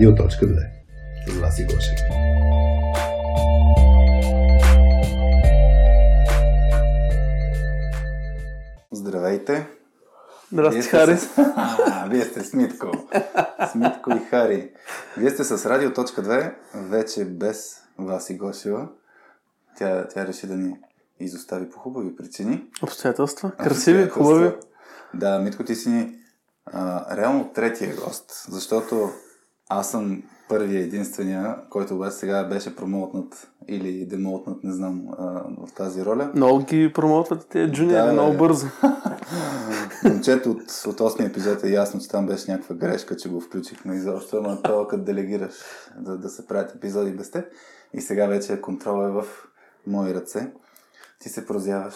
Радио.2 с Васи Гошев. Здравейте! Здрасти, Хари. С... А, вие сте Смитко. Смитко и Хари. Вие сте с Радио.2, вече без Васи Гошева. Тя, тя реши да ни изостави по хубави причини. Обстоятелства. Красиви, хубави. Да, Митко, ти си ни а, реално третия гост, защото аз съм първия единствения, който обаче сега беше промоутнат или демоутнат, не знам, а, в тази роля. Много ги промоутват тези джуниори, да, много бързо. Момчето от, от 8 епизод е ясно, че там беше някаква грешка, че го включихме изобщо, ама то като делегираш да, да се правят епизоди без теб. И сега вече контрола е в мои ръце. Ти се прозяваш.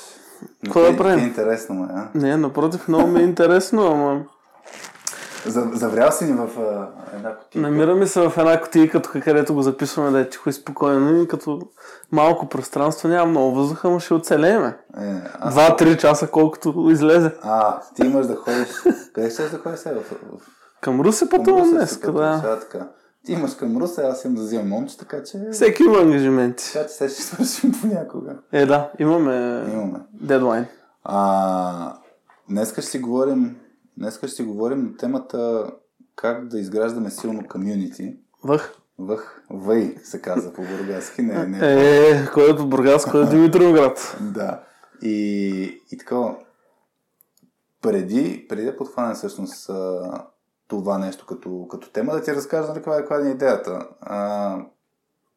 Какво да правим? Е интересно, ме, а? Не, напротив, много ми е интересно, ама... Заврял си ни в а, една кутия. Намираме се в една кутия, като където го записваме да е тихо и спокойно и като малко пространство, няма много въздуха, но ще оцелееме. Е. Два-три часа, колкото излезе. А, ти имаш да ходиш... Къде ще да ходиш сега? В, в... Към Русе пътувам днес, да. Сега така. Ти имаш към Русе, аз имам да взимам момче, така че... Всеки има ангажименти. Така че се ще свършим понякога. Е, да, имаме, имаме. дедлайн. А, днеска ще си говорим Днес ще си говорим на темата как да изграждаме силно комюнити. Въх. Въх. Въй се каза по бургаски. Не, не. Е, кой е по бургас, кой е Димитровград. да. И, и така, преди, преди да подхване всъщност това нещо като, като тема, да ти разкажа нали, каква, е, каква е идеята. А,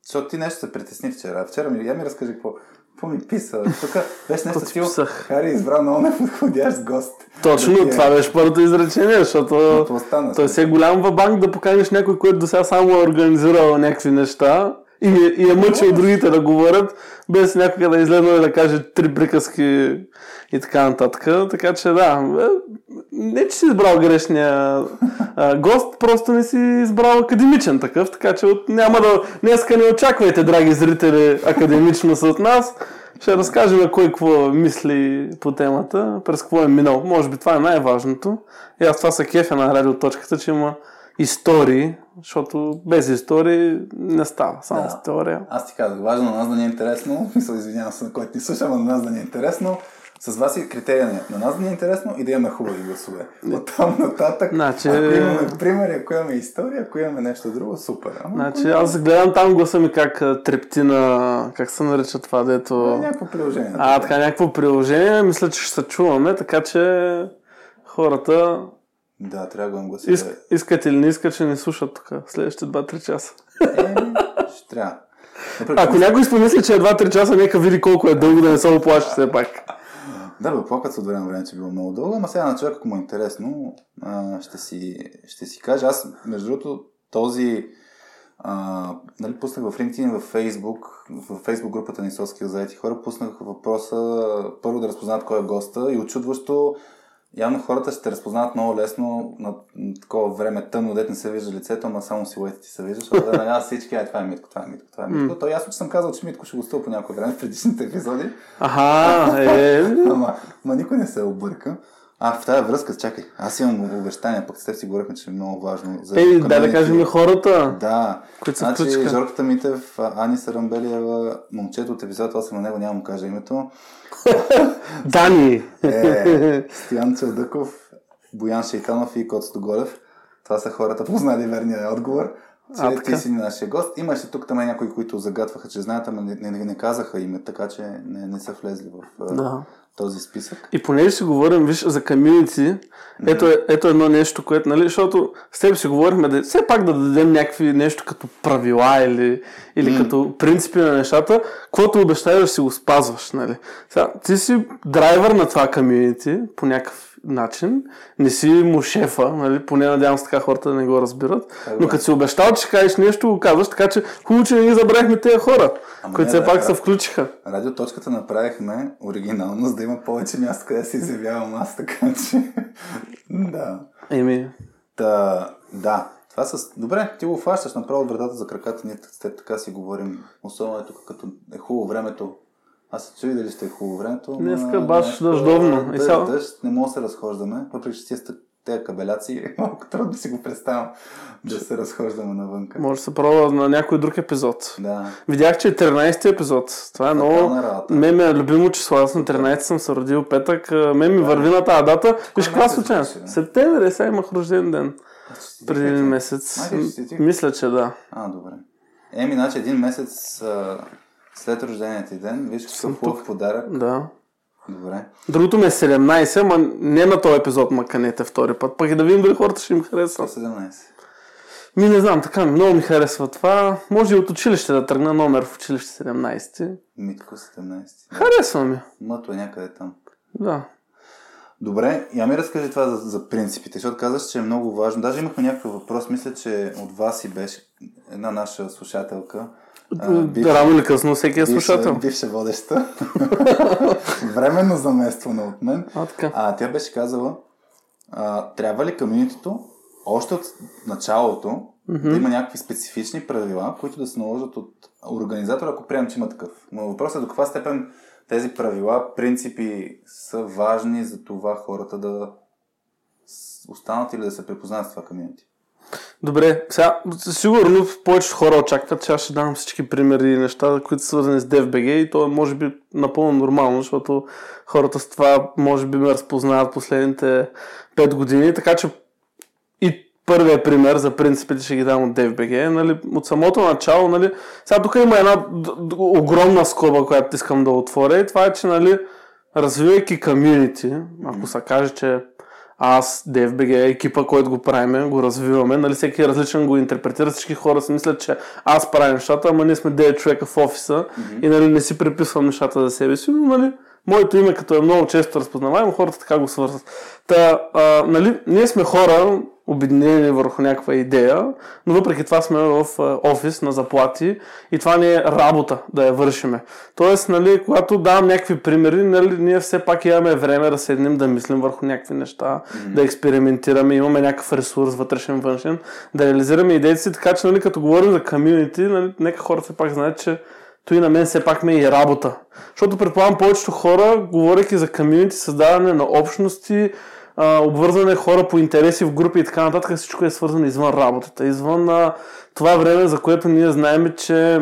защото ти нещо се притесни вчера. Вчера ми, я ми разкажи какво, какво ми писа? Тук беше нещо стил. Хари избра много неподходящ гост. Точно, да това беше първото изречение, защото стана, той си е голям банк да поканиш някой, който до сега само е организирал някакви неща и, и е мъчил другите да говорят, без някога да излезе и да каже три приказки и така нататък. Така че да, е, не че си избрал грешния а, гост, просто не си избрал академичен такъв, така че от, няма да... Днеска не очаквайте, драги зрители, академичност от нас. Ще разкажем кой какво мисли по темата, през какво е минал. Може би това е най-важното. И аз това са кефя на радиоточката, че има истории, защото без истории не става, само да. история. Аз ти казах, важно на нас да ни е интересно, мисля, извинявам се на който ни слуша, но на нас да ни е интересно. С вас е критерия на нас да ни е интересно и да имаме хубави гласове. От там нататък, значи... ако имаме примери, ако имаме история, ако имаме нещо друго, супер. Ама, значи аз гледам там гласа ми как трепти на... Как се нарича това, дето... А, някакво приложение. А, така, някакво приложение. Мисля, че ще се чуваме, така че хората да, трябва да го гласи. Иск, искат или не искат, че не слушат тук следващите 2-3 часа. Е, ще трябва. Ако някой спомисли, че е 2-3 часа, нека види колко е дълго да не се оплаши все пак. Да, бе, плакат от време време, че било много дълго, ама сега на човек, ако му е интересно, а, ще, си, ще си кажа. Аз, между другото, този а, нали, пуснах в LinkedIn, в Facebook, в Facebook групата на Исоски заети хора, пуснах въпроса първо да разпознат кой е госта и очудващо явно хората ще те разпознават много лесно на такова време тъмно, дете не се вижда лицето, ама само силуетите ти се вижда, защото да нали, всички, ай, това е Митко, това е Митко, това е Митко. Mm. То ясно, че съм казал, че Митко ще гостува по някое време в предишните епизоди. Аха, е. ама, ама никой не се обърка. А, в тази връзка, чакай, аз имам обещания, пък с теб си говорихме, че е много важно. За Ей, да да кажем хората, да. които се значи, включиха. Жорката Митев, Ани Сарамбелиева, момчето от епизод 8 на него, няма му кажа името. Дани! Е, Стоян Целдъков, Боян Шейтанов и Кот Стоголев. Това са хората, познали верния отговор. Че а, ти си нашия гост. Имаше тук там някои, които загатваха, че знаят, ама не, не, не казаха име, така че не, не са влезли в да. Този списък. И понеже си говорим, виж, за комьюнити, ето, е, ето едно нещо, което, нали, защото с теб си говорихме да все пак да дадем някакви нещо като правила или, или mm. като принципи на нещата, каквото обещаеш да си го спазваш, нали. Сега, ти си драйвер на това комьюнити по някакъв начин. Не си му шефа, нали? поне надявам се така хората да не го разбират. Е, Но като си обещал, че кажеш нещо, го казваш, така че хубаво, че не ги забравихме тези хора, Ама които все пак се включиха. Радиоточката направихме оригинално, за да има повече място, къде се изявявам аз, така че... да. Еми. Та, да, това с... Добре, ти го фащаш направо вратата за краката, ние с теб така си говорим. Особено е тук, като е хубаво времето, аз се чуи дали ще е хубаво времето. Днеска баш дъждовно. Дъжд, дъжд, не мога да се разхождаме, въпреки че си тези кабеляци е малко трудно да си го представям да се разхождаме навънка. Може да се пробва на някой друг епизод. Да. Видях, че е 13-ти епизод. Това е много... Фатална работа. Ме ми е любимо число. Аз на 13 съм се родил петък. а, Ме ми върви на тази дата. Виж каква бе? Септември, сега имах рожден ден. Преди един месец. Май? Мисля, че да. А, добре. Еми, значи един месец а, след рождения ти ден, виж какъв хубав подарък. Да. Добре. Другото ми е 17, ама не на този епизод ма канете втори път. Пък да видим дали хората ще им харесва. 117. Ми не знам, така много ми харесва това. Може и от училище да тръгна номер в училище 17. Митко 17. Харесва ми. Мъто е някъде там. Да. Добре, я ми разкажи това за, за принципите, защото казаш, че е много важно. Даже имахме някакъв въпрос, мисля, че от вас и беше една наша слушателка. А, бивша- Рано или късно всеки е слушател. Бивша водеща. Временно замествана от мен. А, така. А тя беше казала, а, трябва ли комьюнитито още от началото mm-hmm. да има някакви специфични правила, които да се наложат от организатора, ако приемем, че има такъв. Но въпросът е до каква степен тези правила, принципи са важни за това хората да останат или да се препознаят с това комьюнити. Добре, сега сигурно повечето хора очакват, че аз ще дам всички примери и неща, които са свързани с DFBG и то е може би напълно нормално, защото хората с това може би ме разпознават последните 5 години, така че и първият пример за принципите ще ги дам от DFBG. Нали, от самото начало, нали, сега тук има една огромна скоба, която искам да отворя и това е, че нали, развивайки комьюнити, ако се каже, че аз, DFBG, екипа, който го правиме, го развиваме, нали, всеки е различен го интерпретира, всички хора си мислят, че аз правя нещата, ама ние сме 9 човека в офиса и нали, не си приписвам нещата за себе си, но нали, моето име, като е много често разпознаваемо, хората така го свързват. Та, а, нали, ние сме хора, обединени върху някаква идея, но въпреки това сме в офис на заплати и това не е работа да я вършиме. Тоест, нали, когато давам някакви примери, нали, ние все пак имаме време да седнем да мислим върху някакви неща, mm-hmm. да експериментираме, имаме някакъв ресурс, вътрешен, външен, да реализираме идеите си, така че нали, като говорим за комьюнити, нали, нека хората все пак знаят, че той на мен все пак ме е и работа. Защото предполагам повечето хора, говоряки за комьюнити, създаване на общности, обвързване хора по интереси в групи и така нататък, всичко е свързано извън работата, извън а, това време, за което ние знаем, че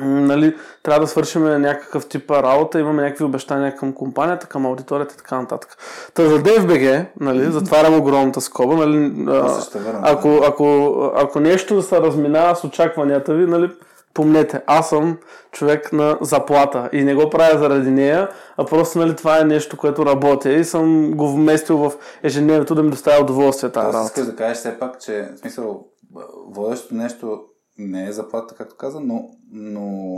нали, трябва да свършим някакъв тип работа, имаме някакви обещания към компанията, към аудиторията и така нататък. Та за DFBG, нали, затварям огромната скоба, нали, а, ако, ако, ако нещо се разминава с очакванията ви, нали, помнете, аз съм човек на заплата и не го правя заради нея, а просто нали, това е нещо, което работя и съм го вместил в ежедневието да ми доставя удоволствие тази Аз работа. искаш да кажеш все пак, че в смисъл водещото нещо не е заплата, както каза, но, но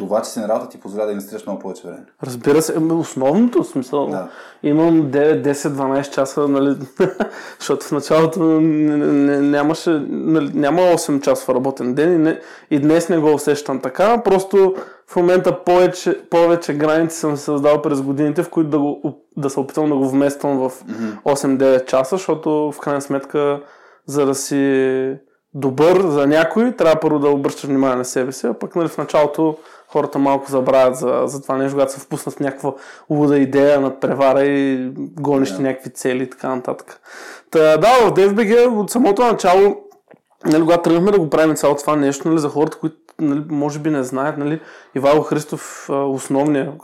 това, че си на работа ти позволява да инвестираш много повече време. Разбира се, ами, основното смисъл. Да. Имам 9, 10, 12 часа, нали, защото в началото нямаше, нали, няма 8 часов работен ден и, не, и днес не го усещам така, просто в момента повече, повече граници съм създал през годините, в които да, го, да се опитвам да го вмествам в 8-9 часа, защото в крайна сметка, за да си добър за някой, трябва първо да обръщаш внимание на себе си, а пък нали, в началото хората малко забравят за, за това нещо, когато се впуснат в някаква луда идея на превара и гонищи Да. някакви цели и така нататък. Та, да, в DFBG от самото начало, нали, когато тръгнахме да го правим цялото това нещо, нали, за хората, които нали, може би не знаят, нали, Ивайло Христов, основният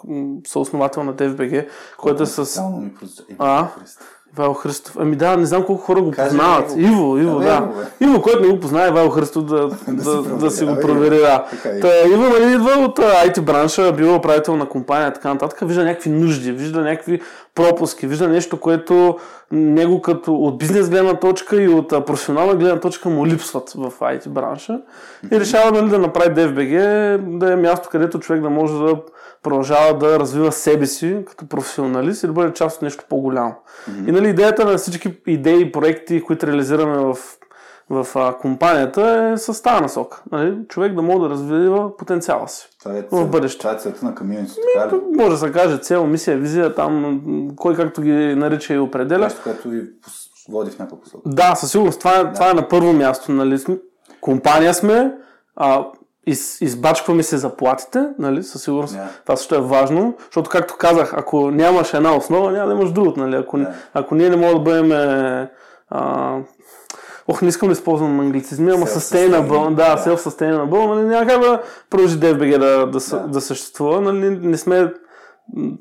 съосновател на DFBG, който е с... Ми А? Христов. Ивайло Христов. Ами да, не знам колко хора го Кажи познават. Иво, Иво, Абе, да. Иво, бе. Иво, който не го познае, Ивайло Христов да, да, да, да си го провери. да. Е. Та, Иво нали, идва от IT бранша, бил управител на компания така нататък, вижда някакви нужди, вижда някакви пропуски, вижда нещо, което него като от бизнес гледна точка и от професионална гледна точка му липсват в IT бранша и решава нали, да направи DFBG, да е място, където човек да може да продължава да развива себе си като професионалист и да бъде част от нещо по-голямо. И нали, идеята на всички идеи и проекти, които реализираме в, в а, компанията е с тази насока. Нали? Човек да може да развива потенциала си. Това е, В бъдеще. това е целта на комьюнитито, така ли? Може да се каже цел, мисия, визия, там кой както ги нарича и определя. Нещо, което ви води в някаква посока. Да, със сигурност. Това е, това е на първо място. Нали? Компания сме, а, из, избачкваме се заплатите, нали, със сигурност. Да. Това също е важно, защото както казах, ако нямаш една основа, няма да имаш другото, нали. Ако, Да. ако ние не можем да бъдем е, а, Ох, не искам да използвам англицизми, ама sustainable, да, да. self-sustainable, нали, няма как да продължи DFBG да, да, да. Да. съществува, нали, не сме,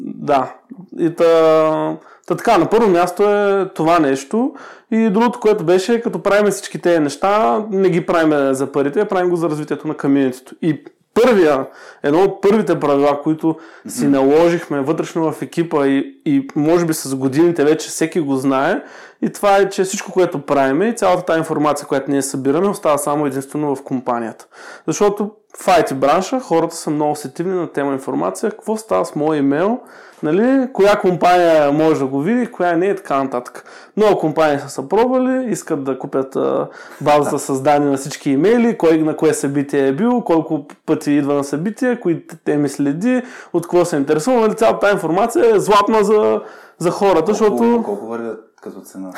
да, и та, та така, на първо място е това нещо и другото, което беше, като правим всички тези неща, не ги правим за парите, а правим го за развитието на комьюнитито. И първия, едно от първите правила, които си наложихме вътрешно в екипа и, и може би с годините вече всеки го знае, и това е, че всичко, което правим и цялата тази информация, която ние събираме, остава само единствено в компанията. Защото в IT бранша хората са много сетивни на тема информация, какво става с моя имейл, нали, коя компания може да го види, коя не и така нататък. Много компании са се пробвали, искат да купят а, базата с данни на всички имейли, кой на кое събитие е бил, колко пъти идва на събитие, кои теми следи, от какво се интересува. Нали, цялата тази информация е златна за, за хората, защото... Колко, колко вървят като цена?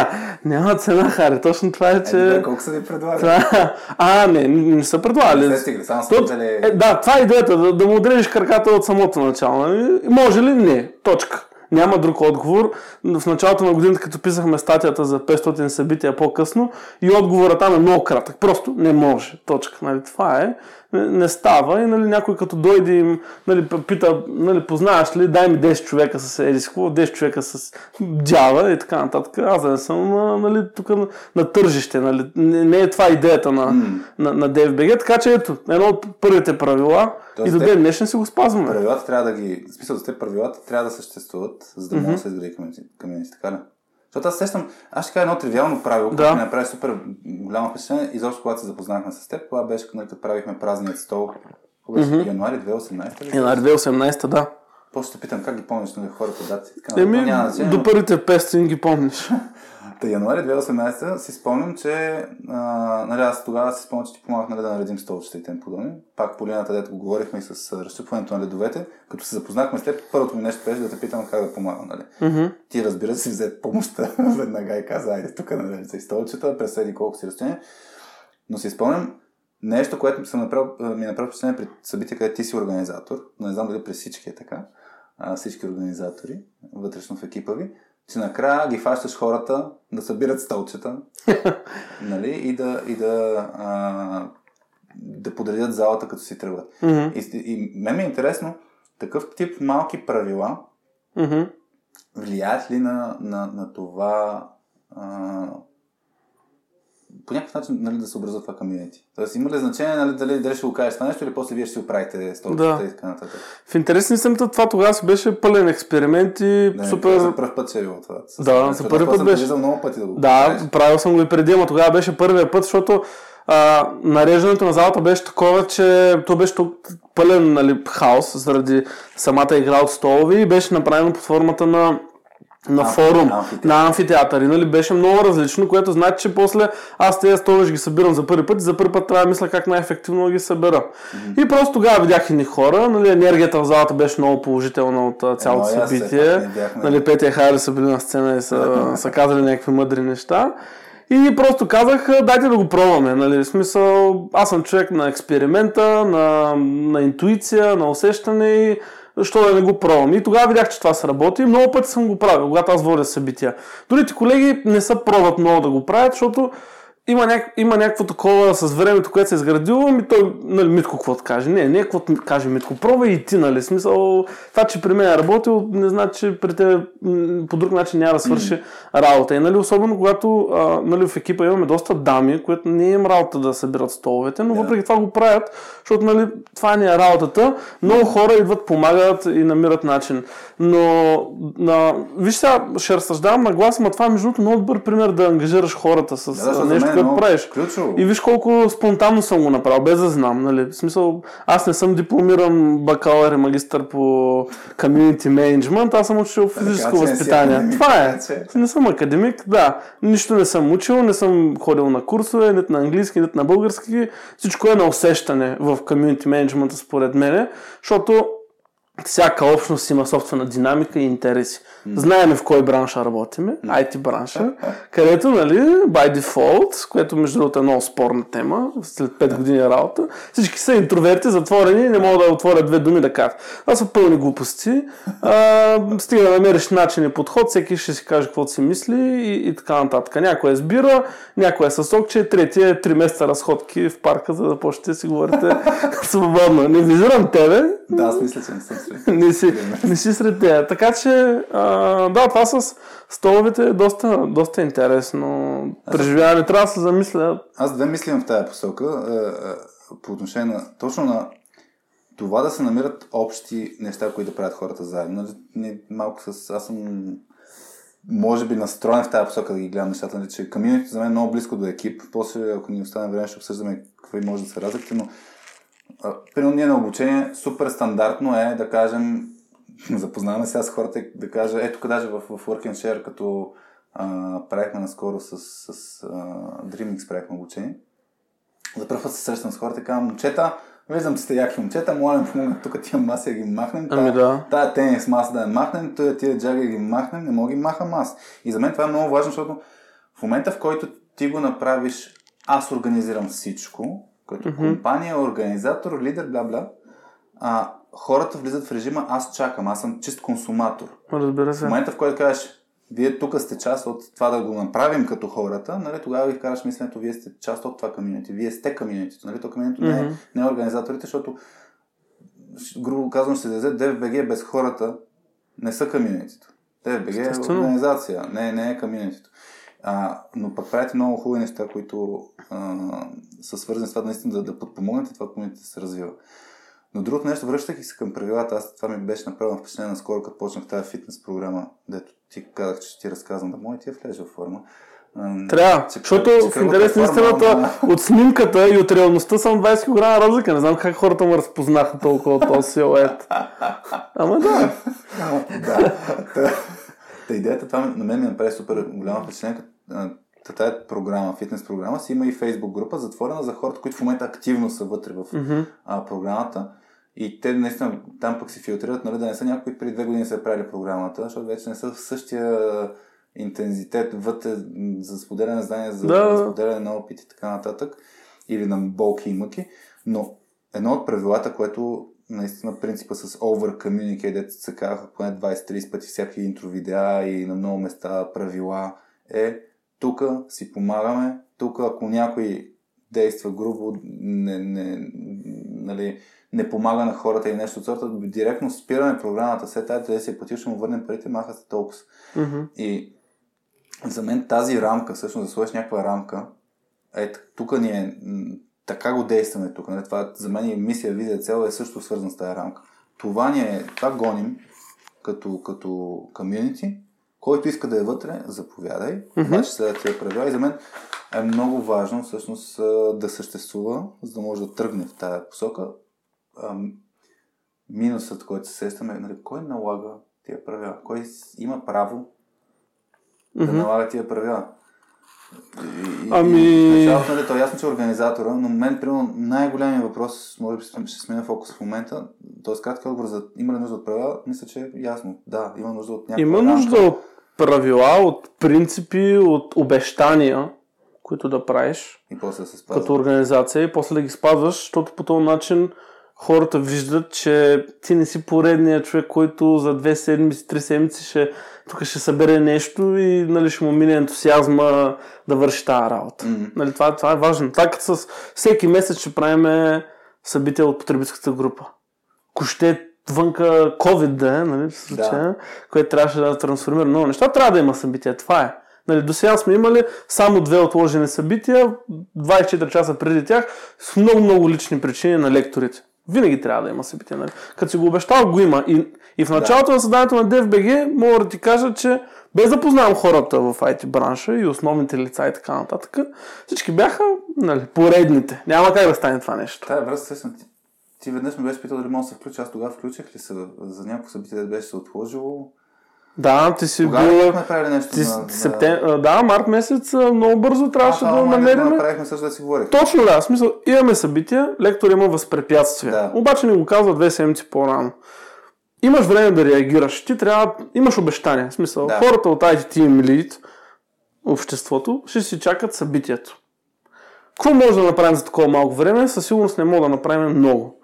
Няма цена, Хари. Точно това е, Е, че... добре, колко са ви предлагали? Това... А, не, не са предлагали. Не стигли, само То- са питали... е, да, това е идеята, да, да му отрежеш краката от самото начало. Нали? Може ли? Не. Точка. Няма друг отговор. В началото на годината, като писахме статията за 500 събития по-късно, и отговорът там е много кратък. Просто не може. Точка. Нали? Това е. Не, става и нали, някой като дойде им нали, пита, нали, познаваш ли, дай ми 10 човека с Едис, какво, 10 човека с Java и така нататък. Аз да не съм нали, тук на, на тържище. Нали. Не, не е това идеята на, на, на DFBG, така че ето, едно от първите правила Тоест, и до ден днешен си го спазваме. Правилата трябва да ги... В смисъл, за те правилата трябва да съществуват, за да може да се изгради комьюнити, така ли? Защото аз сещам, аз ще кажа едно тривиално правило, което Да. ми направи супер голямо впечатление. Изобщо, когато се запознахме с теб, това беше, нали, като правихме празният стол. Кога беше? Януари 2018 ли? Януари 2018, да. После ще питам как ги помниш на хората дати. Така, Еми, до първите 500 ги помниш. Та януари 2018 си спомням, че а, нали, аз тогава си спомням, че ти помагах нали, да наредим столчета и тем подобни. Пак по линията, дето го говорихме и с разчупването на ледовете. Като се запознахме с теб, първото ми нещо беше да те питам как да помагам. Нали. Мгм. Ти разбира се, взе помощта веднага и каза, айде тук нали, и столчета, преседи колко си разстояние. Но си спомням нещо, което съм направил, ми направи впечатление при събития, където ти си организатор. Но не знам дали при всички е така. А, всички организатори, вътрешно в екипа ви, че накрая ги фащаш хората да събират столчета нали, и да, и да, а, да подредят залата, като си тръгват. Мгм. И, и мен ми е интересно, такъв тип малки правила Мгм. влияят ли на, на, на това а, по някакъв начин нали, да се образува това комьюнити? Тоест има ли значение нали, дали, дали ще го кажеш това нещо или после вие ще си оправите столчета Да. и така нататък? В интерес на истината, това тогава си беше пълен експеримент и Не, супер... За първ път ще е било това. С- Да, за първи път беше. много пъти да го Да, кажеш. правил съм го и преди, но тогава беше първия път, защото а, нареждането на залата беше такова, че то беше тук пълен нали, хаос заради самата игра от столови и беше направено под формата на на Амфи- форум, амфитеатър. на амфитеатър. И, нали, беше много различно, което значи, че после аз тези столове ги събирам за първи път и за първи път трябва да мисля как най-ефективно ги събера. И просто тогава видях едни хора, нали, енергията в залата беше много положителна от а, цялото събитие. Нали, Петя и Хайли са били на сцена и са, са казали някакви мъдри неща. И просто казах, а, дайте да го пробваме. Нали? В смисъл, аз съм човек на експеримента, на, на интуиция, на усещане и защо да не го пробвам. И тогава видях, че това се работи. Много пъти съм го правил, когато аз водя събития. Другите колеги не са пробват много да го правят, защото има, няк... има някакво такова с времето, което се е изградило, ми той, нали, Митко, какво каже? Не, не, какво каже Митко, пробвай и ти, нали, смисъл, това, че при мен е работил, не значи, че при те м, по друг начин няма да свърши работа. И, нали, особено когато, а, нали, в екипа имаме доста дами, които не е им работа да събират столовете, но въпреки това го правят, защото, нали, това не е работата. Много хора идват, помагат и намират начин. Но, на... виж сега, ще разсъждавам на глас, но това е между другото много добър пример да ангажираш хората с Да, нещо, е което много правиш. ключово. И виж колко спонтанно съм го направил, без да знам. Нали? В смисъл, аз не съм дипломиран бакалавър и магистър по community management, аз съм учил физическо възпитание. академик, Това е. Не съм академик, да. Нищо не съм учил, не съм ходил на курсове, нито на английски, нито на български. Всичко е на усещане в community management според мене, защото всяка общност има собствена динамика и интереси. Знаеме в кой бранш работиме, IT бранша, където, нали, by default, което между другото е много спорна тема, след 5 години работа, всички са интроверти, затворени не могат да отворят две думи да кажат. Това са пълни глупости. А, стига да намериш начин и подход, всеки ще си каже каквото си мисли и, и така нататък. Някой е с бира, някой е с окче, третия е 3 месеца разходки в парка, за да почнете да си говорите свободно. Не визирам тебе, Да, аз мисля, че не съм сред. не си, не си сред тея. Така че, а, да, това с столовете е доста, доста интересно. Преживяване трябва да се замисля. Аз две мисли имам в тази посока по отношение на точно на това да се намират общи неща, които да правят хората заедно. Нали, малко с... Аз съм може би настроен в тази посока да ги гледам нещата, нали, че камионите за мен е много близко до екип. После, ако ни остане време, ще обсъждаме какви може да се разликите, но а, примерно ние на обучение супер стандартно е да кажем запознаваме сега с хората и да кажа, ето даже в, в Work and Share, като а, правихме наскоро с, с а, DreamX правихме обучение. За първ път се срещам с хората и казвам, момчета, виждам, че сте яки момчета, моля ми помогнат тук тия маси да ги махнем. Ами да. Тая тенис маса да я махнем, тия, тия джаги да ги махнем, не мога ги махам аз. И за мен това е много важно, защото в момента, в който ти го направиш, аз организирам всичко, като mm-hmm. компания, организатор, лидер, бла-бла, а, хората влизат в режима аз чакам, аз съм чист консуматор. Разбира В се. момента, в който кажеш, вие тук сте част от това да го направим като хората, нали, тогава ви караш мисленето, вие сте част от това комьюнити, вие сте комьюнитито, нали, то комьюнитито не, е, не е организаторите, защото грубо казвам ще даде DFBG без хората не са комьюнитито. DFBG е Естествено. организация, не, не е комьюнитито. А, но пък правите много хубави неща, които а, са свързани с това наистина да, да подпомогнете това комьюнити да се развива. Но другото нещо, връщайки се към правилата, аз това ми беше направено впечатление наскоро, като почнах тази фитнес програма, дето ти казах, че ти разказвам да може ти я влезе в форма. Трябва, че- защото че в интерес на истината от снимката и от реалността съм 20 кг разлика. Не знам как хората ме разпознаха толкова от този силует. Ама да. да. Та, та идеята, това на мен ми направи супер голямо впечатление. Тая програма, фитнес програма, си има и фейсбук група, затворена за хората, които в момента активно са вътре в а, програмата. И те наистина там пък се филтрират, нали, да не са някои, преди две години са правили програмата, защото вече не са в същия интензитет вътре за споделяне на знания, за Да. споделяне на опит и така нататък, или на болки и мъки. Но едно от правилата, което наистина принципа с over communicate, се казаха поне 20-30 пъти всякакви интро видеа и на много места правила, е тук си помагаме, тук ако някой действа грубо, не, не, нали, не помага на хората или нещо от сорта, директно спираме програмата, след тази да си платил, ще му върнем парите, маха се толкова. Мгм. И за мен тази рамка, всъщност да сложиш някаква рамка, е, тук ни е, така го действаме тук. Нали? Това за мен е мисия, визия, цел е също свързан с тази рамка. Това ни е, това гоним като, като комьюнити. Който иска да е вътре, заповядай. Мгм. Обаче следва тия правила. И за мен е много важно всъщност да съществува, за да може да тръгне в тази посока. Ам, минусът, който се сещаме, е, нали, кой налага тия правила? Кой има право да налага тия правила? И, Ами- и началото, нали, то е ясно, че е организатора, но мен, примерно, най-големият въпрос, може би ще сменя фокус в момента, т.е. кратки отговор за има ли нужда от правила, мисля, че е ясно. Да, има нужда от някаква Има нужда от правила, от принципи, от обещания, които да правиш И после да се спазва. като организация и после да ги спазваш, защото по този начин хората виждат, че ти не си поредният човек, който за две седмици, три седмици ще, тук ще събере нещо и нали, ще му мине ентусиазма да върши тази работа. Мгм. Нали, това, това е важно. Така с всеки месец ще правим събития от потребителската група. Ако ще вънка COVID да е, нали, в случая, което трябваше да трансформира много неща, трябва да има събития. Това е. Нали, до сега сме имали само две отложени събития, 24 часа преди тях, с много-много лични причини на лекторите. Винаги трябва да има събития. Нали? Като си го обещал, го има. И, и в началото на създанието на DFBG мога да ти кажа, че без да познавам хората в IT бранша и основните лица и така нататък, всички бяха нали, поредните. Няма как да стане това нещо. Тая връзка, всъщност, ти, ти веднъж ме беше питал дали мога да се включа. Аз тогава включих ли се за някакво събитие, да беше се отложило. Да, ти си Тогава ли бил... бяхме правили нещо Ти, на... септем... Да, март месец много бързо трябваше А, да намерим. направихме също да си говорих. Точно да, в смисъл, имаме събития, лектор има възпрепятствия. Да. Обаче ни го казва две седмици по-рано. имаш време да реагираш. Ти трябва, имаш обещание. В смисъл, Да. хората от IT Team Lead, обществото, ще си чакат събитието. Какво може да направим за такова малко време? Със сигурност не мога да направим много.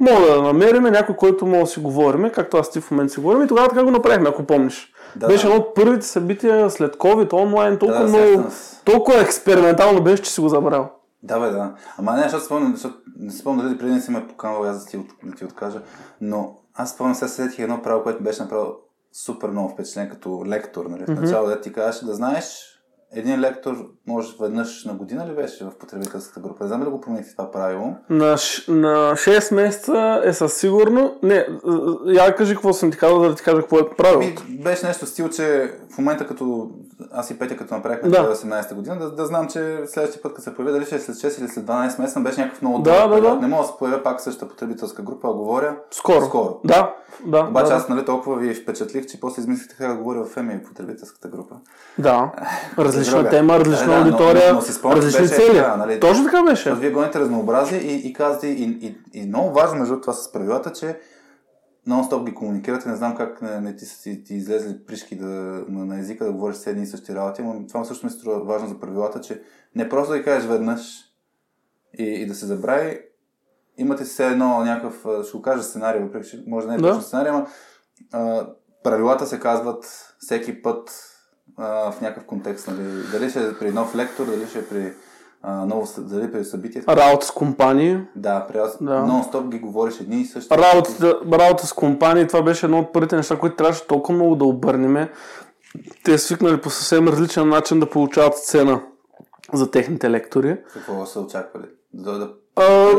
Мога да намерим някой, който мога да си говорим, както аз ти в момента си говорим и тогава така го направихме, ако помниш. Да, беше да. едно от първите събития след COVID, онлайн, толкова Да, много, толкова експериментално беше, че си го забрал. Да, бе, да. Ама не, защото спомням, защото не спомням дали преди не си ме поканвал аз да ти, да ти откажа, но аз спомням сега сетих едно право, което беше направил супер много впечатлен като лектор, нали? В начало да ти кажеш да знаеш, един лектор може веднъж на година ли беше в потребителската група? Не знам ли да го промените това правило? На, на 6 месеца е със сигурно. Не, я кажи какво съм ти казал, да ти кажа какво е правило. Ми, беше нещо стил, че в момента като аз и Петя като направихме Да. 2018 година, да, да знам, че следващия път, като се появи, дали ще е след 6 или след 12 месеца, беше някакъв много Да, да, период. да. Не мога да се появя пак същата потребителска група, а говоря Скоро. скоро. Да, да. Обаче да, аз нали, толкова ви впечатлих, че после измислих така да говоря в ЕМИ потребителската група. да. Различна тема, различна Да, да, но- аудитория, но- но си спомням, различни цели. така, нали? Точно така беше. Вие гоните разнообразие и, и казвате, и, и, и много важно между това с правилата, че нон-стоп ги комуникирате. Не знам как не, не ти са ти, ти излезли пришки да, на, на езика да говориш с едни и същи работи, но това също ми струва важно за правилата, че не просто да ги кажеш веднъж и, и да се забрави. Имате все едно някакъв, ще го кажа сценарий, въпреки че може да не е Да. точно сценарий, ама а, правилата се казват всеки път а, в някакъв контекст. Нали? Дали ще е при нов лектор, дали ще е при а, ново, дали при събитие. Работа с компании. Да, при Да. нон-стоп ги говориш едни и същи. Работата, работа с компании, това беше едно от първите неща, които трябваше толкова много да обърнеме. Те свикнали по съвсем различен начин да получават сцена за техните лектори. Какво са очаквали? Да да А,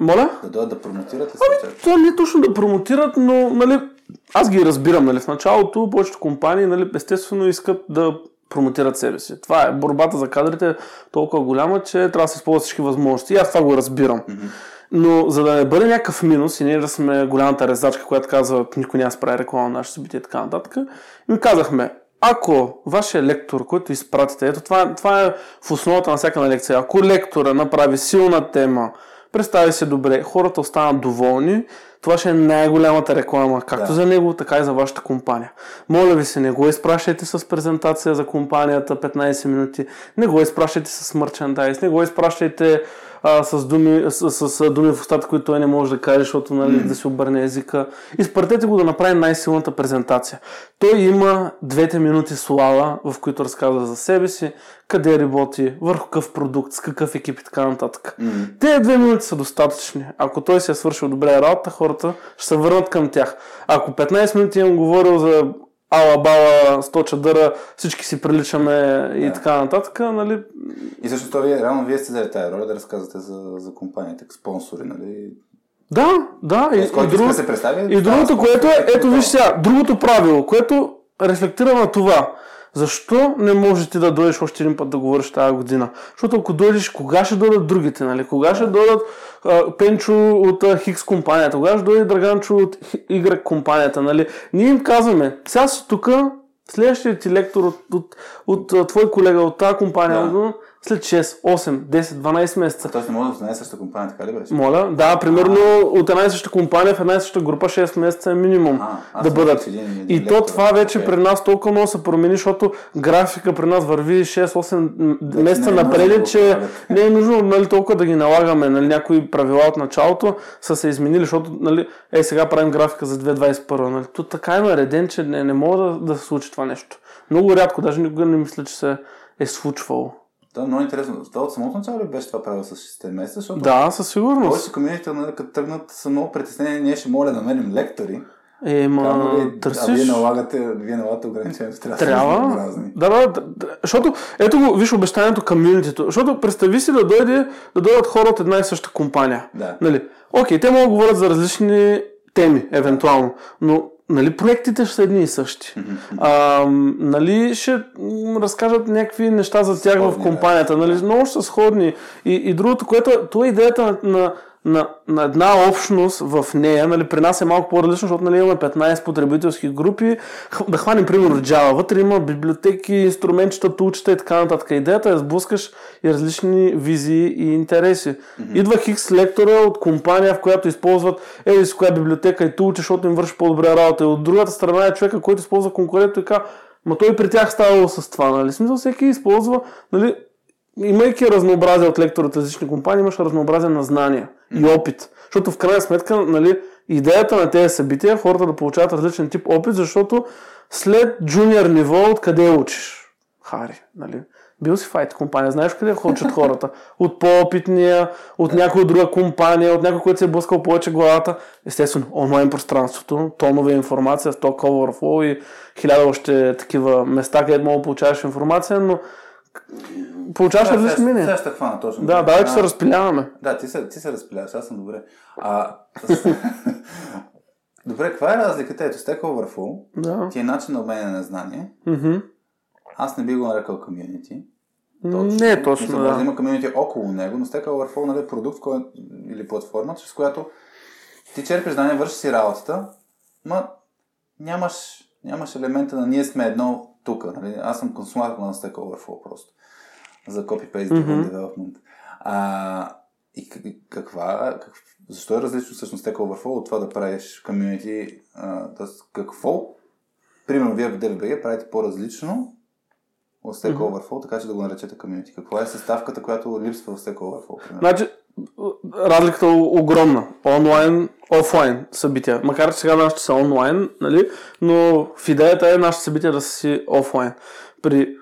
моля? Да дойдат да промотират ли очаквали? Това не е точно да промотират, но нали, аз ги разбирам. Нали, в началото повечето компании нали, естествено искат да промотират себе си. Това е борбата за кадрите е толкова голяма, че трябва да се използват всички възможности. И аз това го разбирам. Но за да не бъде някакъв минус и ние да сме голямата резачка, която казва никой няма да справи реклама на нашите събития и така нататък, ми казахме, ако вашия лектор, който изпратите, ето това, това е в основата на всяка лекция, ако лектора направи силна тема, представи се добре, хората останат доволни, това ще е най-голямата реклама, както Да. за него, така и за вашата компания. Моля ви се, не го изпращайте с презентация за компанията 15 минути, не го изпращайте с мерчендайз, не го изпращайте а, с, думи, с, с, с думи в устата, които той не може да каже, защото нали, да си обърне езика. Изпратете го да направи най-силната презентация. Той има двете минути слава, в които разказва за себе си, къде работи, върху какъв продукт, с какъв екип и така нататък. Те две минути са достатъчни. Ако той си е свършил добре работа, хората ще се върнат към тях. Ако 15 минути имам говорил за ала бала, 100 чадъра, всички си приличаме и Да. така нататък, нали, И също това вие, реално вие сте взели тази роля да разказвате за, за компанията, като спонсори, нали? Да, да. И, С и, друго, да се представи. и другото, което е, като ето виж сега, другото правило, което рефлектира на това. Защо не можеш ти да дойдеш още един път да говориш тази година? Защото ако дойдеш, кога ще дойдат другите, нали? Кога ще дойдат а, Пенчо от а, Хикс компанията? Кога ще дойде Драганчо от Y компанията, нали? Ние им казваме, сега си тук, следващия ти лектор от, от, от, а, твой колега от тази компания, Да. След 6, 8, 10, 12 месеца. Тоест не може да остане същата компания, така ли беше? Моля, да, примерно от една и съща компания в една и съща група 6 месеца е минимум А, да бъдат. в един- един и то лектор, това вече окей. при нас толкова много се промени, защото графика при нас върви 6-8 м- месеца не е напред, да че не е нужно нали, толкова да ги налагаме. Нали, някои правила от началото са се изменили, защото нали, е, сега правим графика за 2021. Нали. То така е нареден, че не, не мога да, да се случи това нещо. Много рядко, даже никога не мисля, че се е случвало. Е много интересно. Това от самото начало ли беше това правило с 6 месеца? Защото Да, със сигурност. повече комьюнити, нали, като тръгнат, са много притеснени. Ние ще моля да намерим лектори. Е, ма, Камо ли, А вие търсиш... налагате, вие налагате ограничението. Трябва, да Трябва. Да, да, да, да, защото, ето го, виж обещанието комьюнитито. Защото представи си да, дойде, да дойдат хора от една и съща компания. Да. Нали? Окей, те могат да говорят за различни теми, евентуално, но нали, проектите ще са едни и същи. А, нали, ще разкажат някакви неща за тях в Сходни, компанията. Нали, много ще са сходни. И, и другото, което това е идеята на, на на, на една общност в нея, нали, при нас е малко по-различно, защото нали, имаме 15 потребителски групи. Да хванем примерно Java. Вътре има библиотеки, инструментчета, тулчета и така нататък. Идеята е да сблъскаш и различни визии и интереси. Mm-hmm. Идва хикс лектора от компания, в която използват ели с коя библиотека и тулче, защото им върши по-добра работа. И от другата страна е човека, който използва конкурент и казва, ма той при тях ставало с това. Нали? Смисъл всеки използва, нали, имайки разнообразие от лектори от различни компании, имаш разнообразие на знания и опит. Защото в крайна сметка, нали, идеята на тези събития е хората да получават различен тип опит, защото след джуниор ниво, откъде учиш? Хари, нали? Бил си IT компания, знаеш къде хочат хората? От по-опитния, от някоя друга компания, от някой, който се е блъскал повече главата. Естествено, онлайн пространството, тонове информация, Stock Overflow и хиляда още такива места, където мога да получаваш информация, но получаваш Да, различни мнения. Сега ще хвана точно. Да, давай, че се разпиляваме. Да, ти се, ти се разпиляваш, аз съм добре. А, добре, каква е разликата? Ето, Stack Overflow Да. ти е начин на обмене на знание. Мгм. Аз не би го нарекал комьюнити. Не е точно, Мисля, да да. има комьюнити около него, но Stack Overflow нали, е продукт кой, или платформа, чрез която ти черпиш знания, вършиш си работата, ма нямаш, нямаш елемента на ние сме едно тук. Нали? Аз съм консуматор на Stack Overflow просто. За copy-paste Мгм. development. А, и как- и каква, как, защо е различно всъщност Stack Overflow от това да правиш комьюнити? Тоест, какво, примерно вие в DVBG правите по-различно от Stack. Overflow, така че да го наречете комьюнити. Каква е съставката, която липсва в Stack Overflow? Примерно? Значи, разликата е огромна. Онлайн, офлайн събития. Макар че сега нашите са онлайн, нали? но в идеята е нашите събития да са си офлайн. При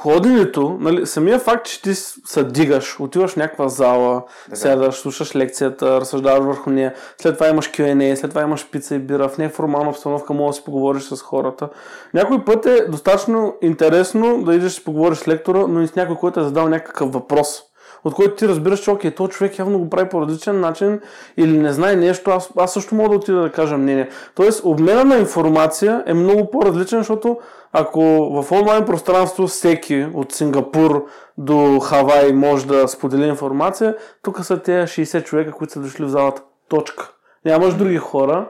ходенето, нали, самия факт, че ти се дигаш, отиваш в някаква зала, Така. сядаш, слушаш лекцията, разсъждаваш върху нея, след това имаш Q&A, след това имаш пица и бира, в неформална обстановка може да си поговориш с хората. Някой път е достатъчно интересно да идеш да си поговориш с лектора, но и с някой, който е задал някакъв въпрос от който ти разбираш, че окей, този човек явно го прави по различен начин или не знае нещо, аз, аз също мога да отида да кажа мнение. Тоест, обмена на информация е много по-различен, защото ако в онлайн пространство всеки от Сингапур до Хавай може да сподели информация, тук са тези 60 човека, които са дошли в залата. Точка. Нямаш други хора.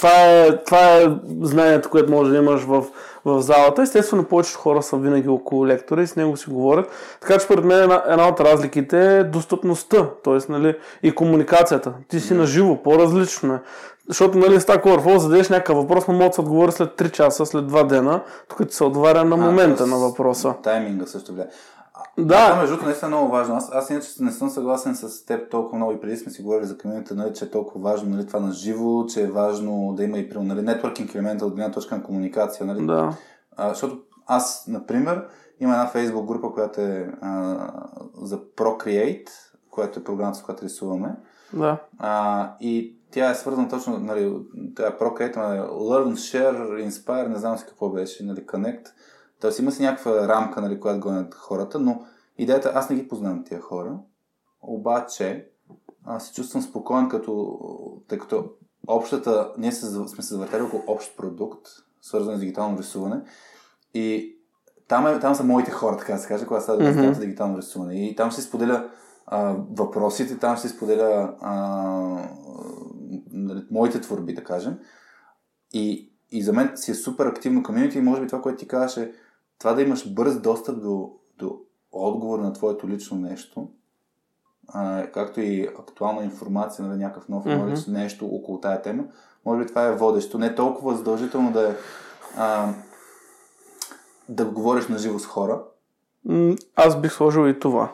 Това е, това е знанието, което може да имаш в, в залата. Естествено, повечето хора са винаги около лектора и с него си говорят. Така че, според мен, една, една от разликите е достъпността, т.е. Нали, и комуникацията. Ти си наживо, по-различно е. Защото, нали, с Stack Overflow зададеш някакъв въпрос, но може да се отговори след 3 часа, след 2 дена, тук ти се отговаря на момента тоест, на въпроса. Тайминга също влияе. Да. Това, между другото, наистина е много важно. Аз, аз иначе не съм съгласен с теб толкова много и преди сме си говорили за комьюнити, нали, че е толкова важно нали, това на живо, че е важно да има и при нали, нетворкинг елемента от гледна точка на комуникация. Нали, Да. а, защото аз, например, има една фейсбук група, която е а, за Procreate, която е програмата, с която рисуваме. Да. А, и тя е свързана точно, нали, тя е Procreate, нали, Learn, Share, Inspire, не знам си какво беше, нали, Connect. Тоест има си някаква рамка, нали, която гонят хората, но идеята, аз не ги познавам тия хора, обаче аз се чувствам спокоен, като, тъй като общата, ние се, сме се завъртели около общ продукт, свързан с дигитално рисуване и там, е, там са моите хора, така да се каже, когато става mm-hmm. дигитално рисуване. И там ще се споделя а, въпросите, там ще се споделя а, нали, моите творби, да кажем. И, и за мен си е супер активно комьюнити и може би това, което ти казваш е това да имаш бърз достъп до, до отговор на твоето лично нещо, а, както и актуална информация, нали, някакъв нов Мгм. knowledge, нещо около тая тема, може би това е водещо. Не толкова задължително да е а, да говориш на живо с хора. Аз бих сложил и това.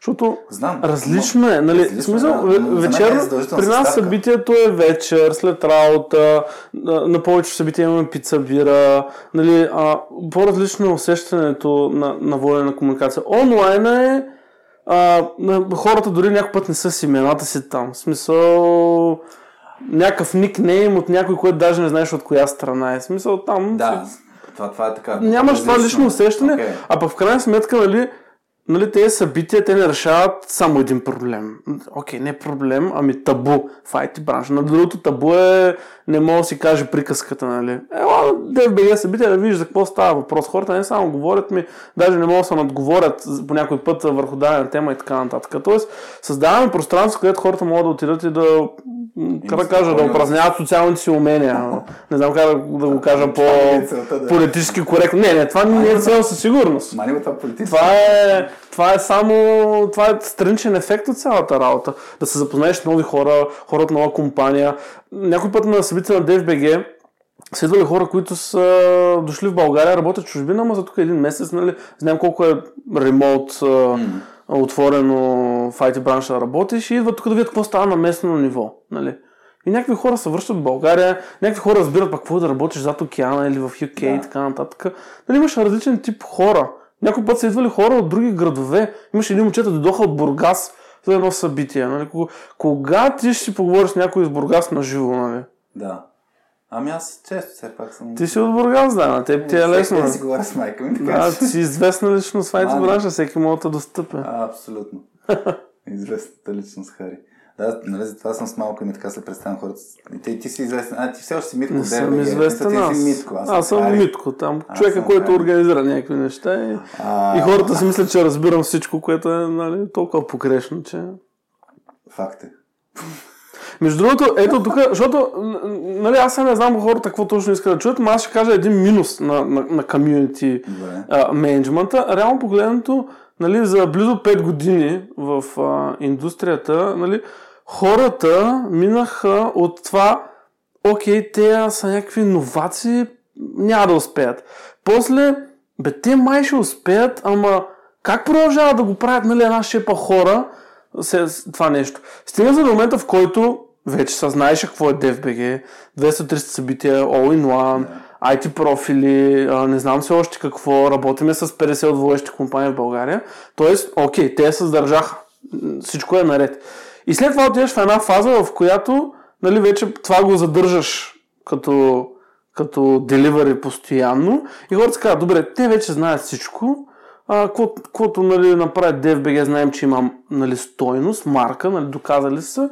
Защото Знам. Различно е, нали? Различно в смисъл, е, да, мен е при нас събитието е вечер, след работа, на, на повечето събития имаме пица, бира, нали, а, по-различно е усещането на, на водене на комуникация. Онлайн е, а, хората дори някой път не са с имената си там. В смисъл, някакъв никнейм от някой, който даже не знаеш от коя страна е. В смисъл, там Да, това, това е така. нямаш това лично усещане, Окей. а пък в крайна сметка, нали, нали, тези събития, те не решават само един проблем. Окей, не проблем, ами табу в IT бранша. На другото табу е, не мога да си каже приказката, нали. Ела, DFBG събития да видиш за какво става въпрос. Хората не само говорят ми, даже не могат да се надговорят по някой път върху дадена тема и така нататък. Тоест, създаваме пространство, където хората могат да отидат и да, как да кажа, да упражняват социалните си умения. Не знам как да, да го кажа по политически коректно. Не, не, това не е цел със сигурност. Това е, това е само това е страничен ефект от цялата работа. Да се запознаеш с нови хора, хора от нова компания. Някой път на събитие на DFBG са идвали хора, които са дошли в България, работят в чужбина, ама за тук един месец, нали, знам колко е ремонт mm. отворено в IT бранша работиш и идват тук да видят какво става на местно ниво. Нали. И някакви хора се връщат в България, някакви хора разбират пак какво е да работиш зад океана или в UK да. и така нататък. Нали, имаш различен тип хора. Някой път са идвали хора от други градове. Имаше един момчета, дойдоха от Бургас за едно събитие. Нали? Кога ти ще си поговориш с някой из Бургас на живо? Нали? Да. Ами аз често все пак съм... Ти си от Бургас, да, на теб ти е лесно. Да си говоря с майка ми, така Да, ти си известна личност в IT бранша, всеки може да достъпя. А, абсолютно. Известната личност, Хари. Да, нали, затова съм с малко и ми така се представям хората. И ти, ти си известен. А, ти все още си Митко. Не съм известен аз. Си Митко. Аз, аз съм Митко. Там аз човека, който организира някакви неща. И, а... и хората си мислят, че разбирам всичко, което е нали, толкова погрешно, че... Факт е. Между другото, ето тук, защото нали, аз не знам хората какво точно искат да чуят, но аз ще кажа един минус на, на, на комьюнити менеджмента. Реално погледнато, нали, за близо 5 години в а, индустрията, нали, хората минаха от това, окей, те са някакви новаци, няма да успеят. После, бе, те май ще успеят, ама как продължават да го правят, нали, една шепа хора, това нещо. Стига за до момента, в който вече се знаеш какво е DFBG, 200-300 събития, all in one, yeah. IT профили, не знам се още какво, работиме с 50 от водещи компании в България. Тоест, окей, те се задържаха. Всичко е наред. И след това отиваш в една фаза, в която нали, вече това го задържаш като, като деливари постоянно и хората казват, добре, те вече знаят всичко, каквото нали, направи DFBG, знаем, че има нали, стойност, марка, нали, доказали са.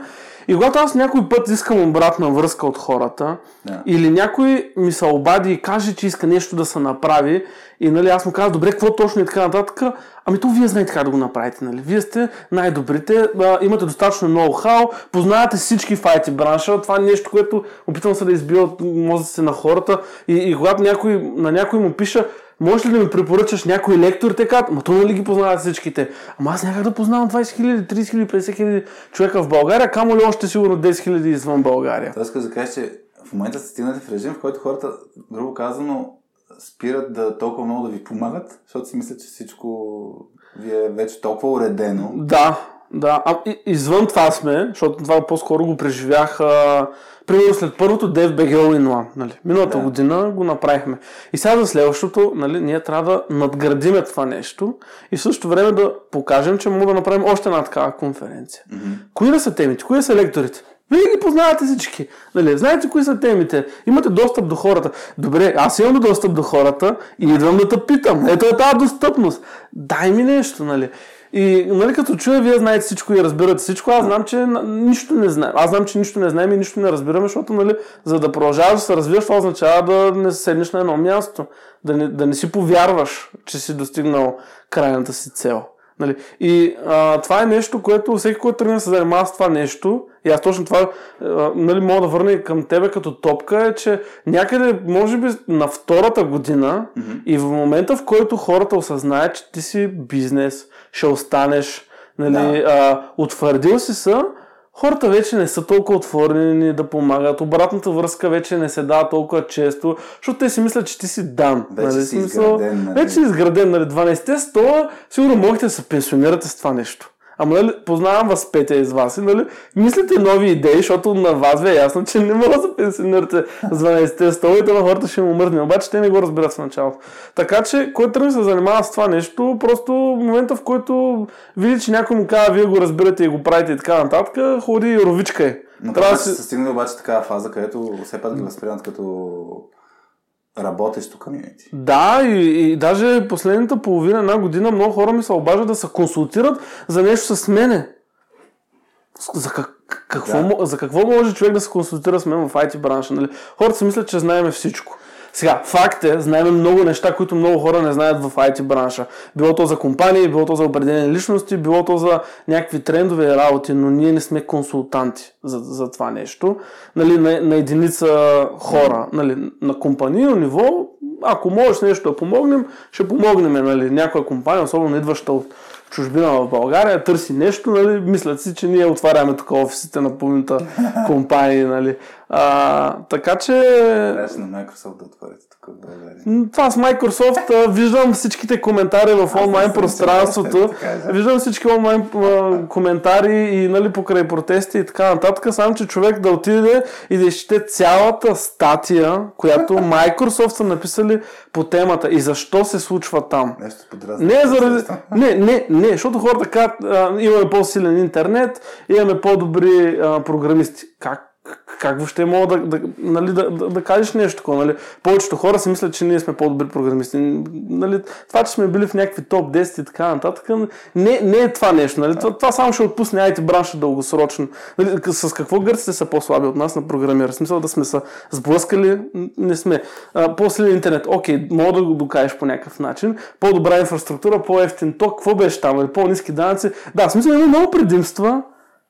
И когато аз някой път искам обратна връзка от хората, yeah. или някой ми се обади и каже, че иска нещо да се направи, и нали, аз му казвам, добре, какво точно и така нататък, ами то вие знаете как да го направите, нали? Вие сте най-добрите, а, имате достатъчно ноу-хау, познавате всички в IT бранша, това е нещо, което опитвам се да избия от мозъците на хората и, и когато някой, на някой му пиша, Можеш ли да ми препоръчаш някой лектор? Те казват, ма то нали ги познават всичките? Ама аз някак да познавам 20 000, 30 000, 50 000 човека в България, камо ли още сигурно 10 000 извън България? Това искам да кажа, че в момента сте стигнати в режим, в който хората, грубо казано, спират да толкова много да ви помагат, защото си мислят, че всичко ви е вече толкова уредено. Да, да. А, и, извън това сме, защото това по-скоро го преживях а, примерно след първото DFBG All in One, нали, миналата да. година го направихме. И сега за следващото, нали, ние трябва да надградиме това нещо и в същото време да покажем, че мога да направим още една такава конференция. Mm-hmm. Кои да са темите? Кои да са лекторите? Вие ги познавате всички. Нали, знаете кои са темите. Имате достъп до хората. Добре, аз имам достъп до хората и идвам да те питам. Ето е тази достъпност. Дай ми нещо, нали. И нали, като чуя, вие знаете всичко и разбирате всичко, аз знам, че нищо не знаем. Аз знам, че нищо не знаем и нищо не разбираме, защото нали, за да продължаваш да се развиваш, това означава да не седнеш на едно място, да не, да не си повярваш, че си достигнал крайната си цел. Нали? И а, това е нещо, което всеки, който тръгне да се занимава с това нещо, и аз точно това а, нали, мога да върна и към тебе като топка, е, че някъде, може би на втората година mm-hmm. и в момента, в който хората осъзнаят, че ти си бизнес, ще останеш, нали, да. а, утвърдил си са, хората вече не са толкова отворени да помагат, обратната връзка вече не се дава толкова често, защото те си мислят, че ти си дан. Вече нали? си изграден. Нали? Вече си изграден, нали? 12-те 100, сигурно можете да се пенсионирате с това нещо. Ама нали, познавам вас петя из вас и нали, мислите нови идеи, защото на вас ви е ясно, че не мога да се пенсионирате с 12-те столите, на хората ще му мръдне. Обаче те не го разбират в началото. Така че, който тръгне се занимава с това нещо, просто в момента в който види, че някой му казва, вие го разбирате и го правите и така нататък, ходи и ровичка е. Но трябва да се стигне обаче такава фаза, където все пак ги възприемат като работещо комьюнити. Да, и, и даже последната половина, една година, много хора ми се обаждат да се консултират за нещо с мене. За, как, какво, Да. за какво може човек да се консултира с мен в IT бранша? Нали? Хората си мислят, че знаем всичко. Сега, факт е, знаем много неща, които много хора не знаят в IT бранша. Било то за компании, било то за определени личности, било то за някакви трендове и работи, но ние не сме консултанти за, за това нещо. Нали, на, на единица хора, нали, на компанийно ниво, ако можеш нещо да помогнем, ще помогнем. Нали. Някоя компания, особено идваща от чужбина в България, търси нещо, нали, мислят си, че ние отваряме тук офисите на половината компании. Нали. А, така че на Microsoft да отворите тук в България. Това с Microsoft, а, виждам всичките коментари в онлайн пространството, така е. виждам всички онлайн а, коментари и нали, покрай протести и така нататък, само че човек да отиде и да изчете цялата статия, която Microsoft са написали по темата и защо се случва там. Нещо подразни. Не, е заради... не, не, не, защото хората казват, имаме по-силен интернет, имаме по-добри а, програмисти. Как? Как въобще мога да, да, нали, да, да, да кажеш нещо такова? Нали? Повечето хора си мислят, че ние сме по-добри програмисти. Нали? Това, че сме били в някакви топ 10 и така нататък, не, не е това нещо. Нали? Това, това само ще отпусне IT бранша дългосрочно. Нали? С какво гърците са по-слаби от нас на програмира? Смисъл да сме се сблъскали? Не сме. А, по-силен интернет. Окей, мога да го докажеш по някакъв начин. По-добра инфраструктура, по-ефтин ток. Какво беше там? Нали? По-низки данъци. Да, смисъл има много предимства,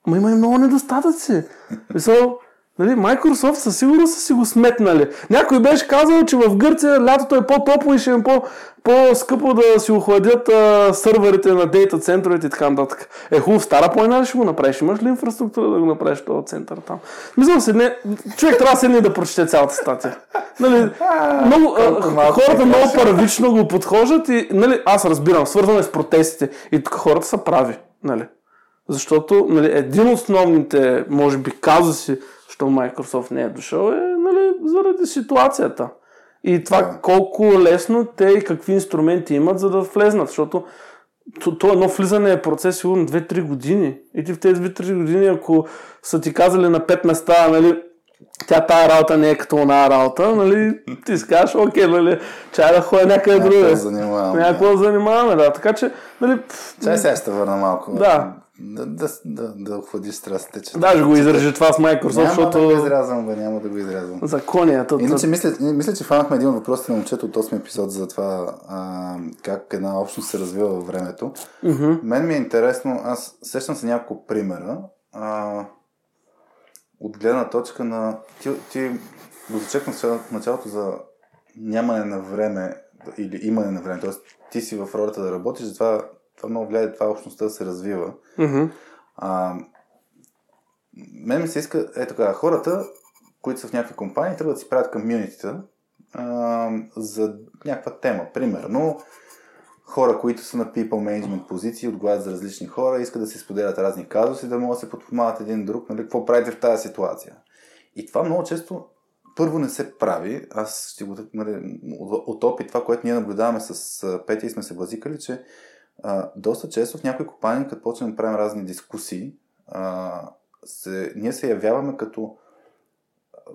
Ма има и много недостатъци. Мисъл, нали, Microsoft със сигурност са си го сметнали. Някой беше казал, че в Гърция лятото е по-топло и ще е по- по-скъпо да си охладят а, сървърите на дейта центровете и така нататък. Е хубаво, стара планина ли ще го направиш? Имаш ли инфраструктура да го направиш този център там? Мисля, седне, човек трябва да седне да прочете цялата статия. Нали, много, а, хората се много първично го подхождат и нали, аз разбирам, свързано е с протестите. И тук хората са прави. Нали. Защото нали, един от основните, може би, казуси, що Microsoft не е дошъл, е нали, заради ситуацията. И това Да. колко лесно те и какви инструменти имат, за да влезнат. Защото то, то едно влизане е процес сигурно 2-3 години. И ти в тези 2-3 години, ако са ти казали на 5 места, нали, тя тая работа не е като она работа, нали, ти си кажеш, окей, нали, чай да ходя някъде Някакво другаде. занимавам. Някакво да занимаваме, да. Така че, нали, Чай сега ще върна малко. Да. Да, да, да, да охладиш страстите, че... даже го изържи това с Microsoft, Няма защото да го изрязвам, бе, няма да го изрязвам. законията. Иначе мисля, мисля, че фанахме един от въпросите на момчето от 8 епизод за това а, как една общност се развива във времето. Мгм. Мен ми е интересно, аз сещам се няколко примера а, от гледна точка на... Ти, ти го зачекна в началото за нямане на време или имане на време, т.е. ти си в ролята да работиш, затова това много влияе това общността да се развива. Мгм. А, мен ми се иска, е така, хората, които са в някакви компании, трябва да си правят комьюнитита за някаква тема. Примерно, хора, които са на people management позиции, отговарят за различни хора, искат да си споделят разни казуси, да могат да се подпомагат един друг, нали, какво правите в тази ситуация. И това много често първо не се прави. Аз ще го нали, от- опит, това, което ние наблюдаваме с Петя и сме се базикали, че а, доста често в някои компании, като почнем да правим разни дискусии, а, се, ние се явяваме като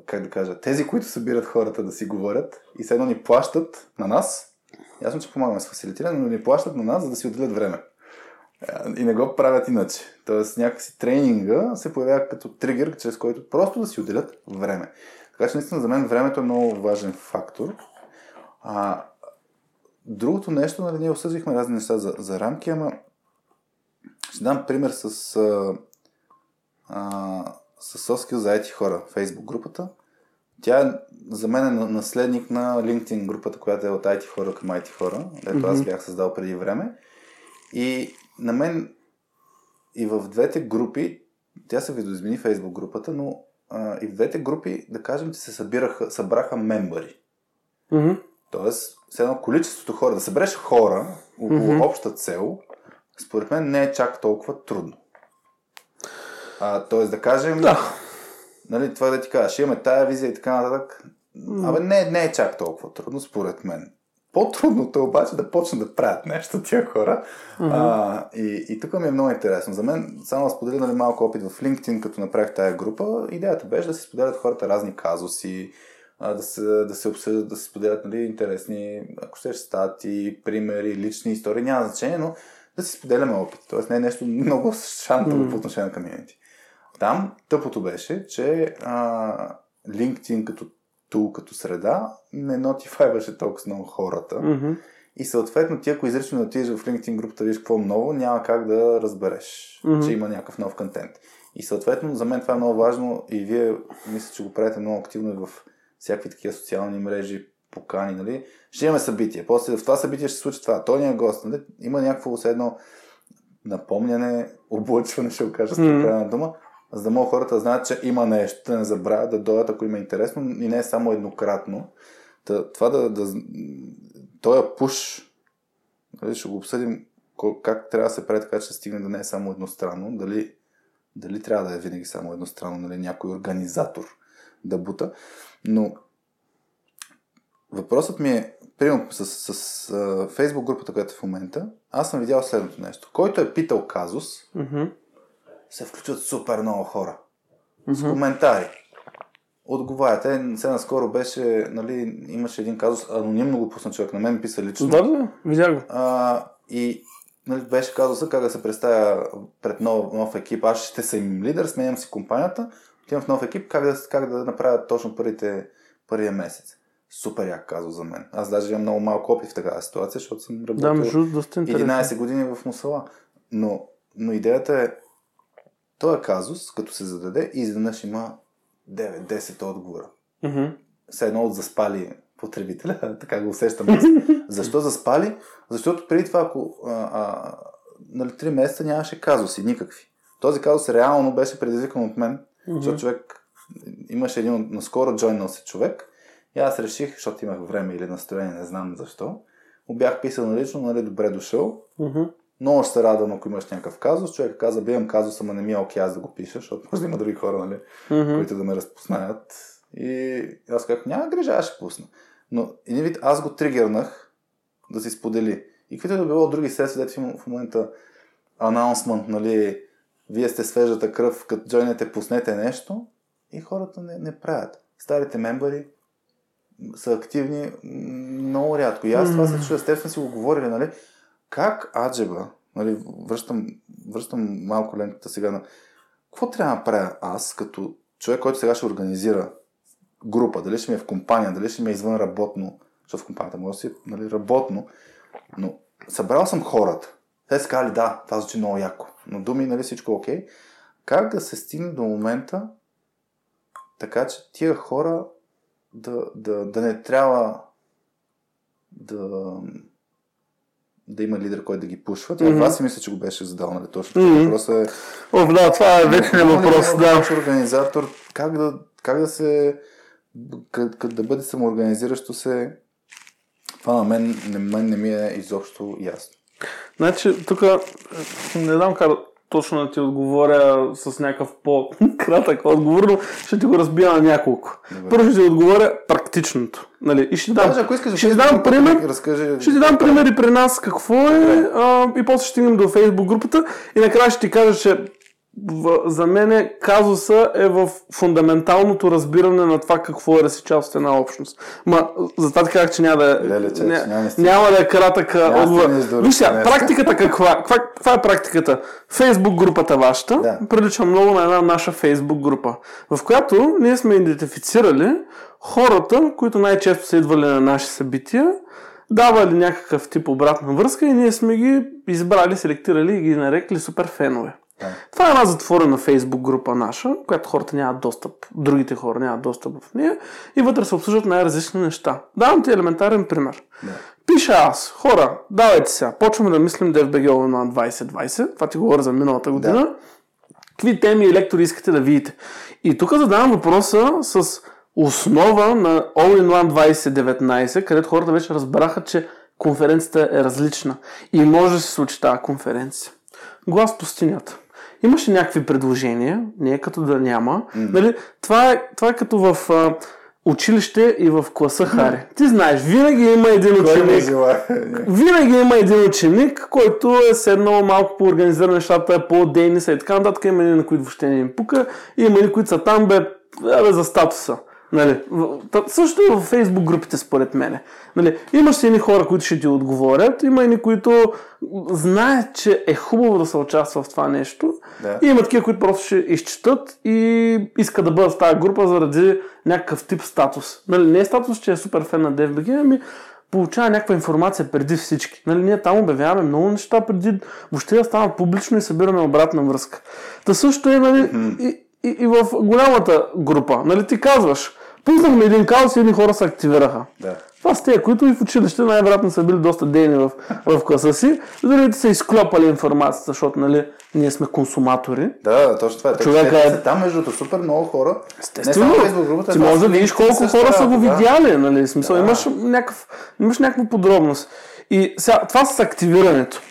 как да кажа, тези, които събират хората да си говорят и все ни плащат на нас, ясно, че помагаме с фасилитиране, но ни плащат на нас, за да си отделят време. И не го правят иначе. Тоест някакси тренинга се появява като тригър, чрез който просто да си отделят време. Така че наистина за мен времето е много важен фактор. А, другото нещо, нали, ние обсъждахме разни неща за, за рамки, ама ще дам пример с, а, а, с Skills за IT хора, Facebook групата. Тя за мен е на- наследник на LinkedIn групата, която е от IT хора към IT хора, ето аз Мгм. бях създал преди време. И на мен и в двете групи, тя се видоизмени Facebook групата, но а, и в двете групи, да кажем, че се събираха, събраха мембари. Мгм. Тоест, все едно количеството хора, да събереш хора около Мгм. обща цел, според мен не е чак толкова трудно. А, тоест да кажем, Да. нали, това да ти кажа, ще имаме тая визия и така нататък. Абе, не, не е чак толкова трудно, според мен. По-трудното е обаче да почнат да правят нещо тия хора. А, и, и тук ми е много интересно. За мен, само да споделя нали, малко опит в LinkedIn, като направих тая група, идеята беше да се споделят хората разни казуси, а, да, се, да се обсъждат, да се споделят нали, интересни, ако ще стати, примери, лични истории, няма значение, но да си споделяме опит. Тоест не е нещо много шантово Мгм. по отношение на комьюнити. Там тъпото беше, че а, LinkedIn като тул, като среда, не нотифайваше толкова много хората. Мгм. И съответно ти, ако изрично не отидеш в LinkedIn групата, видиш какво ново, няма как да разбереш, Мгм. че има някакъв нов контент. И съответно за мен това е много важно и вие мисля, че го правите много активно и в всякакви такива социални мрежи, покани, нали? Ще имаме събитие. После в това събитие ще се случи това. Той ни е гост, нали? Има някакво все едно напомняне, облъчване, ще го кажа с правилна дума, за да могат хората да знаят, че има нещо, да не забравят, да дойдат, ако им е интересно и не е само еднократно. Та, това да, да този пуш, нали, ще го обсъдим как трябва да се прави така, че стигне да не е само едностранно, дали, дали трябва да е винаги само едностранно, нали, някой организатор да бута, но въпросът ми е, примерно с, с, с фейсбук групата, която е в момента, аз съм видял следното нещо. Който е питал казус, Мгм. се включват супер много хора. С Мгм. коментари. Отговарят. Е, сега наскоро беше, нали, имаше един казус, анонимно го пусна човек, на мен ми писа лично. Да, да, видя го. А, и нали, беше казуса как да се представя пред нов, нов екип. Аз ще съм лидер, сменям си компанията, отивам в нов екип, как да, как да направя точно първите, първия месец. Супер як казус за мен. Аз даже имам много малко опит в такава ситуация, защото съм работил Да, между доста интересно. 11 години в Мусала. Но, но идеята е, този казус, като се зададе, изведнъж има 9-10 отговора. Мгм. Все едно от заспали потребителя, така го усещам аз. Защо заспали? Защото преди това, ако а, а, нали, 3 месеца нямаше казуси, никакви. Този казус реално беше предизвикан от мен, Мгм. защото човек имаше един наскоро джойнал се човек и аз реших, защото имах време или настроение, не знам защо, му бях писал налично, нали, добре дошъл, Мгм. много ще се радвам, ако имаш някакъв казус. Човек каза, бе, имам казус, ама не ми е окей аз да го пиша, защото може да има други хора, нали, Мгм. които да ме разпознаят. И аз казах, няма грижа, аз ще пусна. Но един вид аз го тригърнах да си сподели. И каквито да било други средства, дето в момента анонсмент, нали, вие сте свежата кръв, като джойнете, пуснете нещо и хората не, не правят. Старите мембари са активни много рядко. И аз това се чуя, с теб сме си го говорили, нали, как аджеба, нали, връщам, връщам малко лентата сега на... Какво трябва да направя аз, като човек, който сега ще организира група, дали ще ми е в компания, дали ще ми е извън работно, защото в компанията може да си нали, работно, но събрал съм хората. Те са казали, да, това звучи много яко, но думи, нали, всичко е окей. Как да се стигне до момента, така че тия хора да, да, да не трябва да, да има лидер, който да ги пушва. Това mm-hmm. си мисля, че го беше задал, нали, точно. Mm-hmm. Въпросът е О, да, това е вечният ли въпрос, да. лош организатор, как да, как да се как, как да бъде самоорганизиращо се това на мен не, мен не ми е изобщо ясно. Значи, тук не знам как точно да ти отговоря с някакъв по-кратък отговор, но ще ти го разбия на няколко. Добре. Първо ще ти отговоря практичното. Нали? И ще ти дам, Даже ако искаш да ще ти дам пример, разкажи. ще ти дам примери при нас какво е а, и после ще стигнем до фейсбук групата и накрая ще ти кажа, че за мен казуса е в фундаменталното разбиране на това какво е да си част от една общност. Ма, за това ти казах, че няма да е, Леле, че, ня- няма няма да е кратък отговор. Виж сега, днес. практиката каква? каква? Каква е практиката? Фейсбук групата вашата Да. прилича много на една наша фейсбук група, в която ние сме идентифицирали хората, които най-често са идвали на наши събития, давали някакъв тип обратна връзка и ние сме ги избрали, селектирали и ги нарекли супер фенове. Да. Това е една затворена фейсбук група наша, която хората нямат достъп, другите хора нямат достъп в нея и вътре се обсъждат най-различни неща. Давам ти елементарен пример. Да. Пиша аз, хора, давайте сега, почваме да мислим DFBG на 2020, това ти говоря за миналата година. Какви теми и лектори искате да видите? И тук задавам въпроса с основа на All-in-One 2019, където хората вече разбраха, че конференцията е различна и може да се случи тази конференция. Глас пустинята. Имаше някакви предложения, не е като да няма. Mm. Нали, това, е, това е като в а, училище и в класа Хари. Ти знаеш, винаги има един Кой ученик, винаги има един ученик, който е седнал малко по организира нещата, по дейниса и така нататък. Има едни, на които въобще не им пука. И има едни, които са там, бе, бе, за статуса. Нали, също и в фейсбук групите, според мене. Нали, имаш си едни хора, които ще ти отговорят, има едни, които знаят, че е хубаво да се участва в това нещо. Да. И има такива, които просто ще изчетат и искат да бъдат в тази група заради някакъв тип статус. Нали, не е статус, че е супер фен на DFBG, ами получава някаква информация преди всички. Нали, ние там обявяваме много неща преди въобще да станат публично и събираме обратна връзка. Та също е нали, и, и, и в голямата група. Нали, ти казваш, пуснахме един каос и едни хора се активираха. Да. Това са те, които и в училище най-вероятно са били доста дейни в, в класа си, другите са изклепали информацията, защото нали, ние сме консуматори. Да, точно това е. Човека е-. Там, между супер много хора. Естествено, Не само групата, ти можеш да видиш колко хора са го да. видяли, нали? Смисъл, Да. имаш, някакъв, имаш някаква подробност. И сега, това с активирането.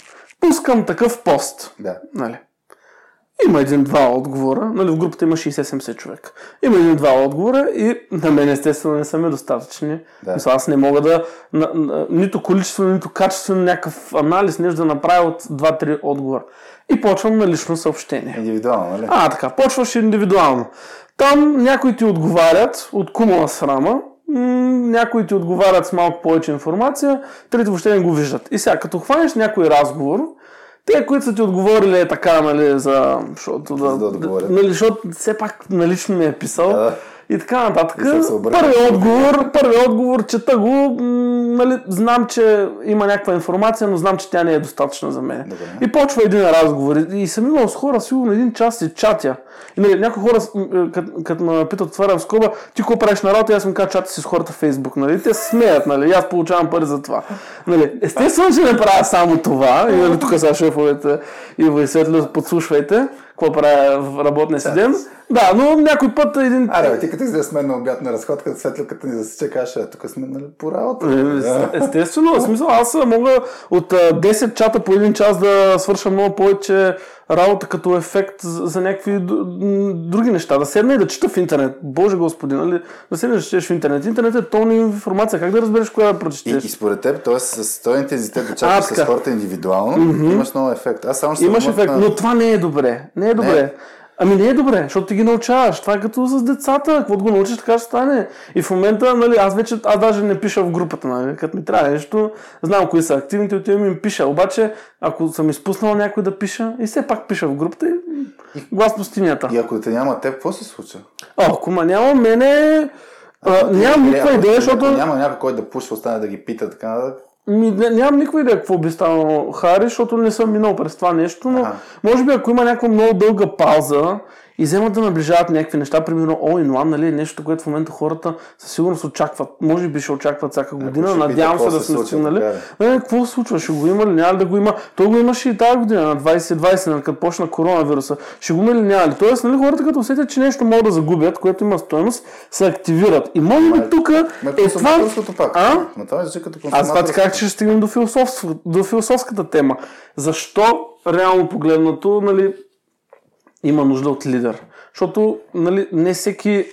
Пускам такъв пост. Да. Нали? Има един-два отговора. Нали, в групата има 60-70 човека. Има един-два отговора и на мен естествено не са ми достатъчни. Да. Мисля, аз не мога да на, на, нито количествено, нито качествено някакъв анализ нещо да направя от 2-3 отговора. И почвам на лично съобщение. Индивидуално, нали? А, така, почваш индивидуално. Там някои ти отговарят от кумала срама, някои ти отговарят с малко повече информация, трети въобще не го виждат. И сега, като хванеш някой разговор, те, които са ти отговорили е така, нали, за... Защото да, да отговорят. нали, защото все пак налично ми е писал. Да. И така нататък. Объркали. Първият отговор, първият отговор, чета го, нали, знам, че има някаква информация, но знам, че тя не е достатъчна за мен. Добре. И почва един разговор. И- съм имал с хора, сигурно един час и чатя. И нали, някои хора, м, като, ме питат, отварям скоба, ти какво правиш на работа, и аз им казвам, чата си с хората в Фейсбук. Нали? Те се смеят, нали? И аз получавам пари за това. Нали? Естествено, че не правя само това. И нали, тук са шефовете и ви светло, подслушвайте какво правя в работния си ден. Да, но някой път един... Аре, бе, ти като излезе с мен на обяд на разходка, светло като ни засече, каже, «Е, тук сме нали, по работа. Е. Естествено, в смисъл, аз мога от а, 10 чата по един час да свърша много повече работа като ефект за, за някакви други неща. Да седна и да чета в интернет. Боже господи, нали? Да седнеш да четеш в интернет. Интернет е тонна информация. Как да разбереш коя да И, прочетеш? и според теб, т.е. с този интензитет да чакаш с хората индивидуално, имаш много ефект. Аз само ще Имаш ефект, вмъкна- но това не е добре. Не е добре. Ами не е добре, защото ти ги научаваш. Това е като с децата. Какво го научиш, така ще стане. И в момента, нали, аз вече, аз даже не пиша в групата, нали, като ми трябва нещо, знам кои са активните, отивам и им пиша. Обаче, ако съм изпуснал някой да пиша, и все пак пиша в групата, и глас пустинята. И ако те няма теб, какво се случва? О, ако ма няма мене, а, Ако- нямам или никаква идея, защото Няма някой, който да пушва, остане да ги пита, така. Ми, не, нямам никаква идея какво би станало Хари, защото не съм минал през това нещо, но Аха. може би ако има някаква много дълга пауза и вземат да наближават някакви неща, примерно All in One, нали, нещо, което в момента хората със сигурност очакват, може би ще очакват всяка година, ще надявам се да сме стигнали. така Е, какво се случва? Ще го има ли? Няма ли да го има? То го имаше и тази година, на 2020, нали, като почна коронавируса. Ще го има ли? Няма ли? Тоест, нали, хората като усетят, че нещо могат да загубят, което има стоеност, се активират. И може би тук е това... пак. А? Е Аз това ти казах, че ще стигнем до, философск... до философската тема. Защо, реално погледнато, нали, има нужда от лидер? Защото нали, не всеки...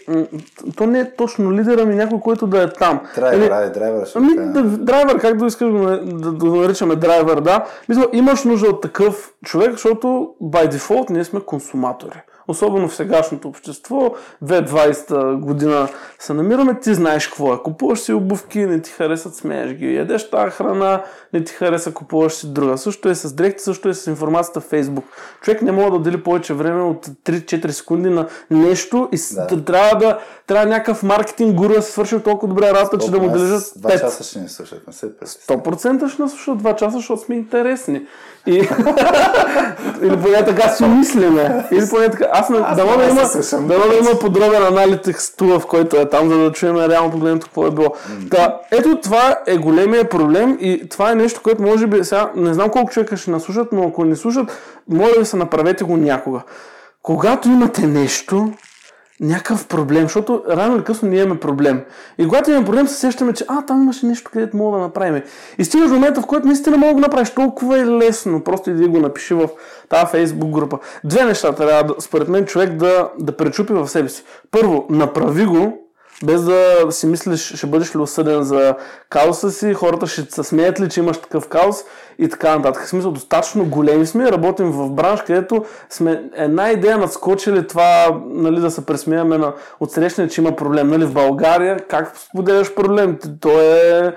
То не е точно лидер, ами някой, който да е там. Драйвер, Нали, драйвер ще Ами, да, драйвер, как да искаш да, да, наричаме драйвер, да. Мисля, имаш нужда от такъв човек, защото by default ние сме консуматори. Особено в сегашното общество, 2020 година се намираме, ти знаеш какво е. Купуваш си обувки, не ти харесат, смееш ги. Ядеш тази храна, не ти хареса, купуваш си друга. Също е с дрехти, също е с информацията в Facebook. Човек не може да отдели повече време от 3-4 секунди на нещо и Да. трябва да трябва някакъв маркетинг гуру да се свърши толкова добре работа, че да му държат нас Два 5. часа ще ни слушат, не се през. 100% ще наслушат 2 часа, защото сме интересни. И... Или поне така си мислиме. Или поне така. Аз, не... дано, да има, дано да има подробен аналитик тула, в който е там, за да чуем реално погледнато какво е било. Да, ето това е големия проблем и това е нещо, което може би сега, не знам колко човека ще наслушат, но ако не слушат, моля ви се, направете го някога. Когато имате нещо, някакъв проблем, защото рано или късно ние имаме проблем. И когато имаме проблем, се сещаме, че а, там имаше нещо, където мога да направим. И стигаш до момента, в който наистина мога да го направиш. Толкова е лесно. Просто иди го напиши в тази фейсбук група. Две неща трябва, да, според мен, човек да, да пречупи в себе си. Първо, направи го, без да си мислиш, ще бъдеш ли осъден за кауса си, хората ще се смеят ли, че имаш такъв каус и така нататък. В смисъл, достатъчно големи сме, работим в бранш, където сме една идея надскочили това, нали, да се пресмеяме на отсрещане, че има проблем. Нали, в България, как споделяш проблем? То е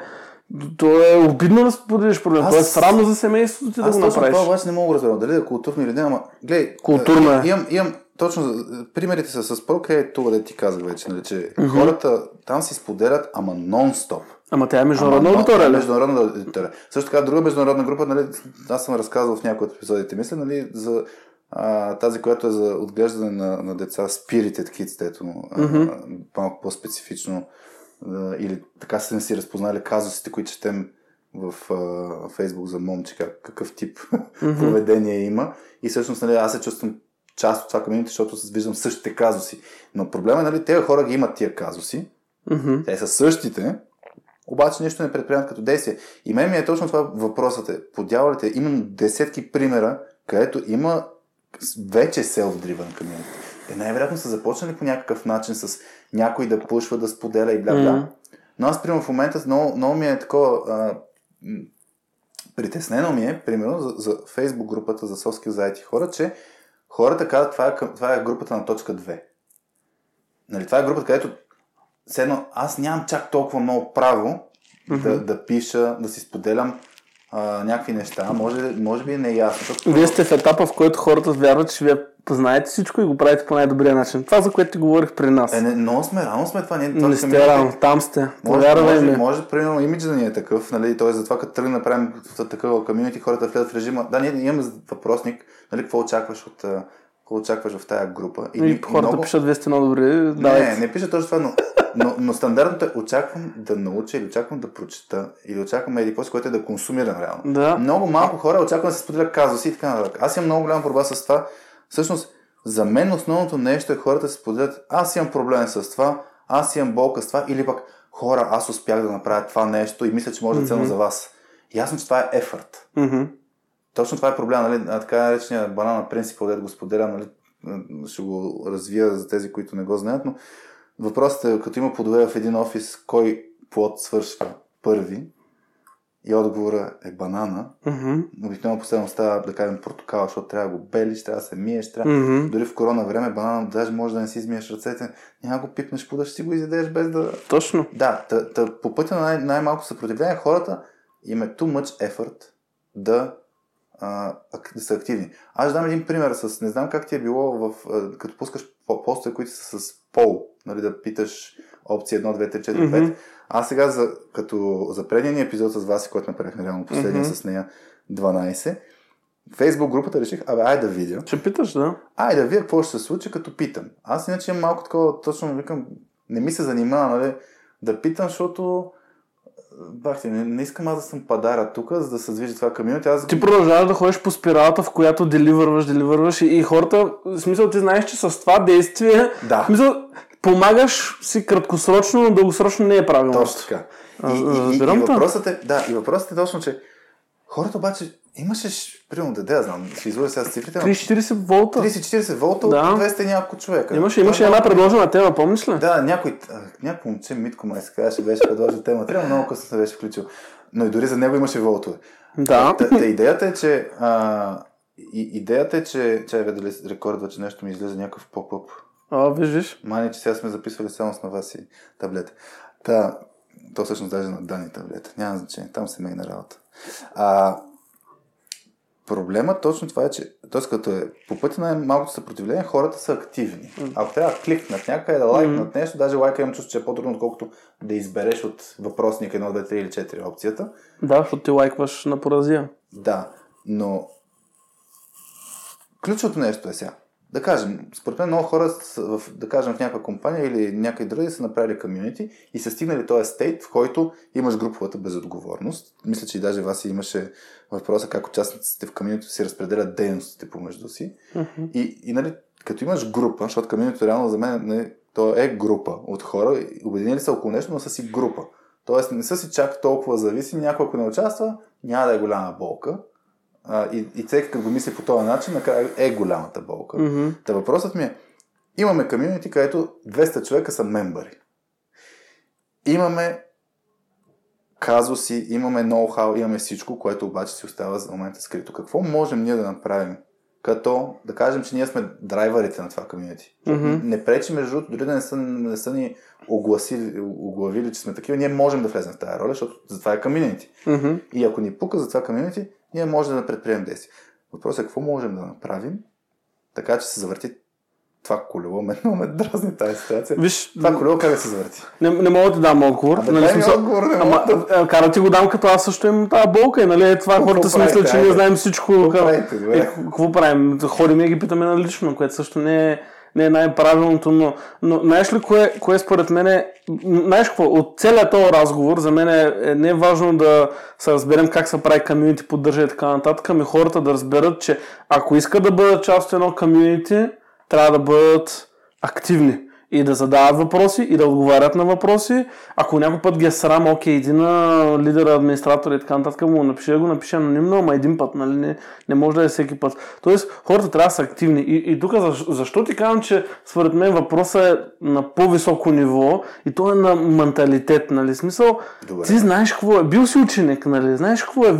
то е обидно да споделиш проблем. Аз- То е срамно за семейството ти да Аз го направиш. това обаче не мога да разберам. Дали е културно или не, ама гледай. Културно а, е. Имам, имам точно, примерите са с Procreate, това да ти казах вече, нали, че хората там си споделят, ама нон-стоп. Ама тя е международна аудитория, ли? Международна аудитория. Също така, друга международна група, нали, аз съм разказвал в някои от епизодите, мисля, нали, за а, тази, която е за отглеждане на, на деца, Spirited Kids, дето а, малко по-специфично а, или така са не си разпознали казусите, които четем в а, Фейсбук за момче, как, какъв тип поведение има. И всъщност, нали, аз се чувствам част от това комьюнити, защото виждам същите казуси. Но проблема е, нали, тези хора ги имат тия казуси, Мгм. те са същите, обаче нищо не предприемат като действие. И мен ми е точно това въпросът е. По дяволите имам десетки примера, където има вече self-driven community. Те най-вероятно са започнали по някакъв начин с някой да пушва, да споделя и бля-бля. Мгм. Но аз, примерно, в момента много, много ми е такова а, притеснено ми е, примерно, за, за Facebook групата за соски за IT хора, че хората казват, това е, това е групата на точка 2. Нали, това е групата, където все едно, аз нямам чак толкова много право да, да пиша, да си споделям а, някакви неща. Може, може би е неясно. Защото, Вие сте в етапа, в който хората вярват, че вие знаете всичко и го правите по най-добрия начин. Това, за което ти говорих при нас. е, не, много сме, рано сме това. Ние, не това сте community- рано, там сте. Може, Повярвай може, ми. може, примерно, имидж да ни е такъв, нали, т.е. затова като тръгнем да правим т- такъв комьюнити, хората влизат в режима. Да, ние имаме въпросник, нали, какво очакваш от, какво очакваш в тая група. И, ни- хората много- пишат, вие сте много добри. Не, давайте. не пиша точно това, но, но, но стандартното е очаквам да науча или очаквам да прочета или очаквам еди какво което е да консумирам реално. Да. Много малко хора очаквам да се споделят казуси и така нататък. Аз имам много голям борба с това. Всъщност, за мен основното нещо е хората да се споделят, аз имам проблем с това, аз имам болка с това, или пък хора, аз успях да направя това нещо и мисля, че може да е ценно за вас. Ясно, че това е ефорт. Мгм. Точно това е проблема, нали? А, така наречения банана принцип, дето го споделям, нали? ще го развия за тези, които не го знаят, но въпросът е, като има плодове в един офис, кой плод свършва първи? И отговора е банана. Мгм. Обикновено последно става, да кажем, портокал, защото трябва да го белиш, трябва да се миеш, трябва... Мгм. Дори в корона време банана даже може да не си измиеш ръцете, няма го пипнеш, пуда ще си го изядеш без да... Точно. Да, та, та, по пътя на най- най-малко съпротивление хората им е too much effort да, а, да са активни. Аз ще дам един пример с, не знам как ти е било, в, като пускаш по- постове, които са с пол, нали, да питаш опция 1, 2, 3, 4, 5. Мгм. Аз сега, за, като за предния ни епизод с вас, който направихме реално последния Мгм. с нея, 12, Фейсбук групата реших, абе, ай да видя. Ще питаш, да? Ай да видя какво ще се случи, като питам. Аз иначе имам малко такова, точно викам, не ми се занимава, нали, да питам, защото бахте, не, не искам аз да съм падара тук, за да се движи това комьюнити. Аз Ти продължаваш да ходиш по спиралата, в която деливърваш, деливърваш и, и хората, в смисъл ти знаеш, че с това действие, Да. в смисъл, помагаш си краткосрочно, но дългосрочно не е правилно. Точно така. И, и, и, и, въпросът е, да, и въпросът е точно, че хората обаче имаше, примерно, да, да знам, ще излъжа сега с цифрите, но 30-40 волта. 30-40 волта Да. от 200 и няколко човека. Имаше, имаше е една предложена тема, помниш ли? Да, някой, някой момче, Митко май се казваше, беше предложил тема. Трябва много късно се беше включил. Но и дори за него имаше волтове. Да. Та, та идеята е, че а, и, идеята е, че чай бе дали рекордва, че нещо ми излезе някакъв поп-ъп. А, виждаш. Мани, че сега сме записвали само с на вас и таблета. Та, то всъщност даже на Дани таблета. Няма значение. Там се мейна работа. А, проблема точно това е, че т.е. като е по пътя на малкото съпротивление, хората са активни. Ако трябва да кликнат някъде, да лайкнат нещо, даже лайка имам чувство, че е по-трудно, отколкото да избереш от въпросника 1, 2, 3 или 4 опцията. Да, защото ти лайкваш на поразия. Да, но ключовото нещо е сега. Да кажем, според мен много хора, в, да кажем в някаква компания или някъде други са направили комьюнити и са стигнали този стейт, в който имаш груповата безотговорност. Мисля, че и даже вас имаше въпроса как участниците в комьюнити си разпределят дейностите помежду си. И, и нали, като имаш група, защото комьюнити реално за мен нали, то е група от хора, обединили са около нещо, но са си група. Тоест не са си чак толкова зависими, някой ако не участва, няма да е голяма болка. А, и, и всеки като го мисли по този начин, накрая е голямата болка. Мгм. Та въпросът ми е, имаме комьюнити, където 200 човека са мембари. имаме казуси, имаме ноу-хау, имаме всичко, което обаче си остава за момента скрито. Какво можем ние да направим? Като да кажем, че ние сме драйверите на това комьюнити. Мгм. Не пречи, между другото, дори да не са, не са ни огласили, оглавили, че сме такива, ние можем да влезем в тази роля, защото затова е комьюнити. Мгм. И ако ни пука за това комьюнити, ние можем да предприемем действия. Въпросът е какво можем да направим, така че се завърти това колело. Мен много ме дразни тази ситуация. Виж, Това колело как да се завърти? не, не мога да ти дам отговор. Абе, нали, смисъл- отговор, не Ама, да- кара ти го дам, като аз също имам тази болка и нали, това Какво хората си мислят, че ние знаем всичко. Какво правите? Е, какво правим? Ходим и ги питаме на лично, което също не е, не е най-правилното, но, но знаеш ли кое, кое според мен е, знаеш какво, от целият този разговор за мен е, е не е важно да се разберем как се прави комьюнити, поддържа и така нататък, ами хората да разберат, че ако искат да бъдат част от едно комьюнити, трябва да бъдат активни и да задават въпроси и да отговарят на въпроси. Ако някой път ги е срам, окей, един лидера, администратор и така нататък му напише, да го напише анонимно, ама един път, нали? Не, не може да е всеки път. Тоест, хората трябва да са активни. И, и тук защо, защо ти казвам, че според мен въпросът е на по-високо ниво и то е на менталитет, нали? Смисъл, Добре. ти знаеш какво е. Бил си ученик, нали? Знаеш какво е.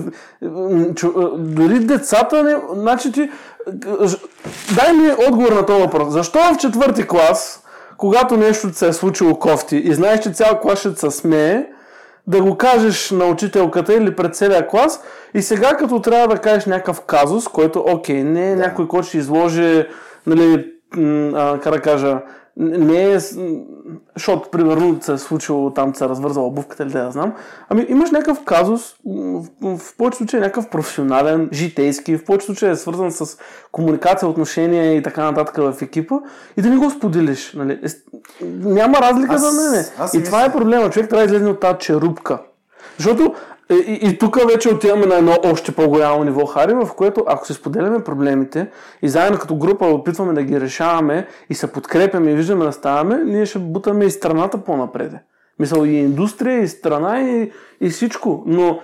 Дори децата не... Значи ти... Дай ми отговор на този въпрос. Защо в четвърти клас, когато нещо се е случило кофти и знаеш, че цял клас ще се смее, да го кажеш на учителката или пред целия клас и сега като трябва да кажеш някакъв казус, който окей, не е някой, който ще изложи, нали, м, а, как да кажа, не е, защото примерно се е случило там, се е развързала обувката или да я знам, ами имаш някакъв казус, в, в повечето случаи е някакъв професионален, житейски, в повечето случаи е свързан с комуникация, отношения и така нататък в екипа и да не го споделиш. Нали. Няма разлика Аз- за мен. аз И си това е мисля- проблема. Човек трябва да излезе от тази черупка. Защото и, и, и тук вече отиваме на едно още по-голямо ниво, Хари, в което ако се споделяме проблемите и заедно като група опитваме да ги решаваме и се подкрепяме и виждаме да ставаме, ние ще бутаме и страната по-напред. Мисъл и индустрия, и страна, и, и всичко. Но,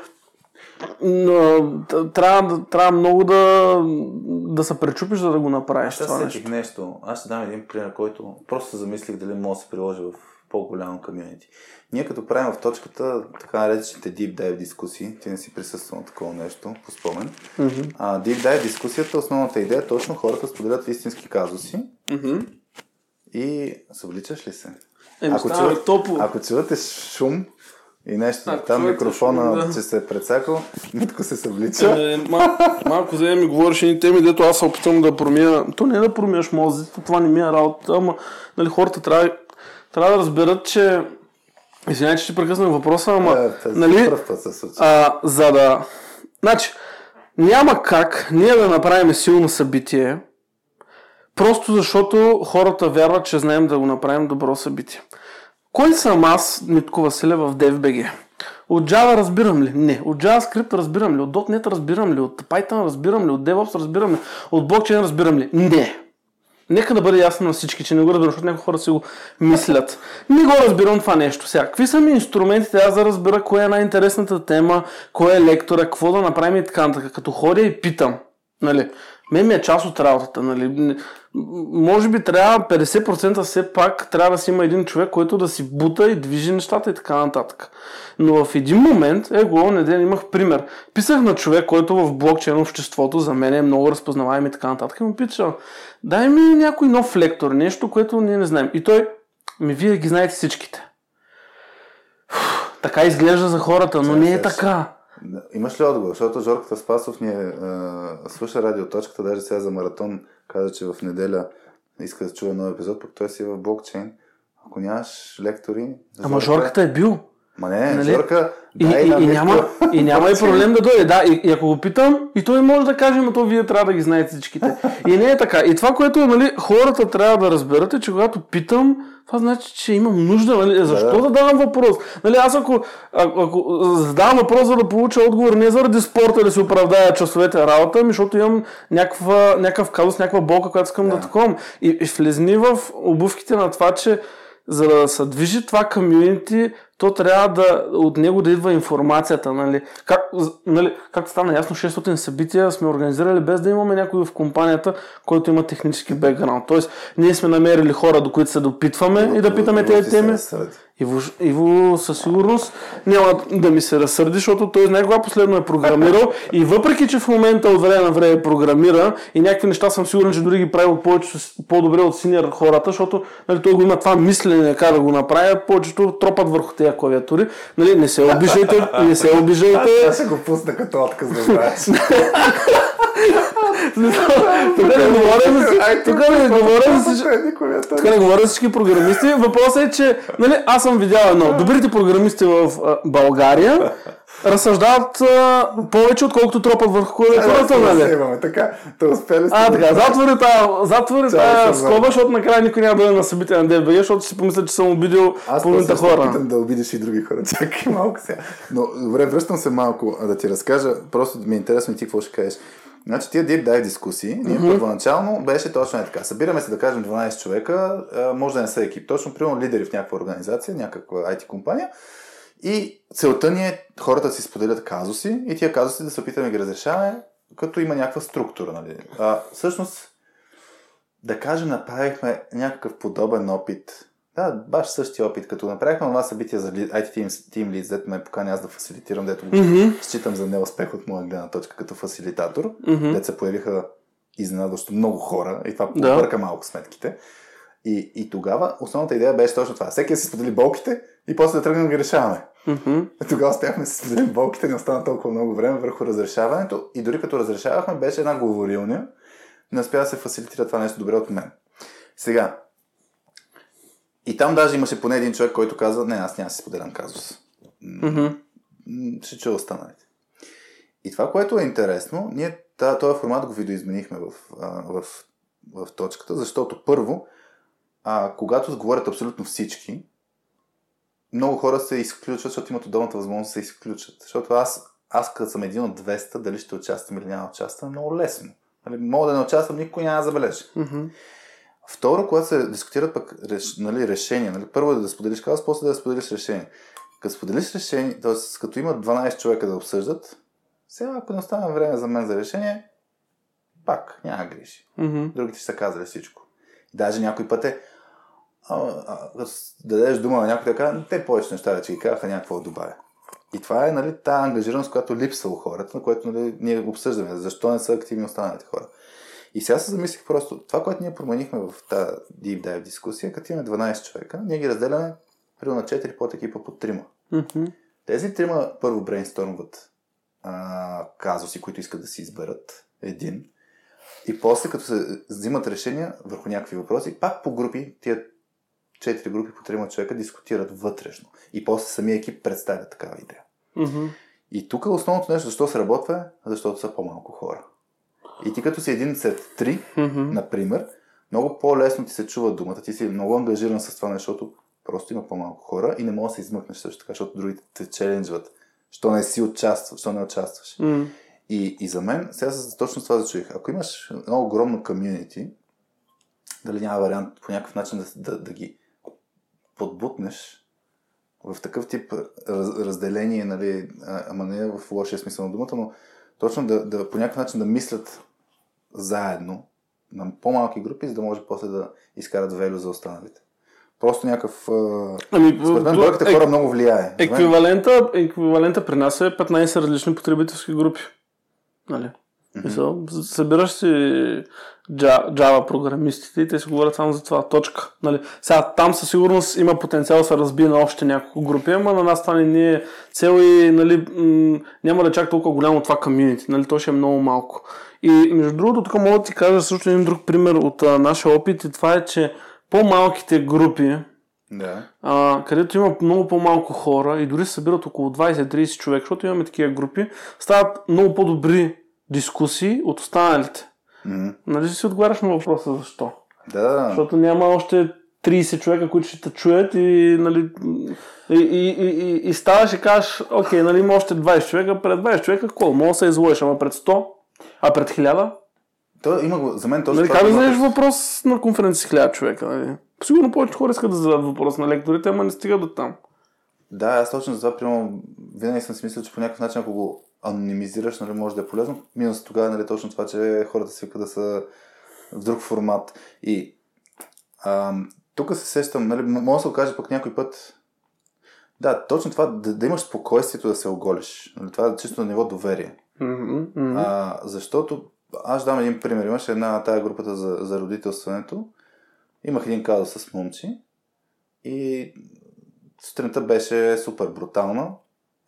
но трябва, трябва много да, да се пречупиш, за да го направиш Аз това нещо. нещо. Аз ще дам един пример, който просто се замислих дали може да се приложи в по-голямо комьюнити. Ние като правим в точката така наречените deep dive дискусии, ти не си присъствал на такова нещо, по спомен. А, deep dive дискусията, основната идея е точно хората споделят истински казуси и съвличаш ли се? Еми, става ми топло. ако чувате шум и нещо, Ако там микрофона, да. че се е прецакал, Митко се съвлича. Е, мал, малко за ми говориш едни теми, дето аз се опитвам да промия. То не е да промияш мозъците, това не ми е работа, ама нали, хората трябва, трябва да разберат, че Извинявай, че ще прекъснах въпроса, ама тази нали, се а, за да... Значи, няма как ние да направим силно събитие, просто защото хората вярват, че знаем да го направим добро събитие. Кой съм аз, Митко Василев, в DFBG? От Java разбирам ли? Не. От JavaScript разбирам ли? От .NET разбирам ли? От Python разбирам ли? От DevOps разбирам ли? От блокчейн разбирам ли? Не. Нека да бъде ясно на всички, че не го разбирам, защото някои хора си го мислят. Не го разбирам това нещо. Сега, какви са ми инструментите, аз да разбера кое е най-интересната тема, кой е лектора, какво да направим и така нататък. Като ходя и питам, нали, мен ми е част от работата, нали. Може би трябва 50% все пак трябва да си има един човек, който да си бута и движи нещата и така нататък. Но в един момент, его, неделя имах пример. Писах на човек, който в блокчейн обществото за мен е много разпознаваем и така нататък. И му питам, дай ми някой нов лектор, нещо, което ние не знаем. И той, ми вие ги знаете всичките. Фух, така изглежда за хората, но не е така. Имаш ли отговор? Защото Жорката Спасов ни е, а, слуша радиоточката, даже сега за маратон каза, че в неделя иска да чуе нов епизод, пък той си е в блокчейн. Ако нямаш лектори... Ама Жорката е бил. Ма не, Нали? Жорка, И, и, и, няма, и няма и проблем да дойде. Да, и, и ако го питам, и той може да каже, но то вие трябва да ги знаете всичките. И не е така. И това, което нали, хората трябва да разберат е, че когато питам, това значи, че имам нужда. Нали? Защо да, да. давам въпрос? Нали, аз ако, ако, ако задавам въпрос, за да получа отговор, не заради спорта да си оправдая часовете работа, ами защото имам някаква, някакъв казус, някаква болка, която искам да, да таковам. И, и влезни в обувките на това, че за да се движи това комьюнити, то трябва да, от него да идва информацията. Нали? Как, нали, както стана ясно, 600 събития сме организирали без да имаме някой в компанията, който има технически бекграунд. Тоест, ние сме намерили хора, до които се допитваме и да питаме тези теми. Иво, Иво със сигурност няма да ми се разсърди, защото той знае кога последно е програмирал и въпреки, че в момента от време на време програмира и някакви неща съм сигурен, че дори ги прави повече, по-добре от синьор хората, защото нали, той го има това мислене как да го направи, повечето тропат върху тези клавиатури. Нали, не се обижайте, не се обижайте. Аз ще го пусна като отказ да знаеш. Тук не говоря за тук не говоря за тук не говоря за всички програмисти. Въпросът е, че нали, аз съм видял едно. Добрите програмисти в България разсъждават а, повече, отколкото тропат върху клавиатурата, нали? Имаме, така, да успели сте. А, така, затвори тази, затвори тази скоба, защото накрая никой няма да бъде на събитие на DBG, защото си помисля, че съм обидил половината хора. Аз да обидиш и други хора. Чакай малко сега. Но, добре, връщам се малко да ти разкажа. Просто ми е интересно и ти какво ще кажеш. Значи тия Deep Dive дискусии, ние mm-hmm. първоначално беше точно е така. Събираме се да кажем 12 човека, може да не са екип, точно примерно лидери в някаква организация, някаква IT компания. И целта ни е хората да си споделят казуси и тия казуси да се опитаме да ги разрешаваме, като има някаква структура. Нали? А, всъщност, да кажем, направихме някакъв подобен опит да, баш същия опит. Като направихме това събитие за IT Team, Team Leads, дето ме покани аз да фасилитирам, дето mm-hmm. считам за неуспех от моя гледна точка като фасилитатор, mm-hmm. дето се появиха изненадващо много хора и това да. побърка малко сметките. И, и тогава основната идея беше точно това. Всеки да си сподели болките и после да тръгнем да ги решаваме. Mm-hmm. Тогава успяхме да споделим болките, не остана толкова много време върху разрешаването и дори като разрешавахме беше една говорилня, не успя да се фасилитира това нещо добре от мен. Сега, и там даже имаше поне един човек, който каза, не, аз няма да си споделям казус. Mm-hmm. Ще чуя останалите. И това, което е интересно, ние този формат го видоизменихме в, в, в, в точката, защото първо, а, когато говорят абсолютно всички, много хора се изключват, защото имат удобната възможност да се изключат. Защото аз, аз като съм един от 200, дали ще участвам или няма участвам, е много лесно. Нали, мога да не участвам, никой няма да забележи. Mm-hmm. Второ, когато се дискутират пък реш, нали, решения, нали, първо е да споделиш казус, после да споделиш решение. Като споделиш решение, т.е. като има 12 човека да обсъждат, сега ако не остане време за мен за решение, пак няма грижи. Mm-hmm. Другите ще са казали всичко. Даже някой път е, да дадеш дума на някой така, те повече неща че ги казаха, някакво добавя. И това е нали, тази ангажираност, която липсва у хората, на което нали, ние обсъждаме. Защо не са активни останалите хора. И сега се замислих просто, това, което ние променихме в тази Deep Dive дискусия, като имаме 12 човека, ние ги разделяме примерно на 4 под екипа по 3. Mm-hmm. Тези трима първо брейнстормват а, казуси, които искат да си изберат един. И после, като се взимат решения върху някакви въпроси, пак по групи, тия четири групи по трима човека дискутират вътрешно. И после самия екип представя такава идея. Mm-hmm. И тук основното нещо, защо се работва, защото са по-малко хора. И ти като си един сред три, mm-hmm. например, много по-лесно ти се чува думата, ти си много ангажиран с това нещо, защото просто има по-малко хора и не можеш да се измъкнеш също така, защото другите те челенджват. Що не си участваш, що не участваш. Mm. И, и за мен, сега точно това зачуих. Ако имаш едно огромно комьюнити, дали няма вариант по някакъв начин да, да, да ги подбутнеш в такъв тип раз, разделение, нали, ама не в лошия смисъл на думата, но точно да, да по някакъв начин да мислят заедно на по-малки групи, за да може после да изкарат велю за останалите. Просто някакъв... Ами, според мен бройката е, хора много влияе. Еквивалента, еквивалента при нас е 15 различни потребителски групи. Нали? Mm-hmm. Събираш си Java програмистите и те си говорят само за това. Точка. Нали? Сега там със сигурност има потенциал да се разбие на още няколко групи, ама на нас това не ни е цел и нали, м- няма да чак толкова голямо това комьюнити. Нали? То ще е много малко. И между другото, тук мога да ти кажа също един друг пример от а, нашия опит и това е, че по-малките групи, да. а, където има много по-малко хора и дори се събират около 20-30 човек, защото имаме такива групи, стават много по-добри дискусии от останалите. Mm-hmm. Нали си отговаряш на въпроса защо? Да. Защото няма още 30 човека, които ще те чуят и, нали, и, и, и, и, и ставаш и кажеш, окей, нали, има още 20 човека, пред 20 човека, какво? Мога да се излъжеш, ама пред 100, а пред 1000? То, има, за мен този нали, как да зададеш въпрос на конференция с 1000 човека? Нали? Сигурно повече хора искат да зададат въпрос на лекторите, ама не стига до там. Да, аз точно за това, примерно, винаги съм си мислил, че по някакъв начин, ако го анонимизираш, нали, може да е полезно. Минус тогава, нали, точно това, че хората свикват да са в друг формат. И ам, тук се сещам, нали, може да се окаже пък някой път, Да, точно това, да, да имаш спокойствието да се оголиш. Нали, Това е чисто на ниво доверие. Мгм, мгм. А, защото, аз дам един пример. Имаше една тая групата за, за родителстването. Имах един казус с момчи и сутринта беше супер брутална.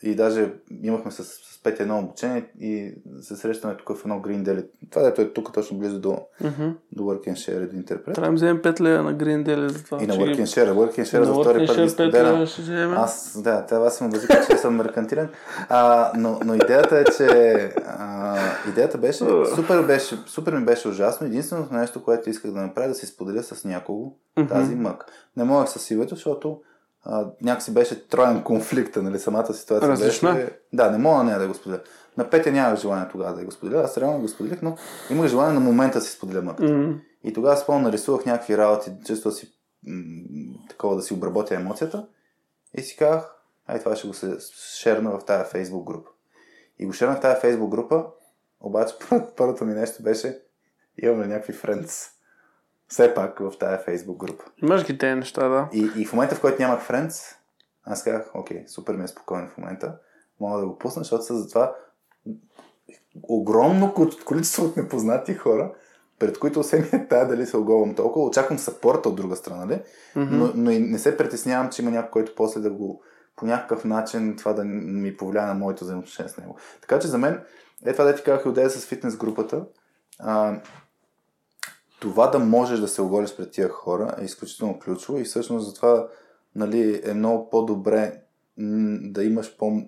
И даже имахме с, с Петя едно обучение и се срещаме тук в едно Green Deli. Това дето е тук точно близо до, Мгм. до Work and Share, до Интерпрет. Трябва да вземем 5 лея на Green Daily за това. И на Work and Share. Work and Share за втори път ги Share 5 споделям. Аз, да, тя вас ме базика, че съм меркантилен. А, но, но идеята е, че а, идеята беше, супер, беше, супер ми беше ужасно. Единственото нещо, което исках да направя, е да си споделя с някого тази мък. Не можех с Ивето, защото а, някакси беше троен конфликта, нали, самата ситуация Различна? беше... Да, не мога на нея да го споделя. На Петя нямах желание тогава да го споделя, аз реално го споделих, но имах желание на момента да си споделя мъката. М. И тогава спомням, нарисувах някакви работи, често си м- такова да си обработя емоцията. И си казах, ай това ще го се шерна в тази фейсбук група. И го шернах в тази фейсбук група, обаче първото, ми нещо беше, имам ли някакви френдс. Все пак в тази фейсбук група. Имаш ги тези неща, да. И, и в момента, в който нямах френдс, аз казах, окей, супер ми е спокойно в момента, мога да го пусна, защото са затова огромно ко- количество от непознати хора, пред които се ми е тая дали се оголвам толкова. Очаквам сапорта от друга страна, нали? но, но и не се притеснявам, че има някой, който после да го по някакъв начин това да ми повлияе на моето взаимоотношение с него. Така че за мен, е това да ти казах и с фитнес групата, а, това да можеш да се оголиш пред тия хора е изключително ключово и всъщност затова нали, е много по-добре да имаш по...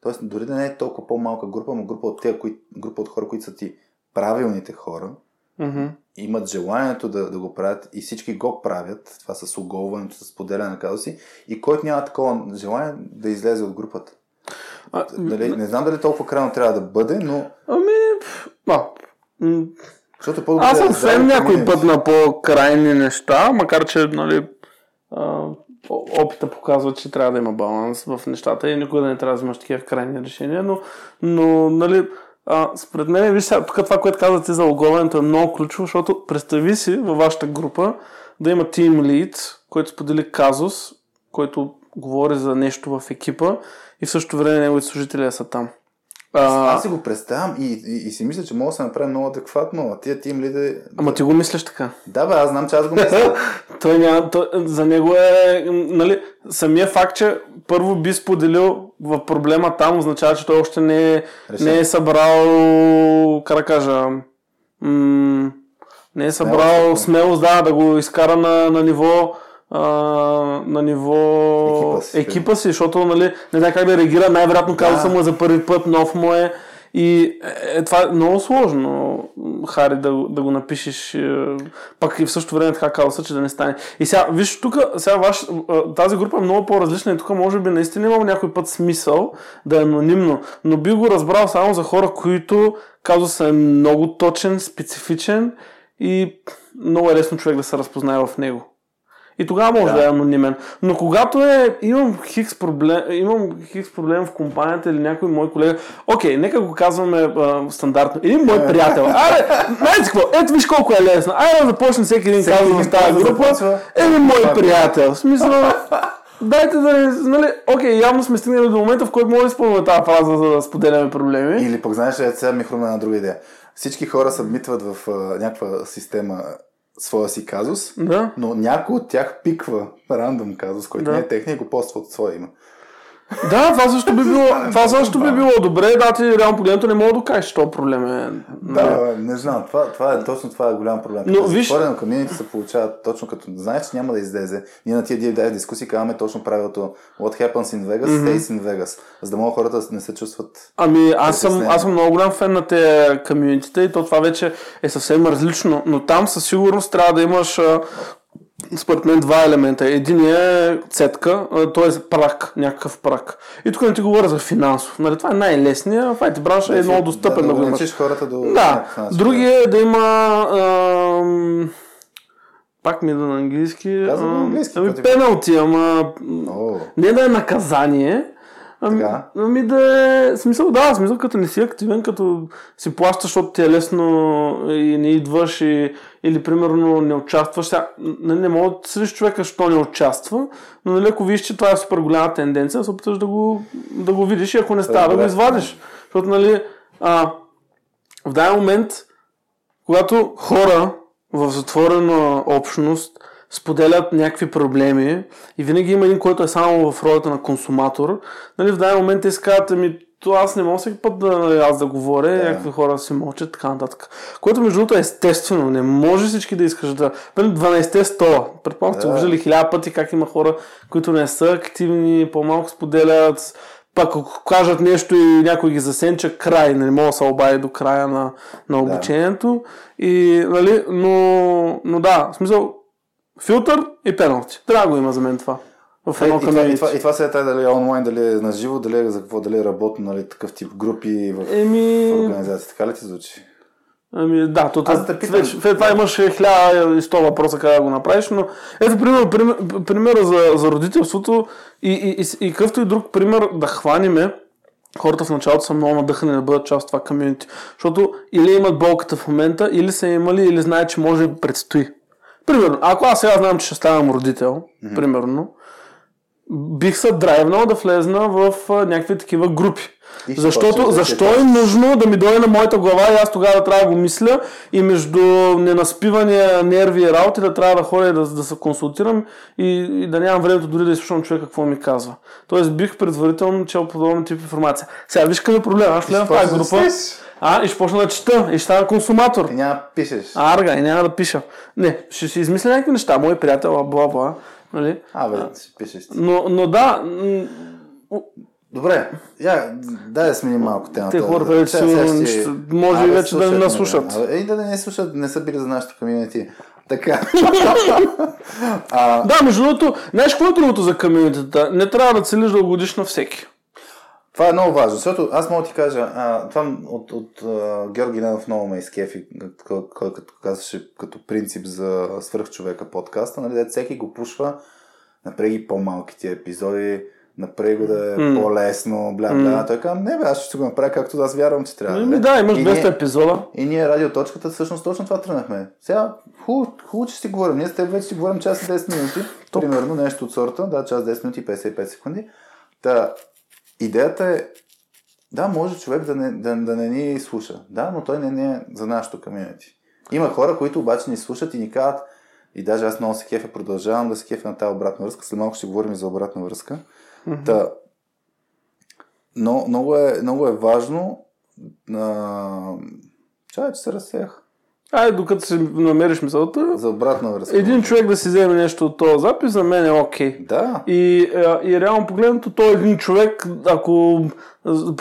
Тоест, дори да не е толкова по-малка група, но група от, тия, кои... група от хора, които са ти правилните хора, Мгм. имат желанието да, да го правят и всички го правят, това с оголването, с поделяне на казуси, и който няма такова желание да излезе от групата. А, Нали, не знам дали толкова крайно трябва да бъде, но Ами, а, защото е по-добре аз съм да някой път на по-крайни неща, макар че, нали, а, опита показва, че трябва да има баланс в нещата и никога да не трябва да взимаш такива крайни решения, но, но нали, а, според мен, виж сега, тук това, което казвате за оголването е много ключово, защото представи си във вашата група да има team lead, който сподели казус, който говори за нещо в екипа и в същото време неговите служители са там. А, Аз си го представям и, и, и си мисля, че мога да се направи много адекватно. А тия тим лиде... ама ти го мислиш така. Да, бе, аз знам, че аз го мисля. той няма, той, за него е, нали, самия факт, че първо би споделил в проблема там, означава, че той още не е, не е събрал, как да кажа, м- не е събрал смелост, да, да го изкара на, на ниво а, на ниво Екипа си. екипа си, защото нали, не знае как да реагира, най-вероятно казва Да. му е за първи път, нов му е и е, е, това е много сложно, Хари, да, го- да го напишеш, е, пак и в същото време така казва, че да не стане. И сега, виж, тук, сега ваш, а, тази група е много по-различна и тук може би наистина имам някой път смисъл да е анонимно, но би го разбрал само за хора, които казва е много точен, специфичен и много е лесно човек да се разпознае в него. И тогава може да. Да. е анонимен. Но когато е, имам хикс проблем, имам хикс проблем в компанията или някой мой колега, окей, нека го казваме а, стандартно. Един мой приятел. Аре, знаете какво, ето виж колко е лесно. Айде да започне всеки един казва в тази група. Един мой приятел. В смисъл, дайте да не, нали, окей, явно сме стигнали до момента, в който може да използваме тази фраза, за да споделяме проблеми. Или пък знаеш, ли, сега ми хрумна една друга идея. Всички хора събмитват в а, някаква система своя си казус, Да. но някой от тях пиква рандом казус, който Да. не е техния го поства от своя име. Да, това също би било, това също би било добре, да, ти реално погледнато не мога да докажеш, че проблем е. Да, не знам. Това, това е, точно това е голям проблем. Но виж- Затворено комьюнити се получава точно като знаеш, че няма да излезе. Ние на тия DFDI дискусии казваме точно правилото What happens in Vegas, mm-hmm. stays in Vegas. За да могат хората не се чувстват Ами аз съм, аз съм много голям фен на тези комьюнитите и то това вече е съвсем различно, но там със сигурност трябва да имаш според мен два елемента. Един е цетка, т.е. прак, някакъв прак. И тук не ти говоря за финансов. Нали, това е най-лесният, в IT бранш е много достъпен да, да, имаш. ограничиш хората до Да, другия е да има ам, пак ми е на английски. Казвам на английски, Ами пеналти, ама О, не да е наказание, Ами, Така. ами да е, смисъл, да, смисъл като не си активен, като си плащаш, защото ти е лесно и не идваш и, или примерно не участваш. Сега, нали, не мога да съдиш човека, що не участва, но нали, ако виж, че това е супер голяма тенденция, се опиташ да го, да го видиш и ако не става, да го извадиш. Защото, нали, а, в даден момент, когато хора в затворена общност споделят някакви проблеми и винаги има един, който е само в ролята на консуматор, нали, в даден момент те си казват, ами, то аз не мога всеки път да, нали, аз да говоря, Да. някакви хора си мълчат, така нататък. Което между другото е естествено, не може всички да искаш да... Нали, 12-те стола. Предполагам, сте Да. виждали хиляда пъти как има хора, които не са активни, по-малко споделят, пак ако кажат нещо и някой ги засенча, край, не мога да се обади до края на, на обучението. И, нали, но, но да, в смисъл, филтър и пеналти. Трябва да го има за мен това. В Е, едно и, това, и, това, и това сега дали е онлайн, дали е на живо, дали е за какво, дали е работно, нали, такъв тип групи в, Еми, в организация. Така ли ти звучи? Ами да, то, Аз да питам- вече, това имаш 1100 въпроса как да го направиш, но ето пример, пример, примера за, за родителството и, и, и, и какъвто и друг пример да хваниме, хората в началото са много надъхани да бъдат част от това комьюнити. Защото или имат болката в момента, или са имали, или знаят, че може да предстои. Примерно, ако аз сега знам, че ще ставам родител, mm-hmm. примерно, бих се драйвнал да влезна в а, някакви такива групи. И Защото, защо е нужно да ми дойде на моята глава и аз тогава да трябва да го мисля и между ненаспивания нерви и работи да трябва да ходя да, да се консултирам и, и да нямам времето дори да изслушам човека какво ми казва. Тоест бих предварително чел подобен тип информация. Сега виж къде е проблем. Аз влезам в тази група. четеш. А, и ще почна да чета. И ще стана консуматор. И няма да пишеш. Арга, и няма да пиша. Не, ще си измисля някакви неща. Мой приятел, бла, бла. Нали? А, бе, си пишеш. Но, но да, Добре, я, дай да сменим малко темата. Те хората вече сигурно ще- може и вече да не слушат, наслушат. Абе, Ей, да не слушат, не са били за нашото комьюнити. Така. а, Да, между другото, знаеш какво е другото за комьюнитета? Не трябва да целиш да угодиш на всеки. Това е много важно, защото аз мога да ти кажа, а, това от, от а, Георги Ненов много ме изкефи, кой, кой като казваше като принцип за свръхчовека подкаста, нали, всеки го пушва, направи ги по-малки тия епизоди, направи го да е М. по-лесно, бля, бля. Той казва, не бе, аз ще го направя както аз вярвам, че трябва. Ами бе. да, имаш И 200 ние- епизода. И ние радиоточката всъщност точно това тръгнахме. Сега хубаво, хубаво че си говорим. Ние с теб вече си говорим час и 10 минути. Примерно нещо от сорта. Да, час 10 минути и 55 секунди. Та, идеята е да, може човек да не, да, да не ни слуша. Да, но той не, не е за нашото комьюнити. Има хора, които обаче ни слушат и ни казват и даже аз много се кефя, продължавам да се кефя на тази обратна връзка. След малко ще говорим и за обратна връзка. Та, но, много, е, много е важно а, Чай, че се разсеях. Ай, докато си намериш мисълта, За обратна връзка. един човек да си вземе нещо от този запис, за мен е окей. Да. И, и реално погледнато, той един човек, ако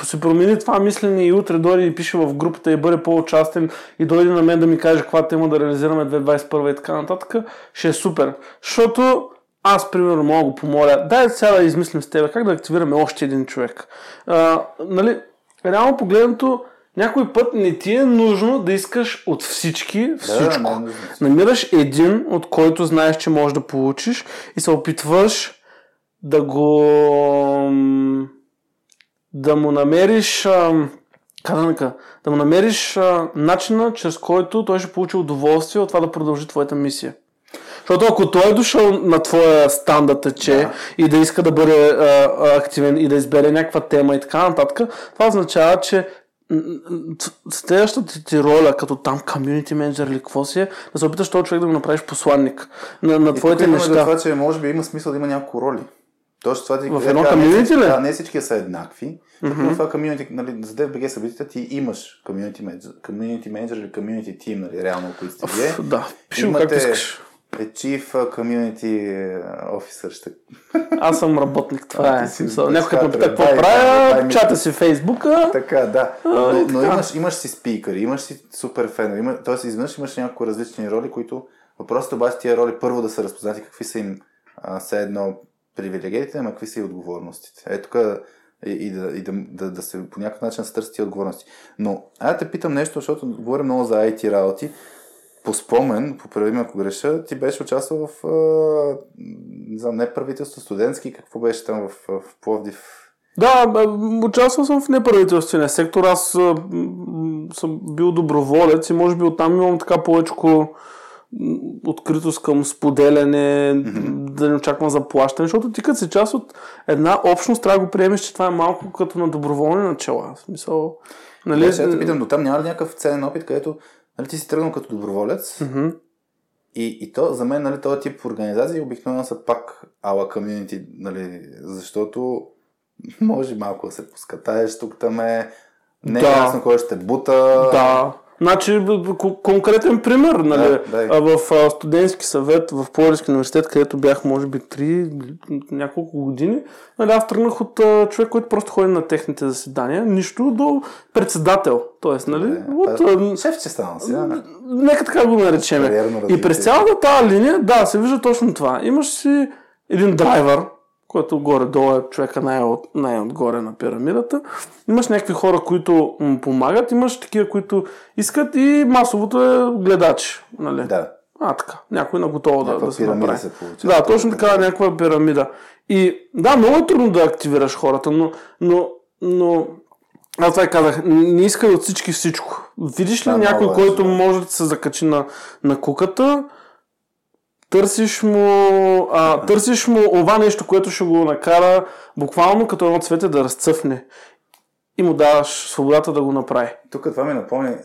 се промени това мислене и утре дойде и пише в групата и бъде по-участен и дойде на мен да ми каже каква тема да реализираме 2021 и така нататък, ще е супер. Защото аз, примерно, мога да го помоля, дай сега да измислим с теб как да активираме още един човек. А, нали, реално погледнато, някой път не ти е нужно да искаш от всички всичко. не е нужно. Намираш един, от който знаеш, че можеш да получиш и се опитваш да го... да му намериш... ам, Как да? Да му намериш а, начина, чрез който той ще получи удоволствие от това да продължи твоята мисия. Защото ако той е дошъл на твоя стан да тече Да. и да иска да бъде а, активен и да избере някаква тема и така нататък, това означава, че следващата ти, роля, като там комьюнити менеджер или какво си е, да се опиташ този човек да го направиш посланник на, на И твоите неща. това, че може би има смисъл да има няколко роли. Точно това ти В е, едно всички- ли? Да, не всички са еднакви. Mm-hmm. Това комьюнити, нали, за DFBG събитията ти имаш комьюнити менеджер, комьюнити менеджер или комьюнити тим, нали, реално, които сте вие. Да, пиши както искаш. Е Chief Community Officer. Ще... Аз съм работник, това А, е. си Някой ме пита какво правя, чата си Фейсбука. Така, да. Но, но имаш, имаш си спикъри, имаш си супер фенове. Има, тоест, изведнъж имаш няколко различни роли, които въпросът е обаче тия роли първо да са разпознати какви са им а, все едно привилегиите, ама какви са и отговорностите. Е, тук и, и, да, и да, да, да, се по някакъв начин се търсят тия отговорности. Но, аз те питам нещо, защото говорим много за IT работи. По спомен, поправи ме ако греша, ти беше участвал в а, не знам, не правителство, студентски, какво беше там в, в Пловдив? Да, участвал съм в неправителствения сектор. Аз съм бил доброволец и може би оттам имам така повече откритост към споделяне, да не очаквам заплащане, защото ти като си част от една общност, трябва да го приемеш, че това е малко като на доброволни начала. В смисъл, нали? Нали, сега те питам, до там няма ли някакъв ценен опит, където нали, ти си тръгнал като доброволец Мгм. и, и то, за мен нали, този тип организации обикновено са пак ала комьюнити, нали, защото може малко да се поскатаеш тук там е, не е Да. ясно кой ще бута. Да. Значи, конкретен пример, нали, Да, в а, студентски съвет в Пловдивски университет, където бях, може би, 3 няколко години, нали, аз тръгнах от а, човек, който просто ходи на техните заседания, нищо до председател. Тоест, нали, Добре. от, Шеф, че стана сега. не? нека така го наречем. И през цялата тази линия, да, се вижда точно това. Имаш си един драйвер, който горе-долу е човека най-от, най-отгоре на пирамидата. Имаш някакви хора, които му помагат, имаш такива, които искат и масовото е гледачи. Нали? Да. А, така. Някой на готово да, да се направи. се получава. Да, точно така, някаква пирамида. И да, много е трудно да активираш хората, но, но, но аз това казах, не искай от всички всичко. Видиш ли Да, някой, е, който да. може да се закачи на, на куката, търсиш му, а, търсиш му това нещо, което ще го накара буквално като едно цвете да разцъфне. И му даваш свободата да го направи. Тук това ми напомни,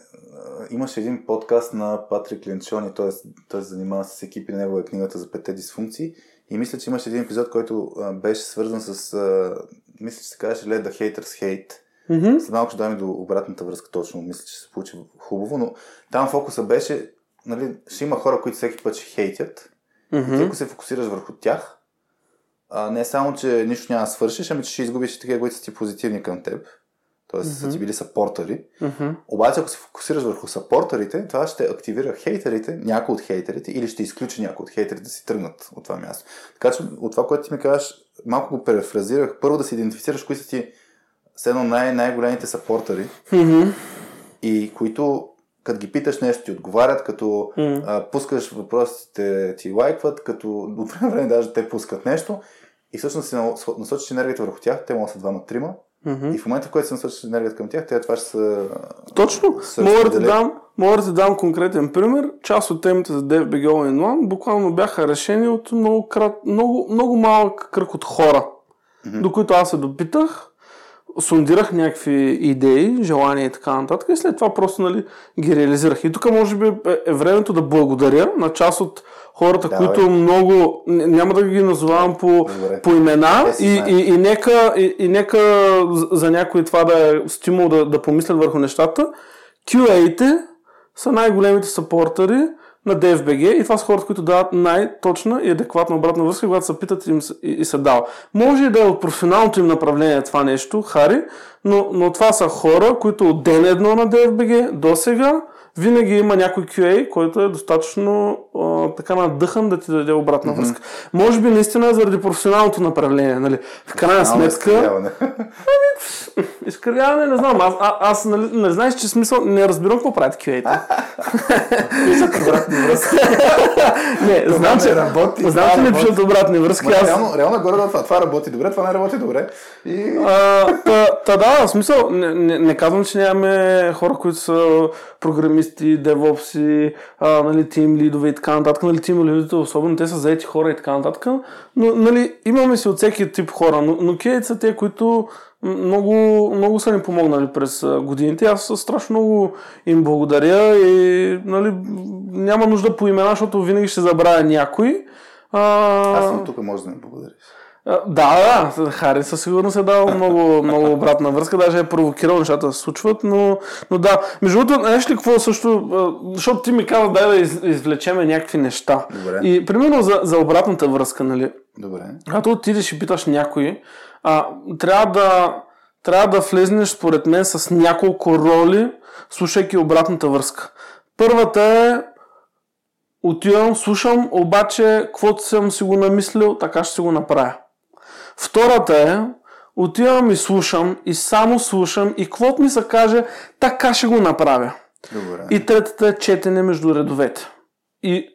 имаше един подкаст на Патрик Ленчони, т.е. той се занимава с екипи на негова книгата за петте дисфункции и мисля, че имаше един епизод, който а, беше свързан с, а, мисля, че се казваше Let the Haters Hate. Мгм. След малко ще дойдем до обратната връзка точно, мисля, че се получи хубаво, но там фокуса беше, нали, ще има хора, които всеки път ще хейтят, Мгм. ти ако се фокусираш върху тях, а, не само, че нищо няма да свършиш, ами че ще изгубиш такива, които са ти позитивни към теб. Тоест са ти били сапортъри. Мгм. Обаче, ако се фокусираш върху сапортърите, това ще активира хейтерите, някои от хейтерите, или ще изключи някои от хейтерите да си тръгнат от това място. Така че от това, което ти ми казваш, малко го префразирах. Първо да си идентифицираш кои са ти все едно най- най-големите сапортъри Мгм. и които като ги питаш нещо ти отговарят, като М. а, пускаш въпросите ти лайкват, като от време време даже те пускат нещо и всъщност си на- насочиш енергията върху тях, те могат да са двама-трима Мгм. и в момента, в който се насочиш енергията към тях, те това ще са Точно. Мога да, ти дам, мога да ти дам конкретен пример. Част от темите за DFBG All in One буквално бяха решени от много, крат, много, много малък кръг от хора, до които аз се допитах, сондирах някакви идеи, желания и така нататък и след това просто нали, ги реализирах. И тук може би е- е времето да благодаря на част от хората, Давай. които много, няма да ги назовавам по, Добре. по имена Те и, и, и, нека, и, и нека за- някой това да е стимул да, да помислят върху нещата. QA-те са най-големите сапортъри на DFBG и това са хората, които дават най-точна и адекватна обратна връзка, когато се питат им и, и се дава. Може и да е от професионалното им направление това нещо, Хари, но, но това са хора, които от ден едно на DFBG до сега винаги има някой QA, който е достатъчно а, така надъхан да ти даде обратна връзка. Може би наистина е заради професионалното направление. Нали? В крайна Само сметка, изкривяване. изкривяване не знам. Аз, а, аз нали, не знаеш, че смисъл не разбирам какво правят QA-те. Обратна връзка. не, знам, не че, работи, знам, че работи. пишат обратни връзки. Аз, реално, реално горе това, това работи добре, това не работи добре. И А, та, та да, в смисъл, не, не, не казвам, че нямаме хора, които са програмисти, девопси, а, нали, тим лидове и така нататък. Нали, тим лидовете, особено те са заети хора и така нататък. Но нали, имаме си от всеки тип хора. Но, но са те, които много, много са ни помогнали през годините. Аз страшно много им благодаря и нали, няма нужда по имена, защото винаги ще забравя някой. А, аз съм тук, може да ми благодариш. Да, да, Хари със сигурност е дал много, много обратна връзка, даже е провокирал нещата да се случват, но, но да. Между другото, знаеш ли какво също, защото ти ми каза дай да из, извлечеме някакви неща. Добре. И примерно за, за обратната връзка, нали? Добре. Когато отидеш и питаш някой, а, трябва да трябва да влезнеш според мен с няколко роли, слушайки обратната връзка. Първата е отивам, слушам, обаче каквото съм си го намислил, така ще си го направя. Втората е отивам и слушам и само слушам и каквото ми се каже, така ще го направя. Добре. И третата е четене между редовете. И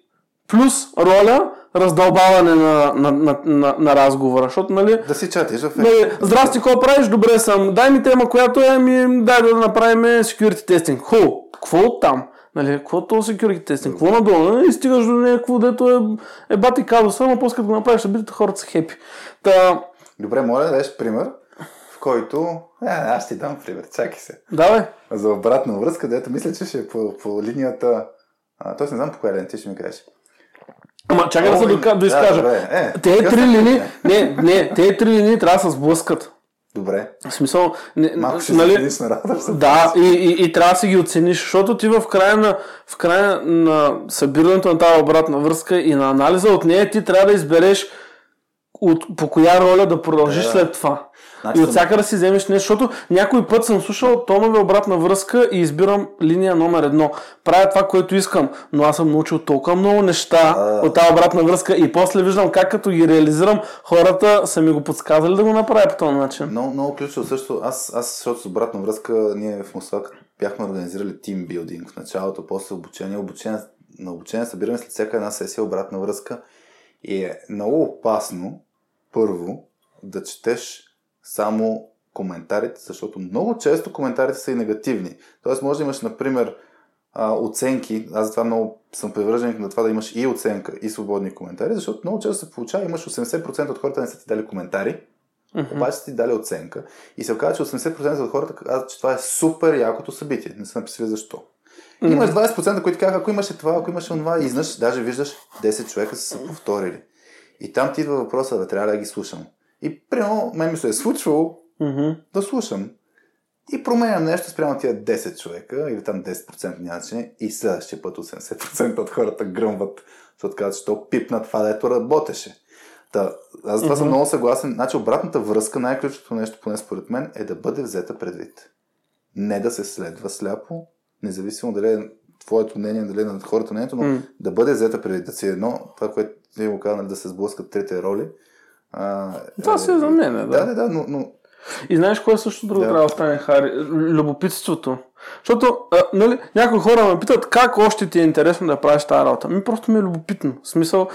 плюс роля раздълбаване на, на, на, на, на разговора. Защото, нали, Да си чатиш в Нали, здрасти, какво правиш? Добре съм. Дай ми тема, която е, ми дай да направим security testing. Ху, какво от там? Нали, какво е то security testing? Какво надолу? Нали, и стигаш до някакво, дето е, е бати казуса, но после като го направиш, бъдете хората са хепи. Та, Добре, моля да дадеш пример, в който... А, аз ти дам пример, чакай се. давай. За обратна връзка, дето мисля, че ще е по, по линията... Тоест не знам по коя ти ще ми кажеш. Ама чакай да се дока- да, добре. Е, Те три линии, не, не, те три линии трябва да се сблъскат. Добре. В смисъл, не, Малко ще нали, нали... на се Да, и, и, и трябва да си ги оцениш, защото ти в края, на, в края на събирането на тази обратна връзка и на анализа от нея ти трябва да избереш от, по коя роля да продължиш Да. след това. Значи и от всяка да си вземеш нещо, защото някой път съм слушал тонове обратна връзка и избирам линия номер едно. Правя това, което искам, но аз съм научил толкова много неща А. от тази обратна връзка и после виждам как като ги реализирам, хората са ми го подсказали да го направя по този начин. Много, много ключово също. Аз, аз, защото с обратна връзка, ние в Москва бяхме организирали тимбилдинг в началото, после обучение. обучение на обучение събираме след всяка една сесия обратна връзка. И е много опасно, първо, да четеш само коментарите, защото много често коментарите са и негативни. Тоест, може да имаш, например, а, оценки. Аз затова много съм привърженик на това да имаш и оценка, и свободни коментари, защото много често се получава, имаш 80% от хората не са ти дали коментари, обаче са ти дали оценка. И се оказа, че 80% от хората казват, че това е супер якото събитие. Не са написали защо. И Имаш 20%, които казват, ако имаше това, ако имаше това, и изнъж, даже виждаш 10 човека са се повторили. И там ти идва въпроса, да трябва да ги слушам. И примерно, мен ми се е случвало Мгм. да слушам. И променям нещо спрямо тия 10 човека, или там 10% няма значение, и следващия път 80% от хората гръмват, защото казват, че то пипна това, дето работеше. Та, аз за това съм много съгласен. Значи обратната връзка, най-ключовото нещо, поне според мен, е да бъде взета предвид. Не да се следва сляпо, независимо дали е твоето мнение, дали е на хората мнението, но М. да бъде взета предвид. Да си едно, това, което ти го каза, нали, да се сблъскат трите роли. А, Това си е за мен, да. Да, да, да, но, но И знаеш кое също друго Да. трябва да остане, Хари? Любопитството. Защото, а, нали, някои хора ме питат как още ти е интересно да правиш тази работа. Ми просто ми е любопитно. В смисъл,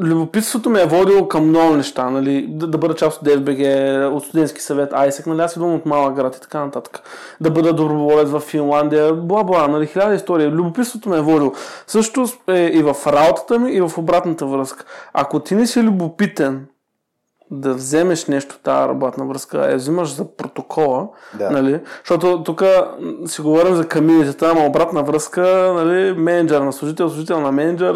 любопитството ме е водило към много неща, нали, да, да бъда част от DFBG, от студентски съвет, Айсек, нали, аз идвам от малък град и така нататък. Да бъда доброволец в Финландия, бла-бла, нали, хиляда истории. Любопитството ме е водило. Също е и в работата ми, и в обратната връзка. Ако ти не си любопитен да вземеш нещо тази работна връзка, я взимаш за протокола, Да. нали? Защото тук си говорим за камилитета, ама обратна връзка, нали? менеджер на служител, служител на менеджер,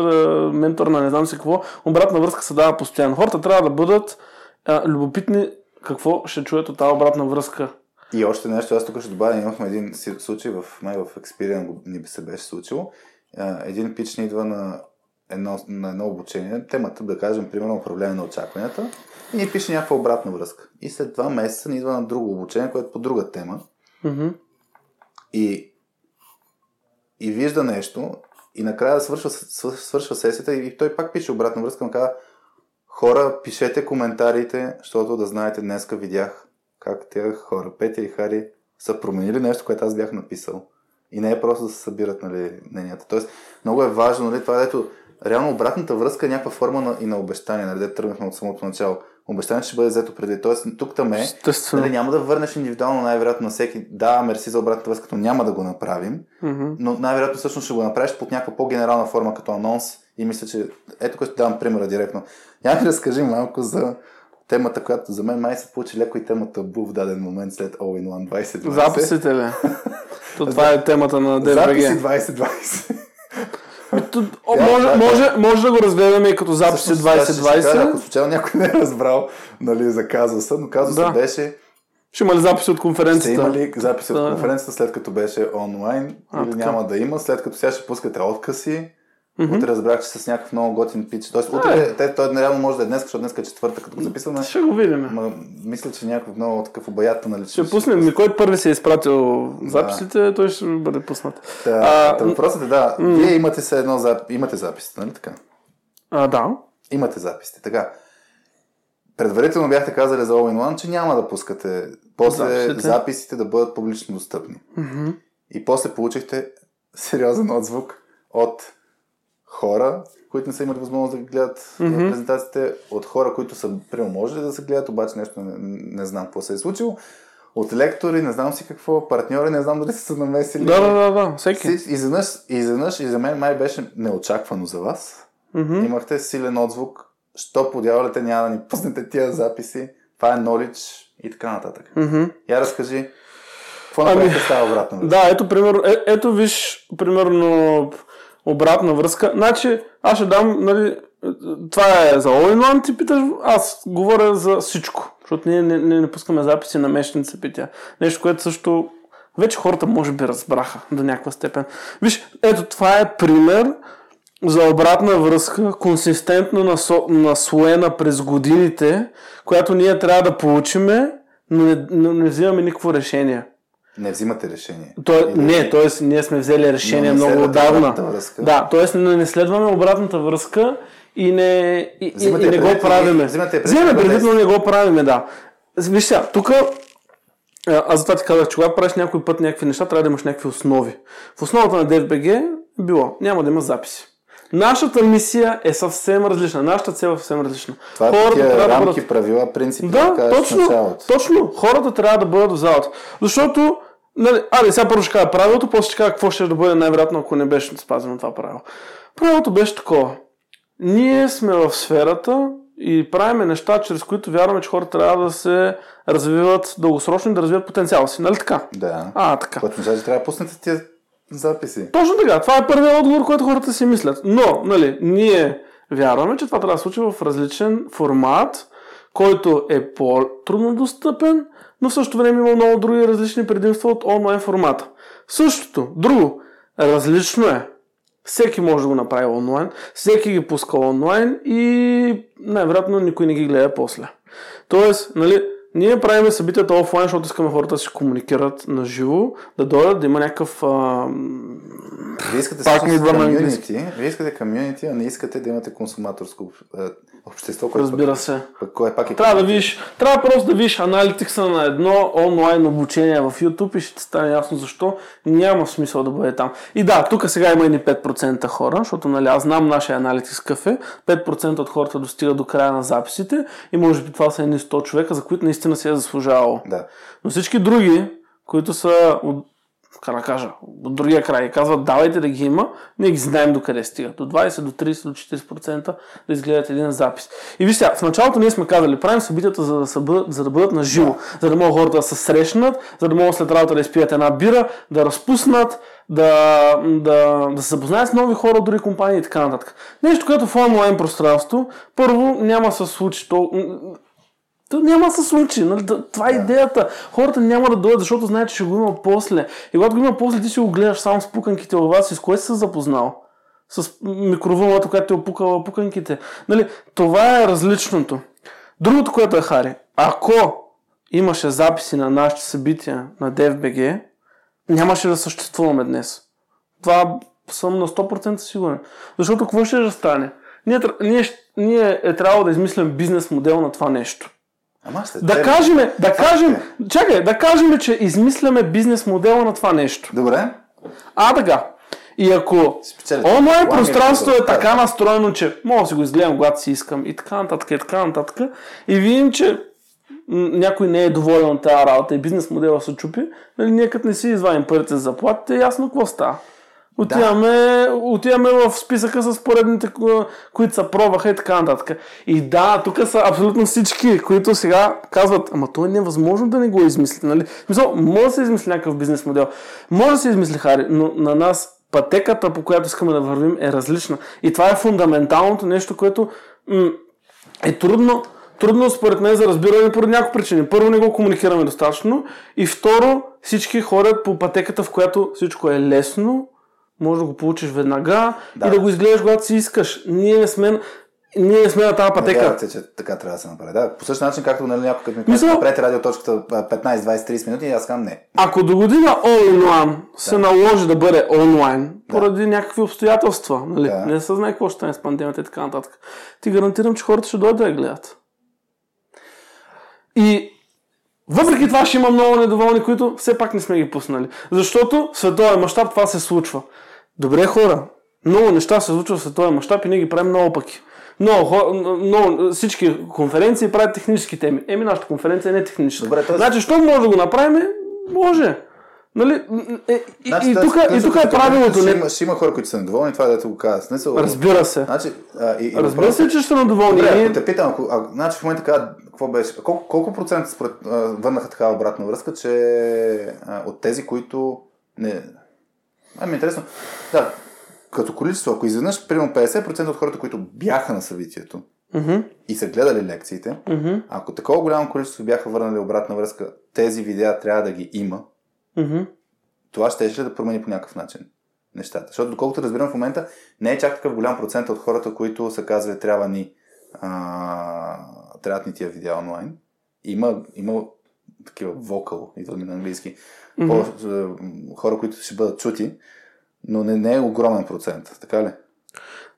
ментор на не знам си какво, обратна връзка се дава постоянно. Хората трябва да бъдат а, любопитни какво ще чуят от тази обратна връзка. И още нещо, аз тук ще добавя, имахме един случай в май в Experian ни се беше случило. Един пич ни идва на едно, на едно обучение, темата, да кажем, примерно управление на очакванията, и ни пише някаква обратна връзка. И след два месеца ни идва на друго обучение, което е по друга тема, Мгм. и, и вижда нещо, и накрая свършва, свършва, свършва сесията, и той пак пише обратна връзка, му казва, хора, пишете коментарите, защото да знаете, днеска видях как тези хора, Петя и Хари, са променили нещо, което аз бях написал. И не е просто да се събират нали, мненията. Тоест, много е важно, нали, това дето реално обратната връзка е някаква форма на, и на обещание, нали, тръгнахме от самото начало. Обещание ще бъде взето преди. Тоест, тук там е, нали, няма да върнеш индивидуално най-вероятно на всеки, да, мерси за обратната връзка, но няма да го направим, Мгм. но най-вероятно всъщност ще го направиш под някаква по-генерална форма като анонс и мисля, че ето като давам примера директно. Няма да разкажи малко за темата, която за мен май се получи леко и темата бу в даден момент след All in One 2020. Записите ли? То това е темата на Записи DFBG. 2020. Може, може, може да го разгледаме и като записи Всъщност, аз ще кажа, 2020. Ако случайно някой не е разбрал нали, за казуса, но казуса Да. беше Ще има ли записи от конференцията? имали записи от Да. конференцията след като беше онлайн А, или така. няма да има, след като сега ще пускате откъси. Утре разбрах, че с някакъв много готин пич. Тоест, Е. утре, те, той нереално може да е днес, защото днес е четвърта, като го записваме. Ще го видим. Ма, мисля, че някакъв много такъв обаятел нали, Ще пуснем. Ми, кой първи си е изпратил записите, той ще бъде пуснат. Та, А, въпросът е, да, вие имате се едно зап... имате записите, нали така? А, да. Имате записите, така. Предварително бяхте казали за All in One, че няма да пускате после Записите. записите да бъдат публично достъпни. Мгм. И после получихте сериозен отзвук от хора, които не са имали възможност да ги гледат mm-hmm. презентациите, от хора, които са, примерно, да се гледат, обаче нещо не, не знам какво се е случило, от лектори, не знам си какво, партньори, не знам дали са се намесили. Да, да, да, да, всеки. Изведнъж, изведнъж и за мен май беше неочаквано за вас. Mm-hmm. Имахте силен отзвук, що подявалите няма да ни пуснете тия записи, това е knowledge и така нататък. Mm-hmm. Я разкажи, какво направихте ами, става обратно? Да, ето, пример, е, ето виж, примерно, обратна връзка. Значи, аз ще дам, нали, това е за all ти питаш, аз говоря за всичко. Защото ние не, не, не пускаме записи на мещани събития. Нещо, което също вече хората може би разбраха до някаква степен. Виж, ето това е пример за обратна връзка, консистентно насо, наслоена през годините, която ние трябва да получиме, но не, но не взимаме никакво решение. Не взимате решение. То, Или... Не, т.е. ние сме взели решение много отдавна. Да, т.е. не, не следваме обратната връзка и не, и, и, и не го правиме. Взимате предвид, но не го правиме, да. Виж сега, тук аз затова ти казах, че когато правиш някой път някакви неща, трябва да имаш някакви основи. В основата на DFBG е било, няма да има записи. Нашата мисия е съвсем различна. Нашата цел е съвсем различна. Това е хората трябва рамки, да правила, принципи, да, да точно, точно. Хората трябва да бъдат в залата. Защото Нали, аре, сега първо ще кажа правилото, после ще кажа какво ще да бъде най-вероятно, ако не беше спазено това правило. Правилото беше такова. Ние сме в сферата и правиме неща, чрез които вярваме, че хората трябва да се развиват дългосрочно и да развиват потенциала си. Нали така? Да. А, така. Което че трябва да пуснете тия записи. Точно така. Това е първият отговор, който хората си мислят. Но, нали, ние вярваме, че това трябва да се случи в различен формат, който е по-трудно достъпен, но в същото време има много други различни предимства от онлайн формата. Същото, друго, различно е. Всеки може да го направи онлайн, всеки ги пуска онлайн и най-вероятно никой не ги гледа после. Тоест, нали, ние правим събитията офлайн, защото искаме хората да си комуникират на живо, да дойдат, да има някакъв... А... Вие искате пак ми комьюнити, вие искате комьюнити, а не искате да имате консуматорско общество, което Разбира пък, се. Пък, кое пак е трябва да видиш, трябва просто да видиш аналитикса на едно онлайн обучение в YouTube и ще ти стане ясно защо няма смисъл да бъде там. И да, тук сега има и 5% хора, защото нали, аз знам нашия аналитикс кафе, 5% от хората достигат до края на записите и може би това са едни 100 човека, за които наистина се е заслужавало. Да. Но всички други, които са от как да кажа, от другия край казват давайте да ги има, ние ги знаем до къде стигат. До 20, до 30, до 40% да изгледат един запис. И вижте, в началото ние сме казали, правим събитията за да, бъдат, за да бъдат на живо, да. за да могат хората да се срещнат, за да могат след работа да изпият една бира, да разпуснат, да, да, да се запознаят с нови хора от други компании и така нататък. Нещо, което в онлайн пространство, първо няма се случи. То, то няма да се случи. Нали? Това е да. идеята. Хората няма да дойдат, защото знаят, че ще го има после. И когато го има после, ти си го гледаш само с пуканките във вас и с кое си се запознал? С микровълната, която е опукала пуканките. Нали? Това е различното. Другото, което е Хари, ако имаше записи на нашите събития на DFBG, нямаше да съществуваме днес. Това съм на 100% сигурен. Защото какво ще стане? Ние, ние, ние е трябвало да измислим бизнес модел на това нещо. Ама сте да кажем, да кажем, чакай, да кажем, че измисляме бизнес модела на това нещо. Добре. А, така. И ако онлайн пространство е така настроено, че мога да си го изгледам, когато си искам и така нататък, и така нататък, и видим, че някой не е доволен от тази работа и бизнес модела се чупи, нали, ние като не си извадим парите за заплатите, е ясно какво става. Отиваме, да. отиваме в списъка с поредните, които са пробваха и така нататък. И да, тук са абсолютно всички, които сега казват, ама то е невъзможно да не го измисли. Нали? Мисъл, може да се измисли някакъв бизнес модел. Може да се измисли Хари, но на нас пътеката, по която искаме да вървим, е различна. И това е фундаменталното нещо, което м- е трудно, трудно според мен за разбиране по няколко причини. Първо, не го комуникираме достатъчно и второ, всички ходят по пътеката, в която всичко е лесно, може да го получиш веднага да. и да го изгледаш когато си искаш. Ние не сме, ние не сме на тази пътека. Надявате, че така трябва да се направи. Да, по същия начин, както нали, някой като ми каже, направете радиоточката 15, 20, 30 минути аз казвам не. Ако до година One да. се наложи да бъде онлайн, поради да. някакви обстоятелства, нали? да. не се знае какво ще стане с пандемията и така нататък, ти гарантирам, че хората ще дойдат да я гледат. И въпреки това ще има много недоволни, които все пак не сме ги пуснали. Защото в световен мащаб това се случва. Добре хора, много неща се случват в световен мащаб и ние ги правим много пъки. Много, много, всички конференции правят технически теми. Еми, нашата конференция не е техническа. Добре, т.е. Значи, що може да го направим? Може. Нали? Е, и, Значи, и, тук, и тук е правилото. Ще има, ще има хора, които са недоволни, това е дето го казва. Смисъл, Разбира се. Значи, а, и, и Разбира въпросът- се, че ще са недоволни. Добре, ако те питам, ако, а, значи в момента така, какво беше, колко, колко процента според, а, върнаха такава обратна връзка, че а, от тези, които не... Ами интересно, да, като количество, ако изведнъж, примерно 50% от хората, които бяха на събитието Мгм, и са гледали лекциите, мгм, ако такова голямо количество бяха върнали обратна връзка, тези видеа трябва да ги има, мгм. това ще ли да промени по някакъв начин нещата? Защото доколкото разбирам в момента, не е чак такъв голям процент от хората, които са казали трябва ни а, трябват ни тия видеа онлайн. Има, има такива вокал, идва ми на английски, А, хора, които ще бъдат чути, но не, не е огромен процент, така ли?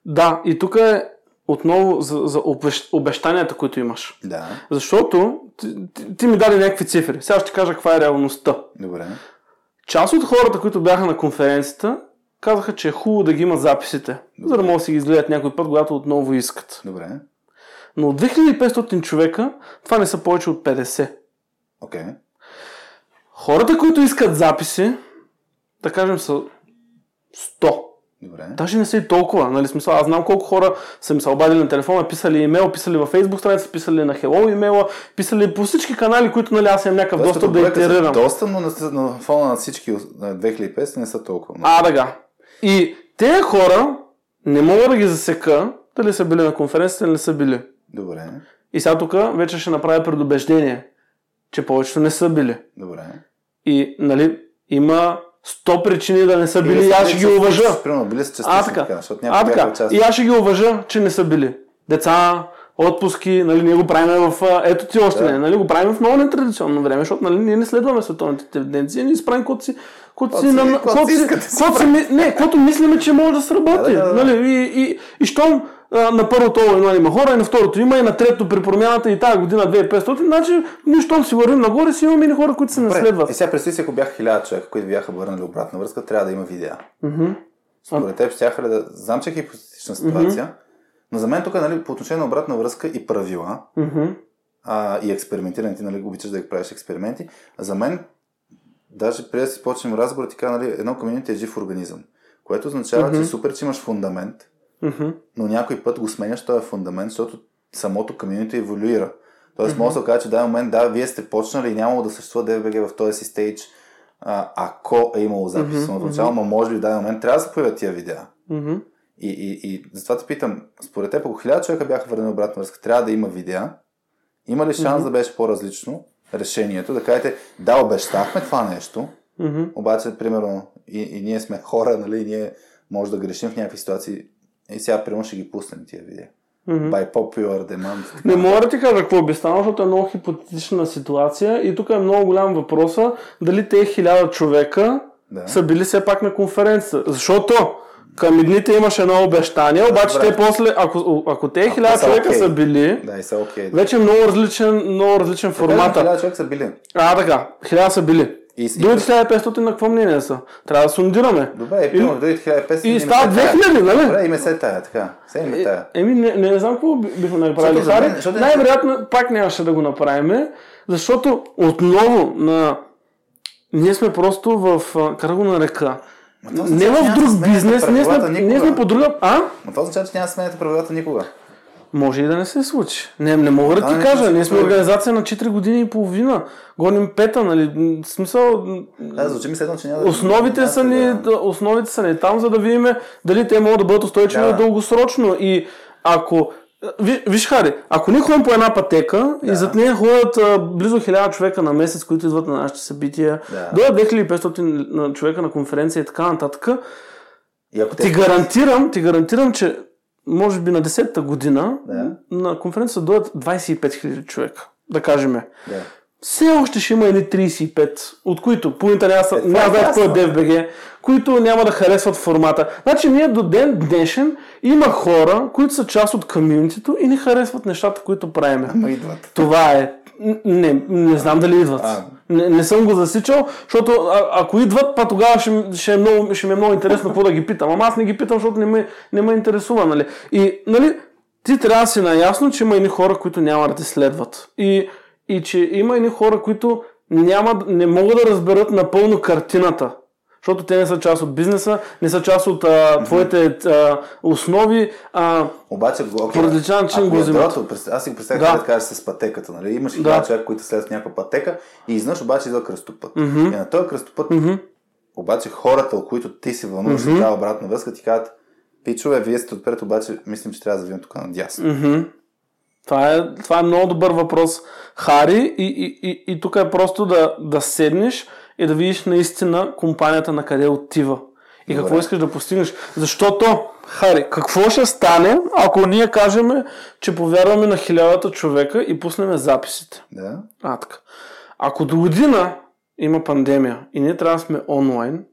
Да, и тук е отново за, за обещ- обещанията, които имаш. Да, Защото ти, ти, ти ми даде някакви цифри. Сега ще кажа каква е реалността. добре. Част от хората, които бяха на конференцията, казаха, че е хубаво да ги имат записите, за да могат да си ги изгледат някой път, когато отново искат. Добре, Но от 2500 човека, това не са повече от 50. окей. Хората, които искат записи, да кажем са 100. Добре. Даже не са и толкова, нали смисъл. Аз знам колко хора са ми се обадили на телефона, писали имейл, писали във Facebook страница, писали на Hello имейла, писали по всички канали, които нали аз имам някакъв Доста достъп да итерирам. Доста, но на, на фона на всички на 2500 не са толкова. много. А, да. И тези хора не мога да ги засека дали са били на конференцията или не са били. Добре, И сега тук вече ще направя предубеждение, че повечето не са били. добре. И, нали, има 100 причини да не са били и аз ще ги уважа. Примерно, били частично А, така. така, А, така. И аз ще ги уважа, че не са били. Деца, отпуски, нали, ние го правим в... Ето ти още Да. не, нали, го правим в много нетрадиционно време, защото нали, ние не следваме световните тенденции, ние си правим каквото си, каквото си, си- на- каквото каквото си си, си не, каквото мислиме, че може да сработи. Да, да, да. Нали, и, и, и щом а, на първото едно има хора, и на второто има, и на третото при промяната и тази година 2500, значи ние щом си вървим нагоре, си имаме и хора, които се наследват. И сега представи си, ако бяха хиляда човека, които бяха върнали обратна връзка, трябва да има видеа. Мгм. Според теб щяха ли да... Знам, че е хипотетична ситуация, но за мен тук нали, по отношение на обратна връзка и правила, Мгм. а, и експериментиране, ти нали, обичаш да ги правиш експерименти, за мен, даже преди да си почнем разговор, ти каза, нали, едно комьюнити е жив организъм, което означава, че супер, че имаш фундамент, Мгм. но някой път го сменяш този фундамент, защото самото комьюнити еволюира. Тоест, може да се каже, че в даден момент, да, вие сте почнали и нямало да съществува DFBG в този си стейдж, а, ако е имало запис в самото начало, но може би в даден момент трябва да се появят тия видеа. Мгм. И, и, и затова те питам, според теб, ако хиляда човека бяха върнали обратна връзка, трябва да има видеа, има ли шанс да беше по-различно решението, да кажете, да, обещахме това нещо, Мгм. обаче, примерно, и, и ние сме хора, нали, и ние може да грешим в някакви ситуации, и сега, примерно, ще ги пуснем тия видеа. Мгм. By popular demand. Не мога да ти кажа какво би станало, защото е много хипотетична ситуация и тук е много голям въпроса дали те хиляда човека Да. са били все пак на конференцията. Защото към едните имаше едно обещание, обаче Добре. те после, ако, ако те хиляда човека окей. са били, Да, са окей. вече е много различен, много различен формата. Хиляда човека са били. А, така, хиляда са били. И, Другите 1500 на какво мнение са? Трябва да сондираме. Добре, и примерно, другите 1500. и е тая. 2000, нали? Добре, име се тая, така. Се име тая. Еми, не, не, знам какво би- бихме направили. Най-вероятно пак нямаше да го направим, защото отново на... Ние сме просто в... а, Как да го нарека? Ма това Не в друг бизнес, ние сме, ние сме по друга... А? Но това означава, че няма да сменяте правилата никога. Може и да не се случи. Не, не мога да Да, ти не кажа. Ние сме организация на 4 години и половина. Гоним пета, нали? В смисъл... Да, звучи ми следно, че няма да... Основите са, ни, да, основите са ни там, за да видим дали те могат да бъдат устойчиви Да. дългосрочно. И ако... Ви- Виж, Хари, ако ние ходим по една пътека и Да. зад нея ходят а, близо 1000 човека на месец, които идват на нашите събития, Да. дойдат 2500 на човека на конференция и така нататък, И ако ти те... гарантирам, ти гарантирам, че може би на 10-та година Да. на конференция дойдат 25 000 човека, да кажем. Да. Все още ще има едни 35, от които половината няма, Е, няма е да знаят какво е DFBG, които няма да харесват формата. Значи ние до ден днешен има хора, които са част от комьюнитито и не харесват нещата, които правим. Ама идват. Това е. Не, не знам дали идват. А. Не, не съм го засичал, защото а, ако идват, па тогава ще, ще, е много, ще ми е много интересно какво да ги питам. Ама аз не ги питам, защото не ме, не ме интересува. Нали? И нали, ти трябва да си наясно, че има едни хора, които няма да те следват. И, и че има едни хора, които няма, не могат да разберат напълно картината. Защото те не са част от бизнеса, не са част от а, твоите а, основи. А, Обаче, По различен начин го е взимат. дрото, аз си го представях Да. да. кажеш с пътеката, нали? Имаш Да. хиляда човека, които следват някаква пътека и изнъж обаче идва кръстопът. И на този кръстопът, обаче хората, от които ти се вълнуваш за тази обратна връзка, ти казват, пичове, вие сте отпред, обаче мислим, че трябва да завием тук надясно. Мгм. Това е, това е много добър въпрос, Хари. И, и, и, и тук е просто да, да седнеш и да видиш наистина компанията на къде отива. И какво Добре. искаш да постигнеш. Защото, Хари, какво ще стане, ако ние кажем, че повярваме на хилядата човека и пуснем записите? Да? А, така. Ако до година има пандемия и ние трябва да сме онлайн,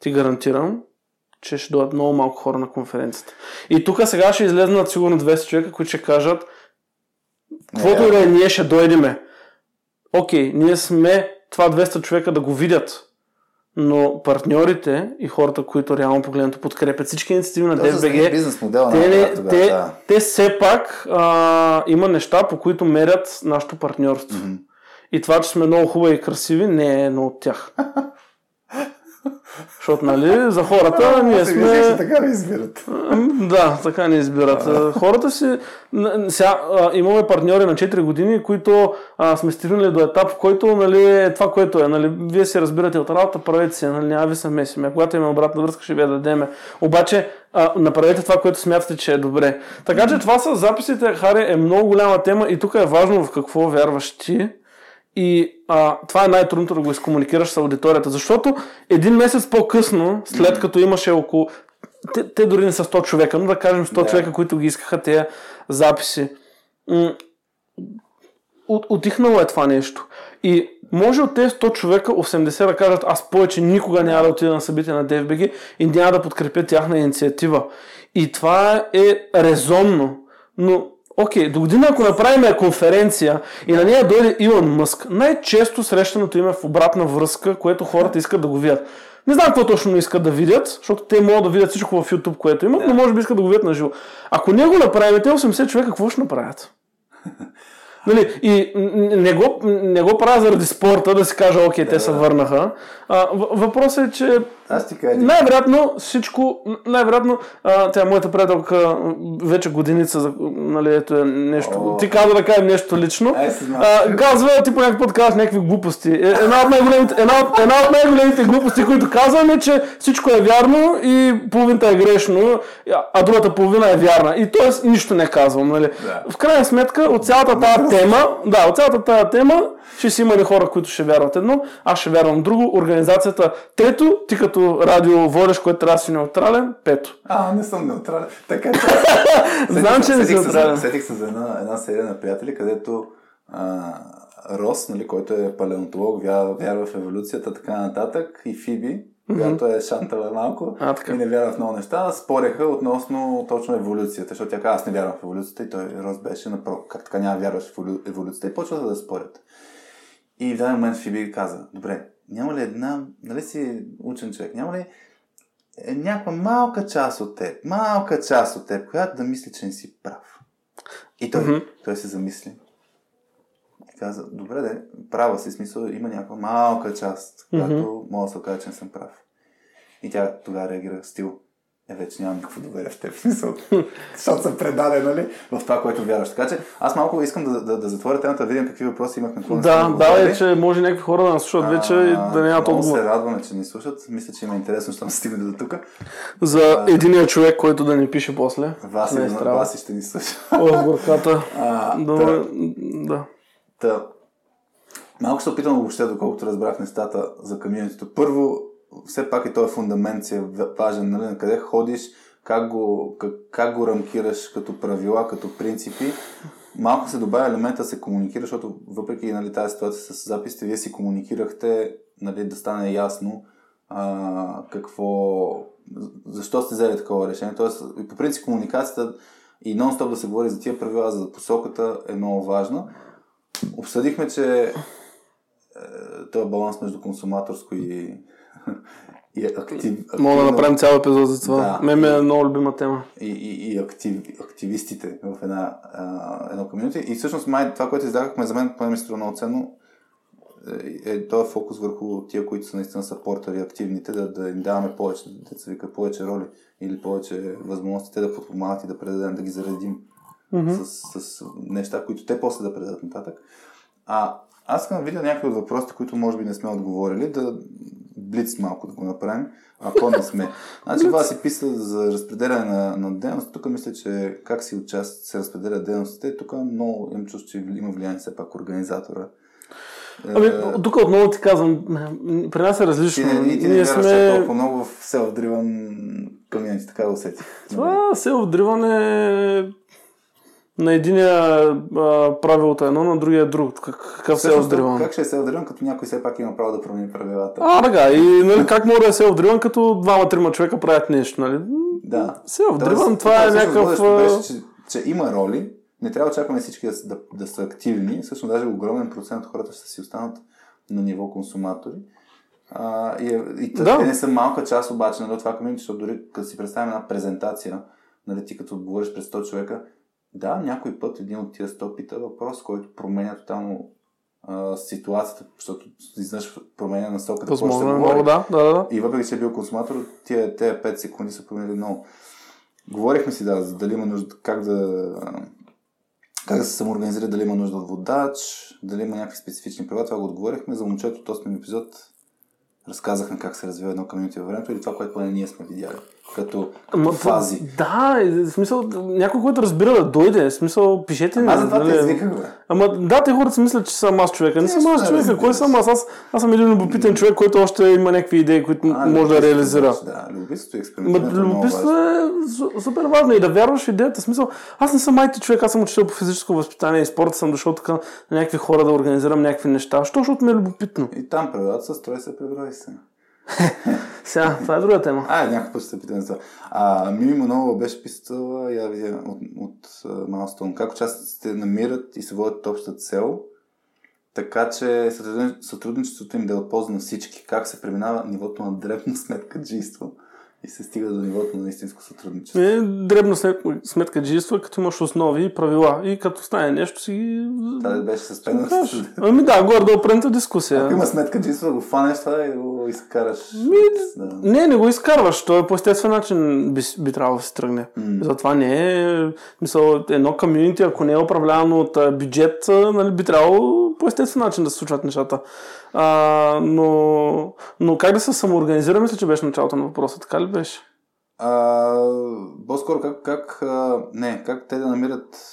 ти гарантирам, че ще дойдат много малко хора на конференцията. И тук сега ще излезнат сигурно 200 човека, които ще кажат, каквото да е, ние ще дойдеме. Окей, ние сме това 200 човека да го видят, но партньорите и хората, които реално погледнато подкрепят всички инициативи на DFBG, бизнес модела те, не, тогава, те, да. те все пак а, има неща, по които мерят нашето партньорство. Мгм. И това, че сме много хубави и красиви, не е едно от тях. Защото, нали, за хората ние Сега ще сме... така ви избират. Да, така не избират. А, Хората си... Сега, а, имаме партньори на 4 години, които а, сме стигнали до етап, в който нали, е това, което е. Нали, вие си разбирате от работа, правете си, нали, няма ви се месиме. Когато имаме обратна връзка, ще ви я дадеме. Обаче, а, направете това, което смятате, че е добре. Така че това с записите, Хари, е много голяма тема и тук е важно в какво вярваш ти. И а, това е най-трудното да го изкомуникираш с аудиторията, защото един месец по-късно, след като имаше около... Те, те дори не са 100 човека, но да кажем 100 Да. човека, които ги искаха тези записи. От, отихнало е това нещо. И може от тези 100 човека 80 да кажат, аз повече никога няма да отида на събитие на DFBG и няма да подкрепя тяхна инициатива. И това е резонно. Но, окей, до година ако направим конференция и на нея дойде Илон Мъск, най-често срещаното име в обратна връзка, което хората искат да го видят. Не знам какво точно искат да видят, защото те могат да видят всичко в YouTube, което имат, но може би искат да го видят на живо. Ако не го направим, те 80 човека какво ще направят? Нали, и не го, не го правя заради спорта, да си кажа, окей, те се върнаха. А, въпросът е, че Аз ти кажа, най-вероятно всичко, най-вероятно, а, тя моята приятелка вече годиница, нали, ето е нещо, О. ти каза да кажем нещо лично, а, казва, ти по някакъв път казваш някакви глупости. Е, Една от, най-големите, една, от, една от най-големите глупости, които казвам е, че всичко е вярно и половината е грешно, а другата половина е вярна. И т.е. нищо не казвам. Нали? Да. В крайна сметка, от цялата тази тема, да, от цялата тази тема, ще си има ли хора, които ще вярват едно, аз ще вярвам друго, организацията трето, ти като радио водиш, който трябва да си неутрален, пето. А, не съм неутрален. Така че... Знам, че не за- неутрален. Сетих се за една, една серия на приятели, където а, Рос, нали, който е палеонтолог, вярва в еволюцията, така нататък, и Фиби, която е шантала малко А, така. и не вярва в много неща, спореха относно точно еволюцията, защото тя каза, аз не вярвам в еволюцията и той Рос беше направо, как така няма вярваш в еволю- еволюцията и почва да спорят. И в даден момент Фиби каза, добре, няма ли една, нали си учен човек, няма ли е някаква малка част от теб, малка част от теб, която да мисли, че не си прав. И той, Мгм. той се замисли. Каза, добре де, права си, смисъл, има някаква малка част, която мога да се окаже, че не съм прав. И тя тогава реагира стил, е, вече нямам никакво доверие в теб, смисъл, защото съм предаден, нали, в това, което вярваш. Така че аз малко искам да, да, да затворя темата, да видим какви въпроси имахме. какво не Да, да, е, че може някакви хора да нас слушат вече и да нямат много отговор. се радваме, че ни слушат. Мисля, че има интересно, щом стигне до тук. За единия човек, който да ни пише после. Васи, Не е. Васи ще ни слуша. О, горката. А, да. Та, малко се опитам въобще, доколкото разбрах нещата за комьюнитито. Първо, все пак и този фундамент си е важен, нали, на къде ходиш, как го, как, как го рамкираш като правила, като принципи. Малко се добавя елемента се комуникира, защото въпреки нали, тази ситуация с записите, вие си комуникирахте нали, да стане ясно а, какво, защо сте взели такова решение. Тоест, по принцип комуникацията и нон-стоп да се говори за тия правила, за посоката е много важна. Обсъдихме, че е, този баланс между консуматорско и, и актив, Мога да активно- направим цял епизод за това. Да. Мен ми е много любима тема. и, и, и актив, активистите в една, а, едно комьюнити. И всъщност май това, което издавахме, за мен поне ми струва много ценно, е, е този фокус върху тия, които са наистина сапортери, активните, да, да им даваме повече, да се вика, повече роли или повече възможности те да подпомагат и да предадем, да ги заредим Мгм. с, с неща, които те после да предадат нататък. А аз искам да видя някои от въпросите, които може би не сме отговорили, да блиц малко да го направим, ако не сме. Значи, това си писа за разпределяне на, на дейност. Тук мисля, че как си участ, се разпределят дейностите, тук много имам чувство, че има влияние все пак организатора. Ами, Е, тук отново ти казвам, при нас е ти различно. не, и ти не вярваш сме... толкова много в self-driven community, така да усетих. Това селф-дриване на единия а, правилото е едно, на другия е друго. Как- Какъв Всъщност, селф-дриван? Как ще е self-driven, като някой все пак има право да промени правилата? А, така. И нали, как може да е селф-дриван, като двама-трима човека правят нещо, нали? Да. Селф-дриван, Тоест, това е някакъв... Беше, че, че има роли, не трябва да очакваме всички да, да, да са активни, всъщност даже огромен процент от хората ще си останат на ниво консуматори. А, и, и Да. те не са малка част обаче нали, от това комьюнити, защото дори като си представим една презентация, нали, ти като говориш пред 100 човека, да, някой път един от тия 100 пита въпрос, който променя тотално а, ситуацията, защото изведнъж променя насоката, Възможно е много, да, да, да. И въпреки, че е бил консуматор, тия, тия 5 секунди са променили много. Говорихме си, да, за дали има нужда, как да, как да се самоорганизира, дали има нужда от водач, дали има някакви специфични права, това го отговорихме. За момчето, този епизод разказахме как се развива едно комьюнити във времето или това, което поне ние сме видяли. Като, Ама, фази. Да, и в смисъл, някой, който разбира да дойде, в смисъл, пишете ми. Аз за това те нали, извиках, бе. Ама да, те хората си мислят, че съм аз човека. Не Те съм аз човека. Кой съм аз? аз? Аз съм един любопитен човек, който още има някакви идеи, които А, може да любопитството, реализира. Да, любопитството експериментирането е много любопитство важно. е су- супер важно и да вярваш в идеята. В смисъл, аз не съм майти човек, аз съм учител по физическо възпитание и спорт, съм дошъл така на някакви хора да организирам някакви неща. Що, защото ми е любопитно. И там правилата са, строй се, преброи се. Сега, това е друга тема. А, някакъв път ще се питам за това. А, Мими Манова беше писала я видя от, от Milestone. Как участниците намират и се водят от общата цел, така че сътрудни- сътрудничеството им да е от полза на всички. Как се преминава нивото на дребно сметкаджийство и се стига до нивото на истинско сътрудничество. Е, дребна сметка, сметка е като имаш основи и правила. И като стане нещо си ги... Това беше с пена. кажеш. Ами да, горе да опрента дискусия. Ако има сметкаджийство, да го фанеш това и да го изкараш. Да. Не, не го изкарваш. То е по естествен начин би, би трябвало да се тръгне. Mm. Затова не е... Мисъл, едно комьюнити, ако не е управлявано от бюджет, нали, би трябвало по естествен начин да се случват нещата. А, но, но как да се самоорганизира, мисля, че беше началото на въпроса. Така ли беше? А, по-скоро как, как, а, не, как те да намират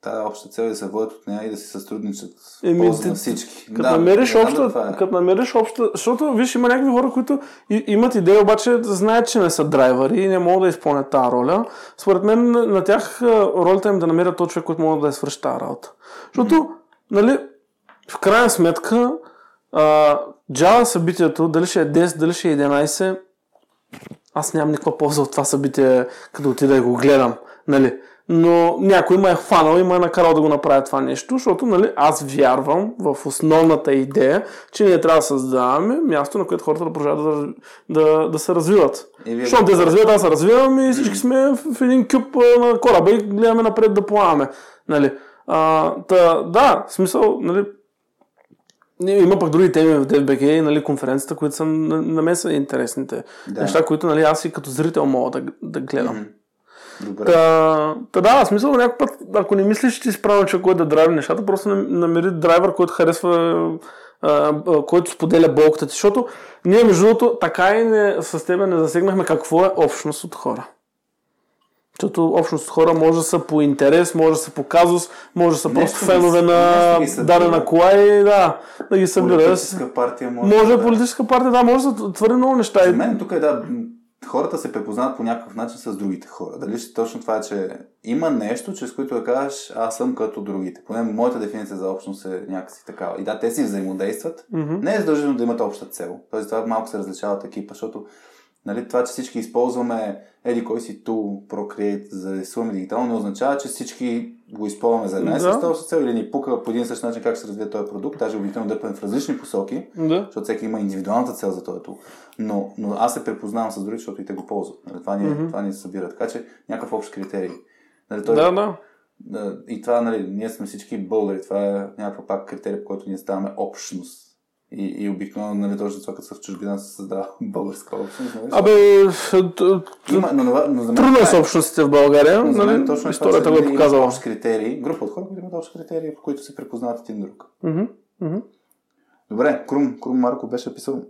тази обща цел и да се водят от нея и да си сътрудничат Еми, полза те- на всички. Като да, намериш знам обща, това е. като намериш обща, защото виж, има някакви хора, които и, имат идея, обаче знаят, че не са драйвери и не могат да изпълнят тази роля. Според мен на, тях ролята им е да намерят този човек, който може да я свърши тази работа. Защото, нали, в крайна сметка, а, джава събитието, дали ще е 10, дали ще е 11, аз нямам никаква полза от това събитие, като отида и го гледам, нали. Но някой ме е хванал и ме е накарал да го направя това нещо, защото нали, аз вярвам в основната идея, че ние трябва да създаваме място, на което хората да продължават да, да, да се развиват. И вие- Защото те се развиват, аз се развивам и всички сме в, един кюб на кораба и гледаме напред да плаваме. Нали. А, та, да, в смисъл, нали, не, има пък други теми в DFBG, нали, конференцията, които са на, мен са интересните. Да. Неща, които нали, аз и като зрител мога да, да гледам. Мгм. Добре. Та, та да, смисъл някой път, ако не мислиш, че ти си правил човек, който да драйви нещата, просто нам- намери драйвер, който харесва, а, а, който споделя болката ти, защото ние, между другото, така и не, с тебе не засегнахме какво е общност от хора. Защото общност хора може да са по интерес, може да са по казус, може да са просто фенове на дадена кола и да, да ги събира. Политическа партия може. Може да- политическа партия, да, може да твърде много неща. За мен тук е да, хората се препознават по някакъв начин с другите хора. Дали ще точно това, е, че има нещо, чрез което да кажеш, аз съм като другите. Поне моята дефиниция за общност е някакси такава. И да, те си взаимодействат. Мгм. Не е задължено да имат обща цел. Тоест това малко се различава от екипа, защото Нали, това, че всички използваме еди кой си тул Procreate за да рисуваме дигитално, не означава, че всички го използваме за една и съща цел или ни пука по един същ начин как се развие този продукт. Даже обикновено дърпаме в различни посоки, Да. защото всеки има индивидуалната цел за този тул. Но, но аз се препознавам с другите, защото и те го ползват. Нали, това, ни, Мгм. това ни се събира. Така че някакъв общ критерий. Нали, той, Да, да. да, и това, нали, ние сме всички българи. Това е някаква пак критерий, по който ние ставаме общност. И, и обикновено, нали, точно това, като са в чужбина, се създава българска общност. Нали? Абе, т- Има, но, но, но за мен трудно е това с общностите в България, но нали? точно е Историята го е показала. Общ критерий, група от хора, които имат общ критерий, по които се препознават един друг. Добре, Крум, Крум Марко беше писал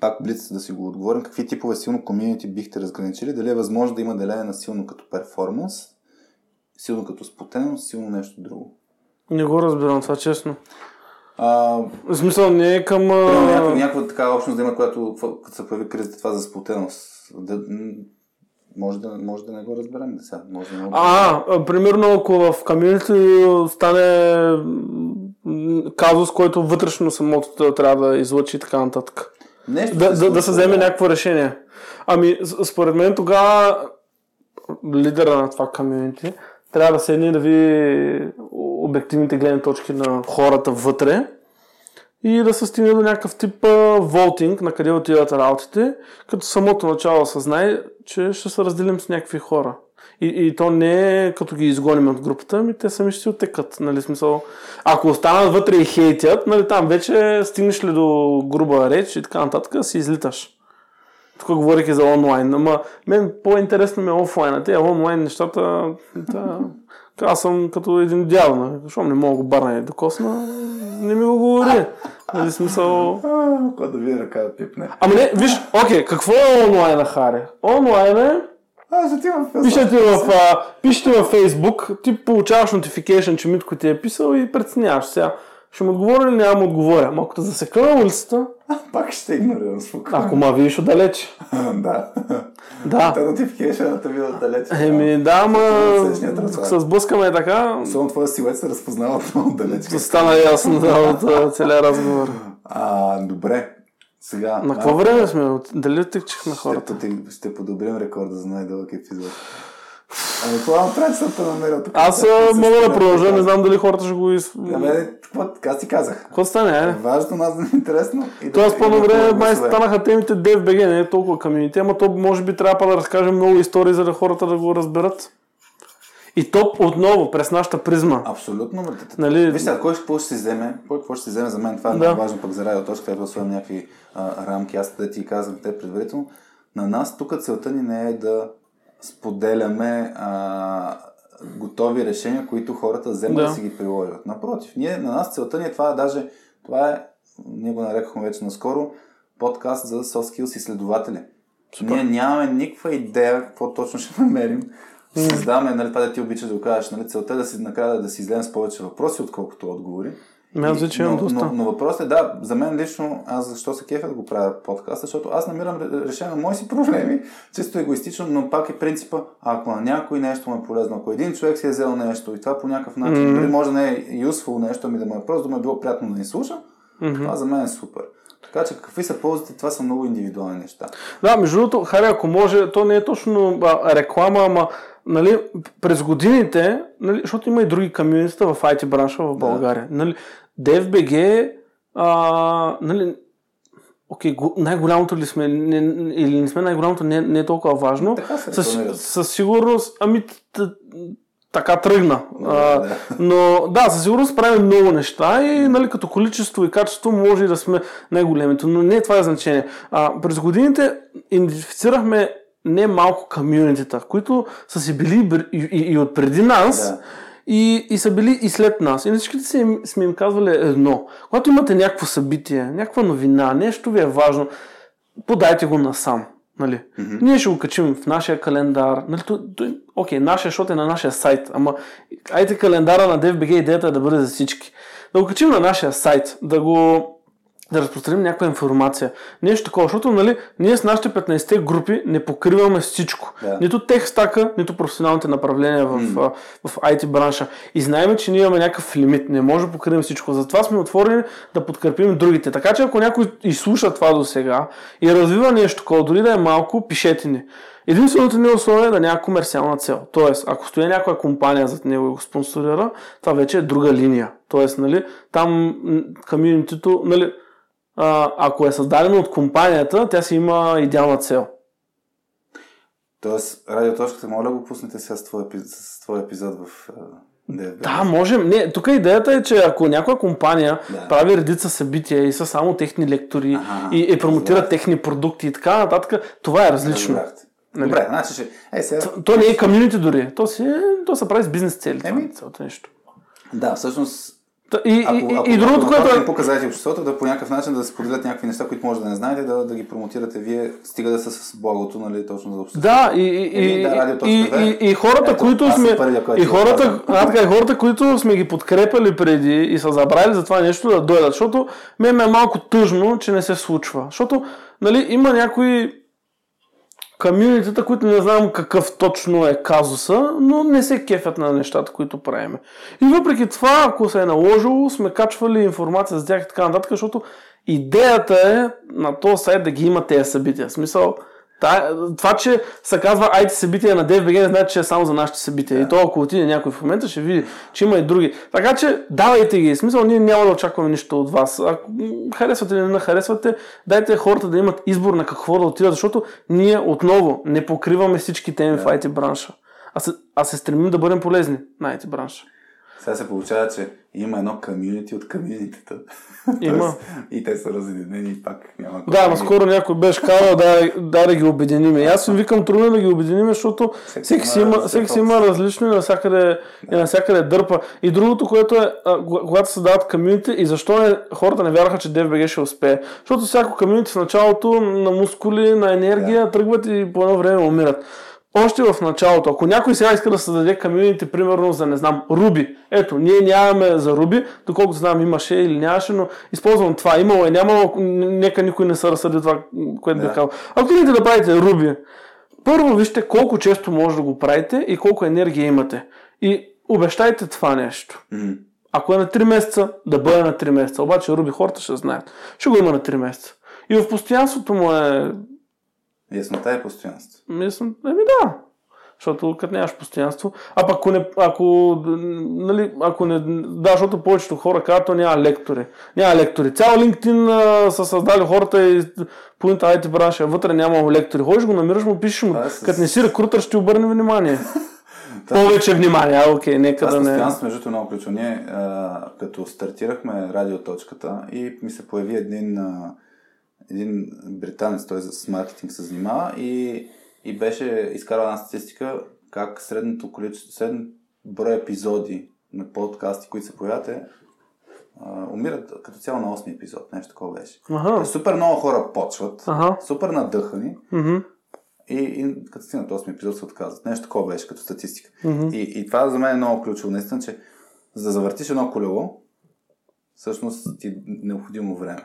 пак блиц да си го отговорим. Какви типове силно комьюнити бихте разграничили? Дали е възможно да има деление на силно като перформанс, силно като спотеност, силно нещо друго? Не го разбирам това, честно. А, В смисъл не е към... а, някаква, някаква такава общност да има, която като се появи кризата това за сплотеност. Да, може, да, може да не го разберем да сега. Може да не го А, а, примерно ако в комьюнити стане казус, който вътрешно самото трябва да излъчи и така нататък. Нещо Да, да, да се вземе някакво решение. Ами, според мен тогава лидера на това комьюнити трябва да седне да види обективните гледни точки на хората вътре и да се стигне до някакъв тип волтинг, на къде отиват работите, като самото начало съзнае, че ще се разделим с някакви хора. И, и то не е като ги изгоним от групата, ами те сами ще си отекат. Нали, смисъл, ако останат вътре и хейтят, нали, там вече стигнеш ли до груба реч и така нататък, си излиташ. Тук говорих и за онлайн, ама мен по-интересно ми е офлайн, те онлайн нещата, да, аз съм като един дял, нали, защото не мога го барна и да косна, не ми го говори. Нали, смисъл... А, Кой да види ръка да пипне. Ама не, виж, окей, какво е онлайн, Хари? Онлайн е, Аз отивам в пишете в, а, пишете във Facebook, ти получаваш notification, че Митко ти е писал и преценяваш сега. Ще му отговоря или няма му отговоря? Ама ако те засека на улицата, Пак ще игнорирам спокойно. ако ма видиш отдалеч. да. Да. Та notification-ата ви отдалеч. Еми, да, ама се сблъскаме така, Само твоя силует се разпознава много отдалеч. да стана ясно да, от а, целия разговор. А, добре. Сега. На какво време сме? Дали оттекчихме Ще, хората? поти- ще подобрим рекорда за най-дълъг епизод. Ами това трябва да съм намерил тук. Аз Да, мога да продължа, не знам дали хората ще го из... Абе, какво така си казах. Какво стане, е? Важно нас да е интересно. И и да по-добре май станаха темите DFBG, не е толкова комьюнити, ама то може би трябва да разкажем много истории, за да хората да го разберат. И то отново, през нашата призма. Абсолютно. бе. Нали? Виж сега, кой какво ще си вземе? Кой какво ще си вземе за мен? Това е Да. важно пък за радиоточка, където да слагам някакви а, рамки. Аз да ти казвам те предварително. На нас тук целта ни не е да споделяме а, готови решения, които хората вземат да. Да. си ги приложат. Напротив, ние, на нас целта ни е това, даже това е, ние го нарекохме вече наскоро, подкаст за soft skills изследователи. Супер. Ние нямаме никаква идея какво точно ще намерим. Създаваме, нали, това да ти обичаш да го кажеш, нали, целта е да си накрая да си излезем с повече въпроси, отколкото отговори. Ами аз вече имам но, доста. но, но въпросът е, да, за мен лично, аз защо се кефя да го правя подкаст, защото аз намирам ре- решение на мои си проблеми, чисто егоистично, но пак е принципа, ако на някой нещо му е полезно, ако един човек си е взел нещо и това по някакъв начин, Мгм. дори може да не е useful нещо, ами да му е просто да му е било приятно да ни слуша, това за мен е супер. Така че какви са ползите, това са много индивидуални неща. Да, между другото, Хари, ако може, то не е точно а, реклама, ама нали, през годините, нали, защото има и други комьюнитита в IT бранша в България. Нали, DFBG, а, нали, окей, го- най-голямото ли сме, не, или не сме най-голямото, не, не е толкова важно. Така се Със, със сигурност, ами така тръгна. А, да. но да, със сигурност правим много неща и нали, като количество и качество може и да сме най-големите, но не това е значение. А, през годините идентифицирахме не малко комьюнитита, които са си били и, и, и от преди нас, Да. И, и са били и след нас. И на всичките си им- сме им казвали едно. Когато имате някакво събитие, някаква новина, нещо ви е важно, подайте го насам. Нали? Mm-hmm. Ние ще го качим в нашия календар. Нали? То, то, окей, нашия, защото е на нашия сайт, ама айде календара на DFBG идеята е да бъде за всички. Да го качим на нашия сайт, да го да разпространим някаква информация. Нещо такова, защото нали, ние с нашите 15-те групи не покриваме всичко. Да. Нито тех стака, нито професионалните направления в, mm. в IT бранша. И знаем, че ние имаме някакъв лимит. Не може да покрием всичко. Затова сме отворени да подкрепим другите. Така че ако някой изслуша това до сега и развива нещо такова, дори да е малко, пишете ни. Единственото ни условие е да няма комерциална цел. Тоест, ако стои някоя компания зад него и го спонсорира, това вече е друга линия. Тоест, нали, там комьюнитито, нали, а, ако е създадено от компанията, тя си има идеална цел. Тоест, радиоточката, моля го пуснете сега с твой, с твой епизод в DFB. Да, можем. Не, тук идеята е, че ако някоя компания Да. прави редица събития и са само техни лектори Аха, и, и промотират разбрах. техни продукти и така нататък, това е различно. Разбрахте. Нали? Добре, значи ще... Е, сега... То не е комьюнити дори. То, си, е- то се прави с бизнес цели. Еми. цялото нещо. Да, всъщност Та, И, Ако, и, и, ако, и другото, което е... показатели в обществото, да по някакъв начин да се споделят някакви неща, които може да не знаете, да, да ги промотирате вие, стига да са с благото, нали, точно за обществото. Да, и, и, Еми, и, да, и, и, и хората, Ето, които сме. първия, И хората, а, така, и хората, които сме ги подкрепали преди и са забрали за това нещо да дойдат. Защото мен ме е малко тъжно, че не се случва. Защото нали, има някои комьюнитета, които не знам какъв точно е казуса, но не се кефят на нещата, които правиме. И въпреки това, ако се е наложило, сме качвали информация за тях и така нататък, защото идеята е на този сайт да ги има тези събития. В смисъл, това, че се казва IT събития на DFBG, не значи, че е само за нашите събития. И то, ако отиде някой в момента, ще види, че има и други. Така че, давайте ги. В смисъл, ние няма да очакваме нищо от вас. Ако харесвате или не харесвате, дайте хората да имат избор на какво да отидат, защото ние отново не покриваме всички теми в IT бранша. А се, а се стремим да бъдем полезни на IT бранша. Сега се получава, че има едно комьюнити от комьюнитета. Има. И те са разединени и пак няма кой Да, ги- наскоро някой беше казал да, да, да ги обединим. И аз им викам трудно е да ги обединим, защото всеки си има, всеки си има различно и навсякъде, и навсякъде дърпа. И другото, което е, а, когато се дават комьюнити и защо не, хората не вярваха, че DFBG ще успее. Защото всяко комьюнити в началото на мускули, на енергия тръгват и по едно време умират. Още в началото, ако някой сега иска да създаде комьюнити, примерно за, не знам, Руби. Ето, ние нямаме за Руби, доколкото знам имаше или нямаше, но използвам това. Имало е, нямало, нека никой не се разсъди това, което Да. бих казал. Ако искате да правите Руби, първо вижте колко често може да го правите и колко енергия имате. И обещайте това нещо. Ако е на 3 месеца, да бъде на 3 месеца. Обаче Руби хората ще знаят. Ще го има на 3 месеца. И в постоянството му е Яснота е постоянство. Мисля, еми да. Защото като нямаш постоянство. А пък ако не, ако, нали, ако не, да, защото повечето хора казват, то няма лектори. Няма лектори. Цял LinkedIn а, са създали хората и по IT бранша, вътре няма лектори. Ходиш го намираш му, пишеш му. Е с- Като не си рекрутър, ще обърне внимание. Повече внимание, а, окей, нека да не... постоянство, между много ключово. Ние, а, като стартирахме радиоточката и ми се появи един, а, един британец, той с маркетинг се занимава и, и беше изкарал една статистика как средното количество, средно брой епизоди на подкасти, които се появят е умират като цяло на 8 епизод. Нещо такова беше. Ага. Супер много хора почват, Ага. супер надъхани Мгм. и, и като стигнат 8 епизод се отказват. Нещо такова беше като статистика. Мгм. И, и това за мен е много ключово, наистина, че за да завъртиш едно колело, всъщност ти е необходимо време.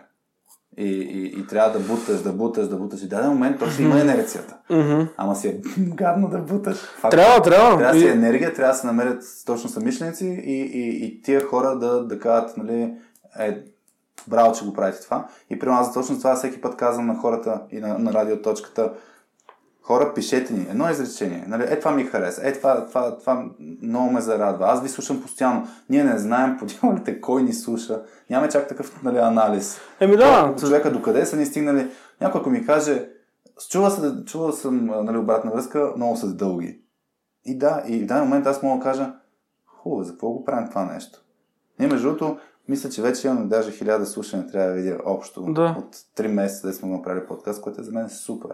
И, и, и трябва да буташ, да буташ, да буташ. И даден момент то ще има инерцията. Мгм. Ама си е гадно да буташ. Факт. Трябва, трябва. Трябва да си енергия, трябва да се намерят точно самишленици и, и, и тия хора да, да кажат, нали, е, браво, че го правите това. И при нас точно това всеки път казвам на хората и на, на радиоточката, хора, пишете ни едно изречение. Нали, е, това ми хареса. Е, това, това, това много ме зарадва. Аз ви слушам постоянно. Ние не знаем по дяволите кой ни слуша. Нямаме чак такъв нали, анализ. Еми да, Колко човека докъде са ни стигнали. Някой ако ми каже, чува, се, чува съм нали, обратна връзка, много са дълги. И да, и в даден момент аз мога да кажа, хубаво, за какво го правим това нещо? Ние, между другото, мисля, че вече имаме даже хиляда слушания, трябва да видя общо Да. от 3 месеца, да сме направили подкаст, което е за мен супер.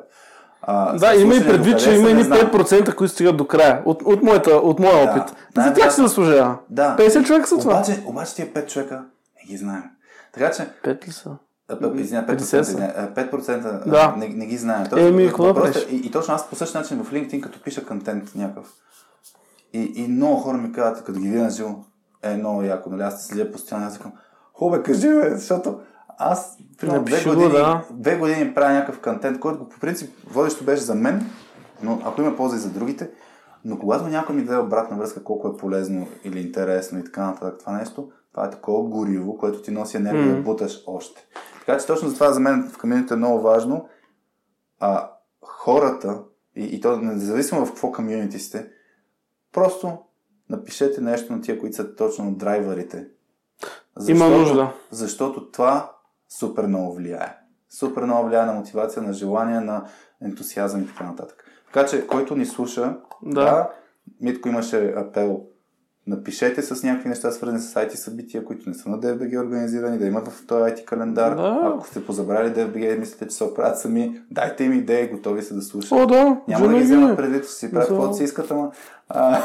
А, Да, има и предвид, че има и не знам. 5%, които стигат до края. От, от, моята, от моя Да. опит. За Най-вероятно- тях се заслужава. Да. 50 човека са това. Обаче, обаче тия 5 човека не ги знаем. Така че, 5 ли са? Извиня, 50 5%, са. извиня, а, 5% Да. не, не ги знаем. Еми, какво да въпросът е- и, и точно аз по същия начин в LinkedIn, като пиша контент някакъв. И, и много хора ми казват, като ги видя на живо, е много яко, нали? Аз следя постоянно, аз викам, хубаво, кажи, бе, защото Аз, примерно, две години, да. две години правя някакъв контент, който по принцип водещо беше за мен, но ако има полза и за другите, но когато някой ми даде обратна връзка колко е полезно или интересно и така нататък това нещо, това е такова гориво, което ти носи енергия да Мгм. буташ още. Така че точно затова за мен в каминото е много важно а, хората, и, и то независимо в какво комьюнити сте, просто напишете нещо на тия, които са точно драйверите. Има нужда. Защото това супер много влияе. Супер много влияе на мотивация, на желание, на ентусиазъм и така нататък. Така че, който ни слуша, Да. да Митко имаше апел напишете с някакви неща, свързани с IT събития, които не са на DFBG организирани, да имат в този IT календар. Да. Ако сте позабрали DFBG и мислите, че се оправят сами, дайте им идеи, готови са да слушат. О, да, Няма да ги вземат предвид, ще си правят каквото си искат, ама... А,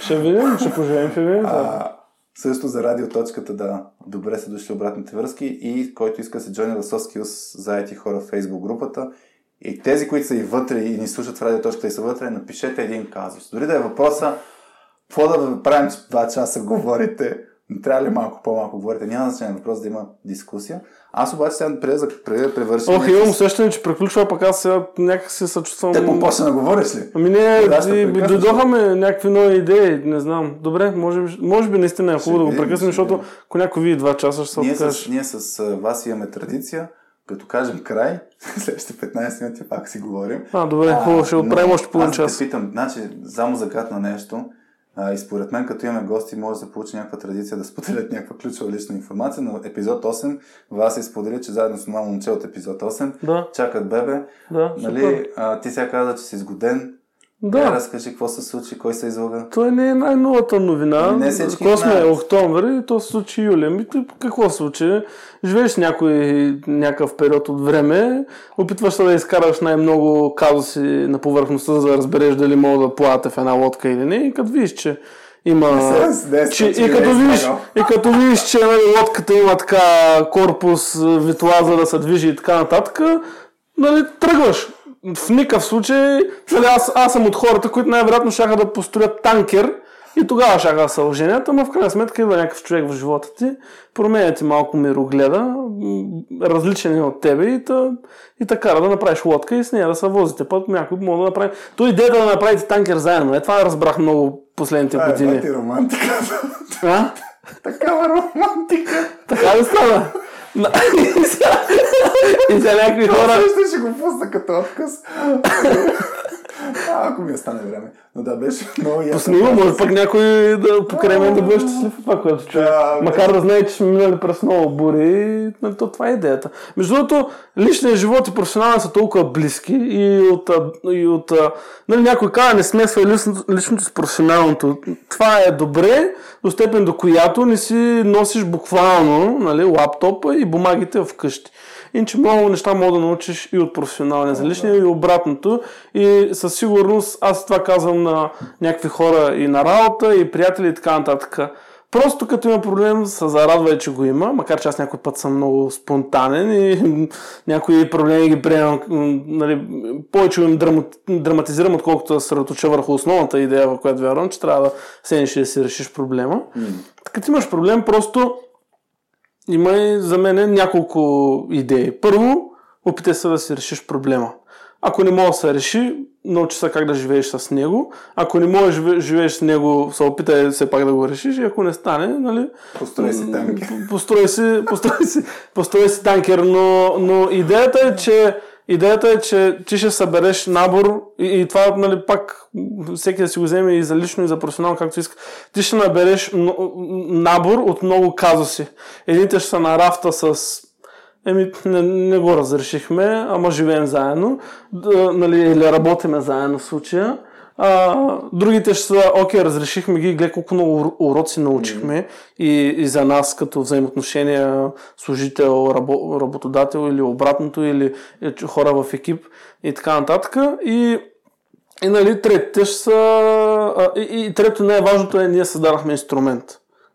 Ще видим, ще поживеем, ще видим. а, също за радиоточката, да, добре са дошли обратните връзки и който иска се джойне в SoftSkills за IT хора в Facebook групата. И тези, които са и вътре и ни слушат в радиоточката и са вътре, напишете един казус. Дори да е въпроса, какво да правим, че два часа говорите, не трябва ли малко по-малко говорите, няма значение въпрос да има дискусия. Аз обаче сега преди да, превършим... Ох, имам усещане, че приключва, пък аз сега някак се съчувствам. Те по-почна да говориш ли? Ами не, и ми някакви нови идеи, не знам. Добре, може, би- може би наистина е хубаво да го прекъснем, защото ако някой види два часа, ще се Ние с, ние с вас имаме традиция, като кажем край, следващите 15 минути пак си говорим. А, добре, хубаво, ще отправим още половин аз час. те питам, значи, само загадна нещо. А, и според мен, като имаме гости, може да се получи някаква традиция да споделят някаква ключова лична информация. На епизод 8 вас се сподели, че заедно с това момче от епизод 8 Да, чакат бебе. да, супер. Нали, а, ти сега каза, че си изгоден. Да. Да, разкажи какво се случи, кой се излага. той не е най-новата новина. Не всички Какво сме? Октомври, то се случи юли. Тъй, какво се случи? Живееш някой някакъв период от време, опитваш се да изкараш най-много казуси на повърхността, за да разбереш дали мога да плавате в една лодка или не. И като видиш, че има... Че, и, като е видиш, и като видиш, че нали, лодката има така корпус, витла, за да се движи и така нататък, нали, тръгваш. В никакъв случай, нали, аз, аз съм от хората, които най-вероятно ще да построят танкер и тогава ще да се оженят, ама в крайна сметка идва някакъв човек в живота ти, променя ти малко мирогледа, различен е от тебе и, та, и та кара да направиш лодка и с нея да се возите. Път някой може да направи. То идеята да направите танкер заедно. Е, това разбрах много последните Това е години. ти романтика. А? Такава романтика. Така ли стана? И за- някакви хора... Също ще го пусна като отказ. А, ако ми остане време. Но да, беше много ясно. Снима, може пък някой да покрай мен да бъде щастлив това, което чуе. Макар да знае, че сме минали през много бури, нали, то това е идеята. Между другото, личният живот и професионален са толкова близки и от, и от нали, някой казва, не смесва личното, личното с професионалното. Това е добре, до степен до която не си носиш буквално нали, лаптопа и бумагите вкъщи. Иначе много неща мога да научиш и от професионалния за личния, и обратното. И със сигурност аз това казвам на някакви хора и на работа, и приятели и така нататък. Просто като има проблем, се зарадвай, че го има, макар че аз някой път съм много спонтанен и някои проблеми ги приемам, нали, повече им драма- драматизирам, отколкото да се съсредоточа върху основната идея, в която вярвам, че трябва да седнеш и да си решиш проблема. Като имаш проблем, просто има и за мен няколко идеи. Първо, опитай се да си решиш проблема. Ако не може да се реши, научи се как да живееш с него. Ако не можеш да живееш с него, се опитай все пак да го решиш. И ако не стане, нали, Построй си танки. построй си, построй си, построй си танкер, но, но идеята е, че Идеята е, че ти ще събереш набор и, и това, нали, пак всеки да си го вземе и за лично, и за професионално, както иска. Ти ще набереш набор от много казуси. Едните ще са на рафта с Еми, не, не го разрешихме, ама живеем заедно, да, нали, или работиме заедно в случая. А, другите ще са, окей, разрешихме ги, гледай колко много ур- уроци научихме и, и за нас като взаимоотношения служител, рабо, работодател или обратното, или е, хора в екип и така нататък. И, и нали, третите ще са... А, и, и трето най-важното е, ние създадахме инструмент.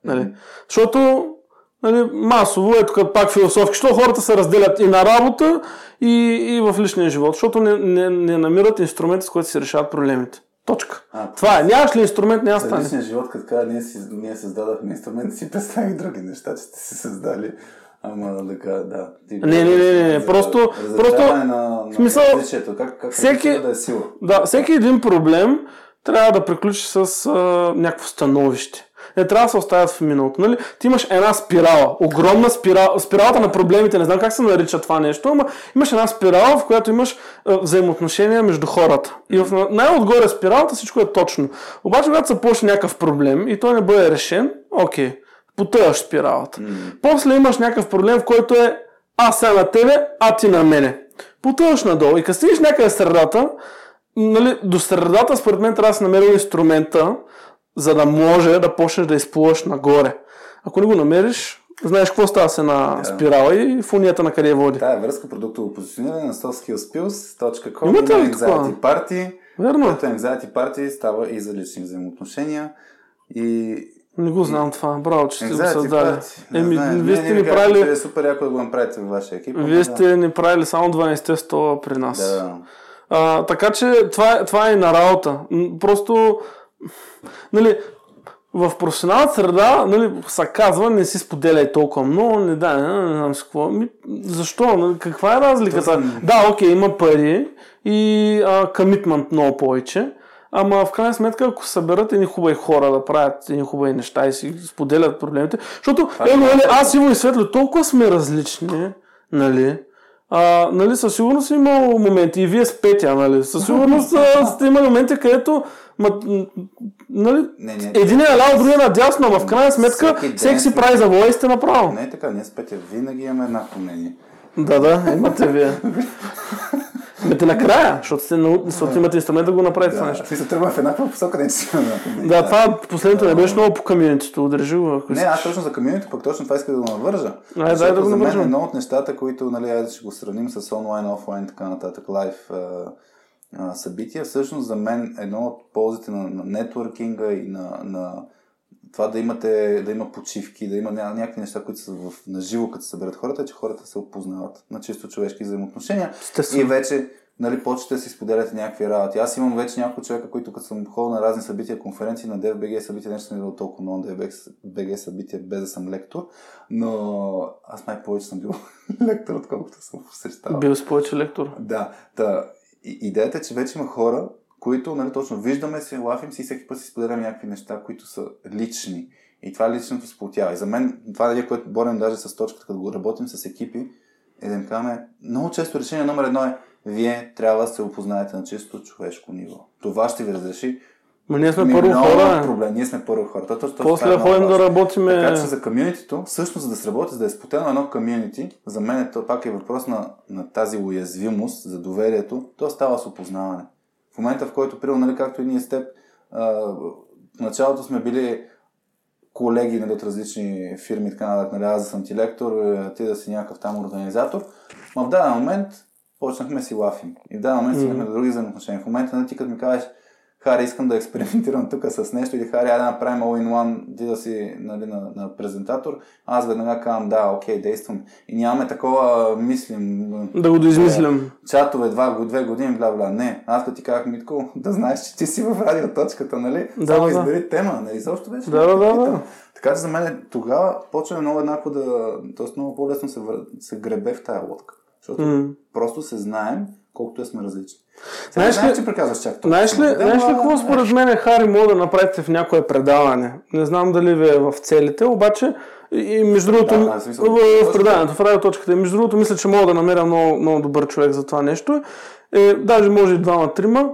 Нали? Защото нали, масово, ето като пак философски, защото хората се разделят и на работа, и, и в личния живот, защото не, не, не намират инструмент, с който си решават проблемите. Точка. А, Това е. Нямаш ли инструмент, няма стане. личния живот, като кажа, ние, си, ние създадахме инструмент, си представих други неща, че сте си създали Ама да кажа, да. Ти Не, не, не, не, за просто- разрешаване на, на смисъл. Как, как всеки- да е сила. Да, всеки един проблем трябва да приключи с а, някакво становище. Не трябва да се оставят в миналото. Нали? Ти имаш една спирала, огромна спирала, спиралата на проблемите, не знам как се нарича това нещо, ама имаш една спирала, в която имаш а, взаимоотношения между хората. И в най-отгоре спиралата всичко е точно. Обаче, когато се почне някакъв проблем и той не бъде решен, окей, потъваш спиралата. После имаш някакъв проблем, в който е аз сега на тебе, а ти на мене. Потъваш надолу и като стигнеш някъде средата, нали, до средата според мен трябва да се намери инструмента, за да може да почнеш да изплуваш нагоре. Ако не го намериш, знаеш какво става се на спирала и фунията на къде води. Тая връзка продуктово позициониране на softskillspills.com Имате има ли? Anxiety Party, Верно. което Anxiety Party става и за лични взаимоотношения и Не го знам това. Браво, че сте го създали. Еми, вие сте ни правили, Е супер яко да го направите във вашия екип. вие сте ни правили само 12 стола при нас. Да. А, така че това, е- това е и на работа. Просто, нали, в професионалната среда, нали, се казва, не си споделяй толкова много, не да, не, не знам си какво. Ми, защо? Нали, каква е разликата? То са- Да, окей, има пари и комитмент много повече. Ама в крайна сметка, ако съберат едни хубави хора да правят едни хубави неща и си споделят проблемите, защото е е, аз Иво и Светло толкова сме различни, нали, а, нали, със сигурност има моменти, и вие с Петя, нали, със сигурност сте имали моменти, където ма, нали, Не, не. един е ляво, другия е надясно, ама в крайна сметка Всеки си прави сте направо. Не е така, ние с Петя винаги имаме еднакво мнение. Да, да, имате вие. Имате накрая, защото, сте, защото имате инструмент да го направите това нещо. се тръгваме в еднаква посока, не си. Да, това последното не беше много по комьюнитито, удържи го, Не, аз точно за комьюнити, пък точно това исках да го навържа. дай да го навържем. едно от нещата, които, нали, ще го сравним с онлайн, офлайн, така нататък, лайв а, събития, всъщност за мен едно от ползите на, на нетворкинга и на, на това да имате, да има почивки, да има ня- някакви неща, които са в, на живо, като се съберат хората, е, че хората се опознават на чисто човешки взаимоотношения Естествено. и вече нали, почвате да си споделяте някакви работи. Аз имам вече няколко човека, които като съм ходил на разни събития, конференции на DFBG събития, нещо съм идвал толкова много на DFBG събития, без да съм лектор, но аз май повече съм бил лектор, отколкото съм посещавал. Бил си повече лектор. Да, да. Идеята е, че вече има хора, които, нали, точно виждаме се, лафим си и всеки път си споделяме някакви неща, които са лични. И това личното сплотява. И за мен, това е което борем даже с точката, като го работим с екипи, е да им казваме, много често решение номер едно е, вие трябва да се опознаете на чисто човешко ниво. Това ще ви разреши Ма ние сме Ми, първо хора. бе. проблем. Ние сме първо хора. То, то, то, После е ходим да работиме. Така че за комьюнитито, всъщност за да сработи, за да е сплотено едно комьюнити, за мен е то пак е въпрос на, на тази уязвимост, за доверието, то става с опознаване. В момента, в който, примерно, нали, както и ние с теб, а, в началото сме били колеги нали, от различни фирми, така нататък, нали, аз да съм ти лектор, е, ти да си някакъв там организатор, но в даден момент почнахме си лафим. И в даден момент стигнахме до други взаимоотношения. В момента, нали, ти като ми кажеш, Хари, искам да експериментирам тук с нещо или Хари, да направим all in one, ти да си нали, на, на презентатор. Аз веднага казвам, да, окей, действам. И нямаме такова, мислим, Да го доизмислям. чатове два, две години, бла, бла. Не, аз като ти казах, Митко, да знаеш, че ти си в радиоточката, нали? Да, Само да, да. избери тема, нали? Защо беше? Да, да, да, да. Така че за мен тогава почваме много еднакво да, т.е. много по-лесно се, вър... се гребе в тая лодка. Защото М. просто се знаем колкото е сме различни. Знаеш Знаеш, ли- че приказваш чак Знаеш ли, Да, знаеш ли какво според мен е Хари мога да направите в някое предаване? Не знам дали ви е в целите, обаче и, между другото Да, да, в смисъл, в, в точката. предаването, в радиоточката. И между другото мисля, че мога да намеря много, много добър човек за това нещо. Е, даже може и двама-трима.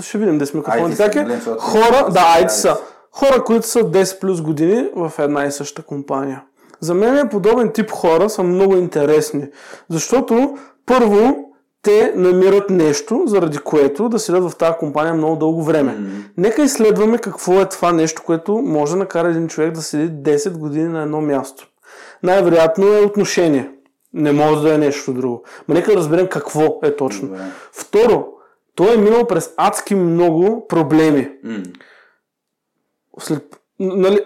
Ще видим да сме микрофоните Айде как е. Хора, да, Айде са. са. Хора, които са 10 плюс години в една и съща компания. За мен подобен тип хора са много интересни. Защото, първо, те намират нещо, заради което да седят в тази компания много дълго време. Нека изследваме какво е това нещо, което може да накара един човек да седи 10 години на едно място. Най-вероятно е отношение. Не може да е нещо друго. Но нека разберем какво е точно. Добре. Второ, той е минал през адски много проблеми. М. След, нали,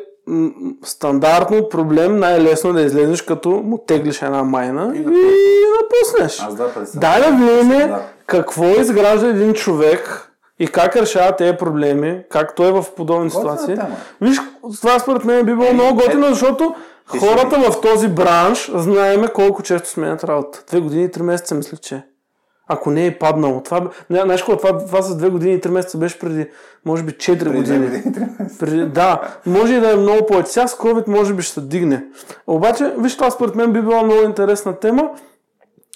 стандартно проблем най-лесно е да излезеш като му теглиш една майна и, И и напуснеш. Аз съм. Дай да видим Да. какво изгражда един човек и как решава тези проблеми, как той е в подобни Готина ситуации. тема. Виж, това според мен би било много готино, защото Ти ще Хората в този бранш знаеме колко често сменят работа. Две години и три месеца, мисля, че. Ако не е паднало. Това, знаеш какво, това, това с две години и три месеца беше преди, може би, 4 Преди години. две години, три месеца. Преди, да, може и да е много повече. Сега с COVID може би ще се дигне. Обаче, виж, това според мен би била много интересна тема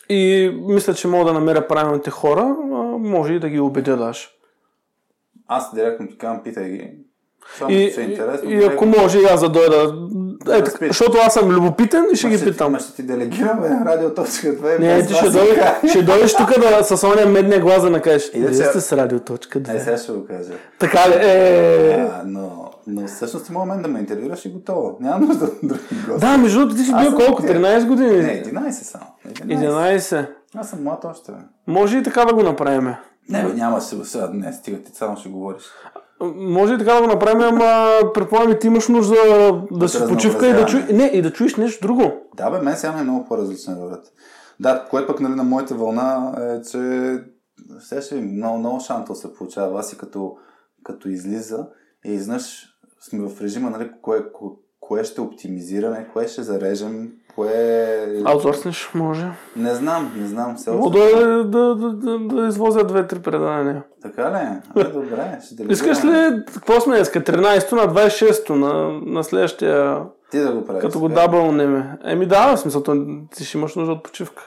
и мисля, че мога да намеря правилните хора, може и да ги убедя даже. Аз директно ти казвам, питай ги. Само И, ще е интересно. и, и ако може и аз да дойда, е, така, защото аз съм любопитен и ще ги питам. Ще ти делегираме на радио.2. Не, без ти ще, кажеш. ще дойдеш тук да, с ония медния глас да накажеш. Вие сега- сте с радиоточка Е, 2. сега ще го кажа. Така ли? Е... А, но, но всъщност има момент да ме интервюраш и готово. Няма нужда от други гости. Да, между другото, ти си бил колко? активен. 13 години? Не, 11 само. 11. 11. Аз съм млад още. Може и така да го направим. Не, бе, няма се сега. Не, стига, ти само ще говориш. Може и така да го направим, ама предполагам и ти имаш нужда да си почивка и да, чу... не, и да чуеш нещо друго. Да, бе, мен сега ми е много по-различна ролята. Да, което пък нали, на моята вълна е, че сега ще много, много шантъл се получава. Аз и като, като излиза и изнъж сме в режима, нали, кое, кое, кое ще оптимизираме, кое ще зарежем, кое... Аутсорснеш, може. Не знам, не знам. Все Мога да, да, да, да, извозя две-три предания. Така ли? Е, добре, ще делегираме. Искаш ли, какво сме днеска? 13-то на 26-то на, на следващия, Ти да го правиш. като го дабълнеме. Еми да, в смисъл, ти ще имаш нужда от почивка.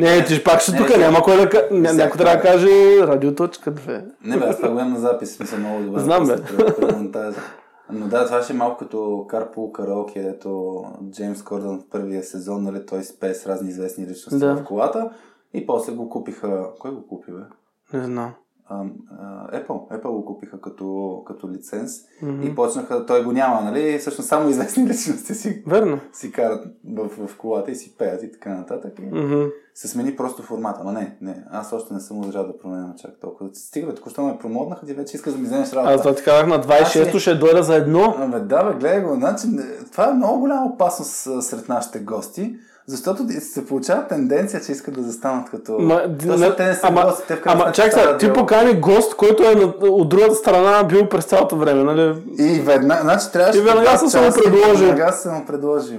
Не, ти ще пак ще тук, няма кой да ка- ня- сега някой трябва да е. каже радиоточка 2. Не, бе, аз това го имам на запис, смисъл много добре. Знам, бе. Но да, това ще е малко като Carpool Karaoke, ето Джеймс Кордън в първия сезон, нали, той спее с разни известни личности Да. в колата и после го купиха... Кой го купи, бе? Не знам. Apple. Apple го купиха като, като лиценз и почнаха, той го няма, нали, всъщност само известни личности си, Верно. си карат в, в колата и си пеят и така нататък. И Мгм. се смени просто формата. Но не, не, аз още не съм узрял да променям чак толкова. Стига, бе, току-що ме промоднаха, ти вече искаш да ми вземеш работа. Аз това ти казах на 26-то Аз ще дойда за едно. Абе, да, бе, гледай го. Значи, не- това е много голяма опасност сред нашите гости, защото се получава тенденция, че искат да застанат като... Ма, не- те не са ама, гости, те ама чак сега, ти покани гост, който е на, от другата страна бил през цялото време, нали? И веднага, значи трябваше... И веднага съм се му предложил. Веднага съм му предложил.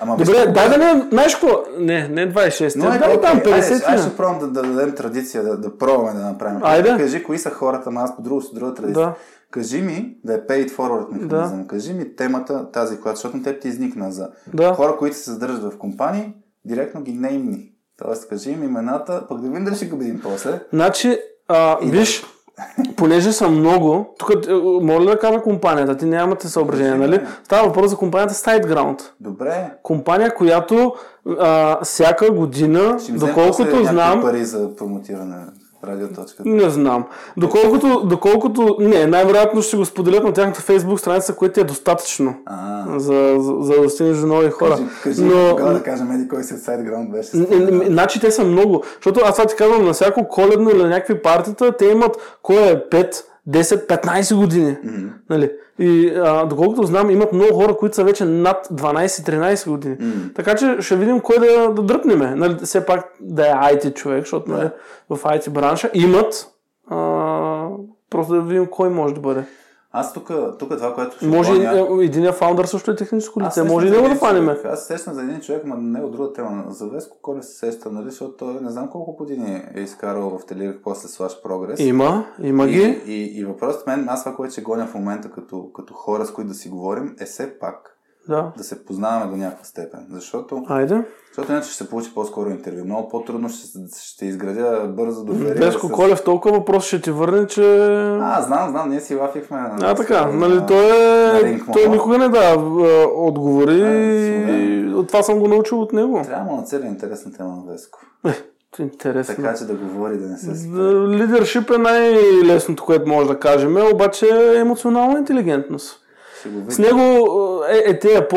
Ама Добре, виж, дай да не, знаеш какво? Не, не 26, Но е, дай там окей, айде, 50. Аз ще пробвам да, да дадем традиция, да, да пробваме да направим. Айде. Кажи кои са хората, ама аз по друго с друга традиция. Да. Кажи ми, да е paid forward механизъм, кажи ми темата, тази, която, защото на теб ти изникна за Да. хора, които се съдържат в компании, директно ги неймни. Тоест, кажи им имената, пък да видим дали ще го видим после. Значи, а, И виж, понеже са много, тук е, моля да кажа компанията, ти нямате съображение, нали? Става въпрос за компанията SiteGround. Добре. Компания, която а, всяка година, доколкото знам, пари за промотиране в радиоточката. Не знам. Доколкото, доколкото не, най-вероятно ще го споделят на тяхната фейсбук страница, което е достатъчно за, за, за да стигнеш до нови хора. кажи, кажи Но, тогава да кажем, еди кой си от SiteGround беше. значи те са много. Защото аз това ти казвам, на всяко коледно или на някакви партита, те имат кой е 5, 10, 15 години. Мгм. Нали? И а, доколкото знам, имат много хора, които са вече над 12-13 години. М. Така че ще видим кой да, да дръпнеме. Нали, все пак да е IT човек, защото нали, в IT бранша имат. А, просто да видим кой може да бъде. Аз тук, тук това, което ще Може и единия фаундър също е техническо лице. Може и него да един фанеме. Аз се сещам за един човек, но не от друга тема. За Веско Колев се сещам, нали, защото той не знам колко години е изкарал в Телирик после Slash Progress. Има, има и, ги. и, и въпросът мен, аз това, което ще гоня в момента като, като хора, с които да си говорим, е все пак Да. да се познаваме до някаква степен. Защото, Айде. защото иначе ще се получи по-скоро интервю. Много по-трудно ще, ще изградя бързо доверие. Веско с- Колев толкова въпрос ще ти върне, че... А, знам, знам, ние си лафихме. А, така, нали, на- той, на е, той никога не дава отговори А, и това съм го научил от него. Трябва му на целия интересна тема на Веско. Интересно. Така че да говори, да не се. За Лидершип е най-лесното, което може да кажем, обаче е емоционална интелигентност. С него е, е тея по...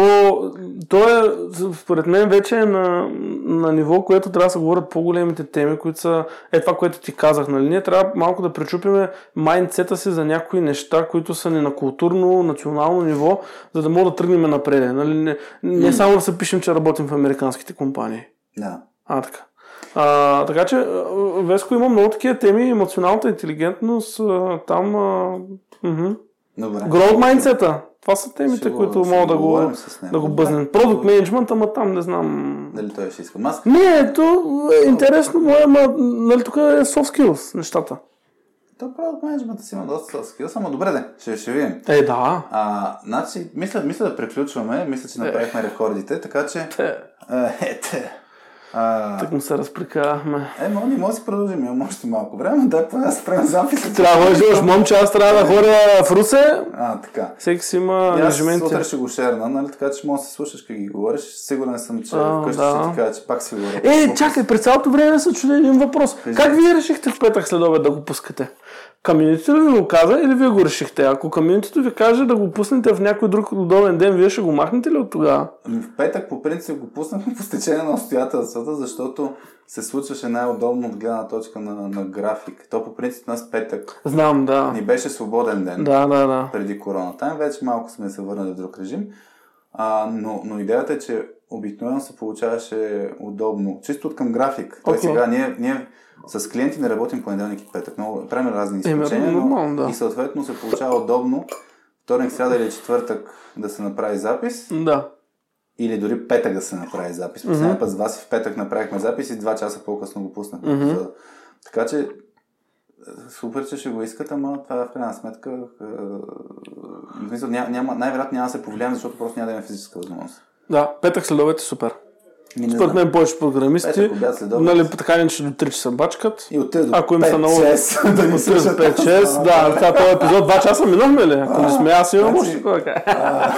Той е, според мен, вече е на, на ниво, което трябва да се говорят по-големите теми, които са... Е това, което ти казах, нали? Ние трябва малко да пречупиме майндсета си за някои неща, които са ни на културно, национално ниво, за да можем да тръгнем напред. Нали? Не, не само да се пишем, че работим в американските компании. Да. А, така. А, така че, Веско има много такива теми, емоционалната интелигентност, там... А. Добре. Growth mindset Това са темите, го- които мога да го него. да го бъзнем. Продукт менеджмент, ама там не знам. Дали той ще иска маска? Не, ето, е интересно му е, ама нали тук е soft skills нещата. То продукт менеджмента си има доста скил, само добре де, ще, ще видим. Е, да. А, значи, мисля, мисля да приключваме, мисля, че направихме рекордите, така че... Е, е, те. А, так му се разприкавахме. е, но ние може да си продължим, имам още малко време, да, поне да спрем записа. Трябва да живеш, момче, аз трябва да ходя в Русе. А, така. Всеки си има И аз ангажименти. утре ще го шерна, нали, така че може да се слушаш как ги говориш. Сигурен съм, че А, вкъщи да. ще ти кажа, че пак си говоря. Е, чакай, през цялото време се чуди един въпрос. Кажи. Как вие решихте в петък след обед да го пускате? Комьюнитито ли ви го каза или вие го решихте? Ако комьюнитито ви каже да го пуснете в някой друг удобен ден, вие ще го махнете ли от тогава? Ами в петък по принцип го пуснахме по стечение на обстоятелствата, защото се случваше най-удобно от гледна точка на, на график. То по принцип нас петък Знам, да. ни беше свободен ден Да, да, да. преди корона. Там вече малко сме се върнали в друг режим. А, но, но идеята е, че обикновено се получаваше удобно. Чисто от към график. Той Окей. сега ние, ние с клиенти не работим понеделник и петък. Много, правим разни изключения, но нормално, да. и съответно се получава удобно вторник, сряда или четвъртък да се направи запис Да. или дори петък да се направи запис. Последния път с вас в петък направихме запис и два часа по-късно го пуснахме. За- Така че е, супер, че ще го искат, ама това в крайна сметка е, няма, няма, най-вероятно няма да се повлияем, защото просто няма да имаме физическа възможност. Да, петък след обед е супер. Ми Според мен повече програмисти, Петък, нали, така не че до 3 часа бачкат. И от 3 до Ако им са 5, много 6, да ни слушат. 5-6, да, това този епизод 2 часа минахме ли? Ако не сме, аз имам значи- още такова кажа.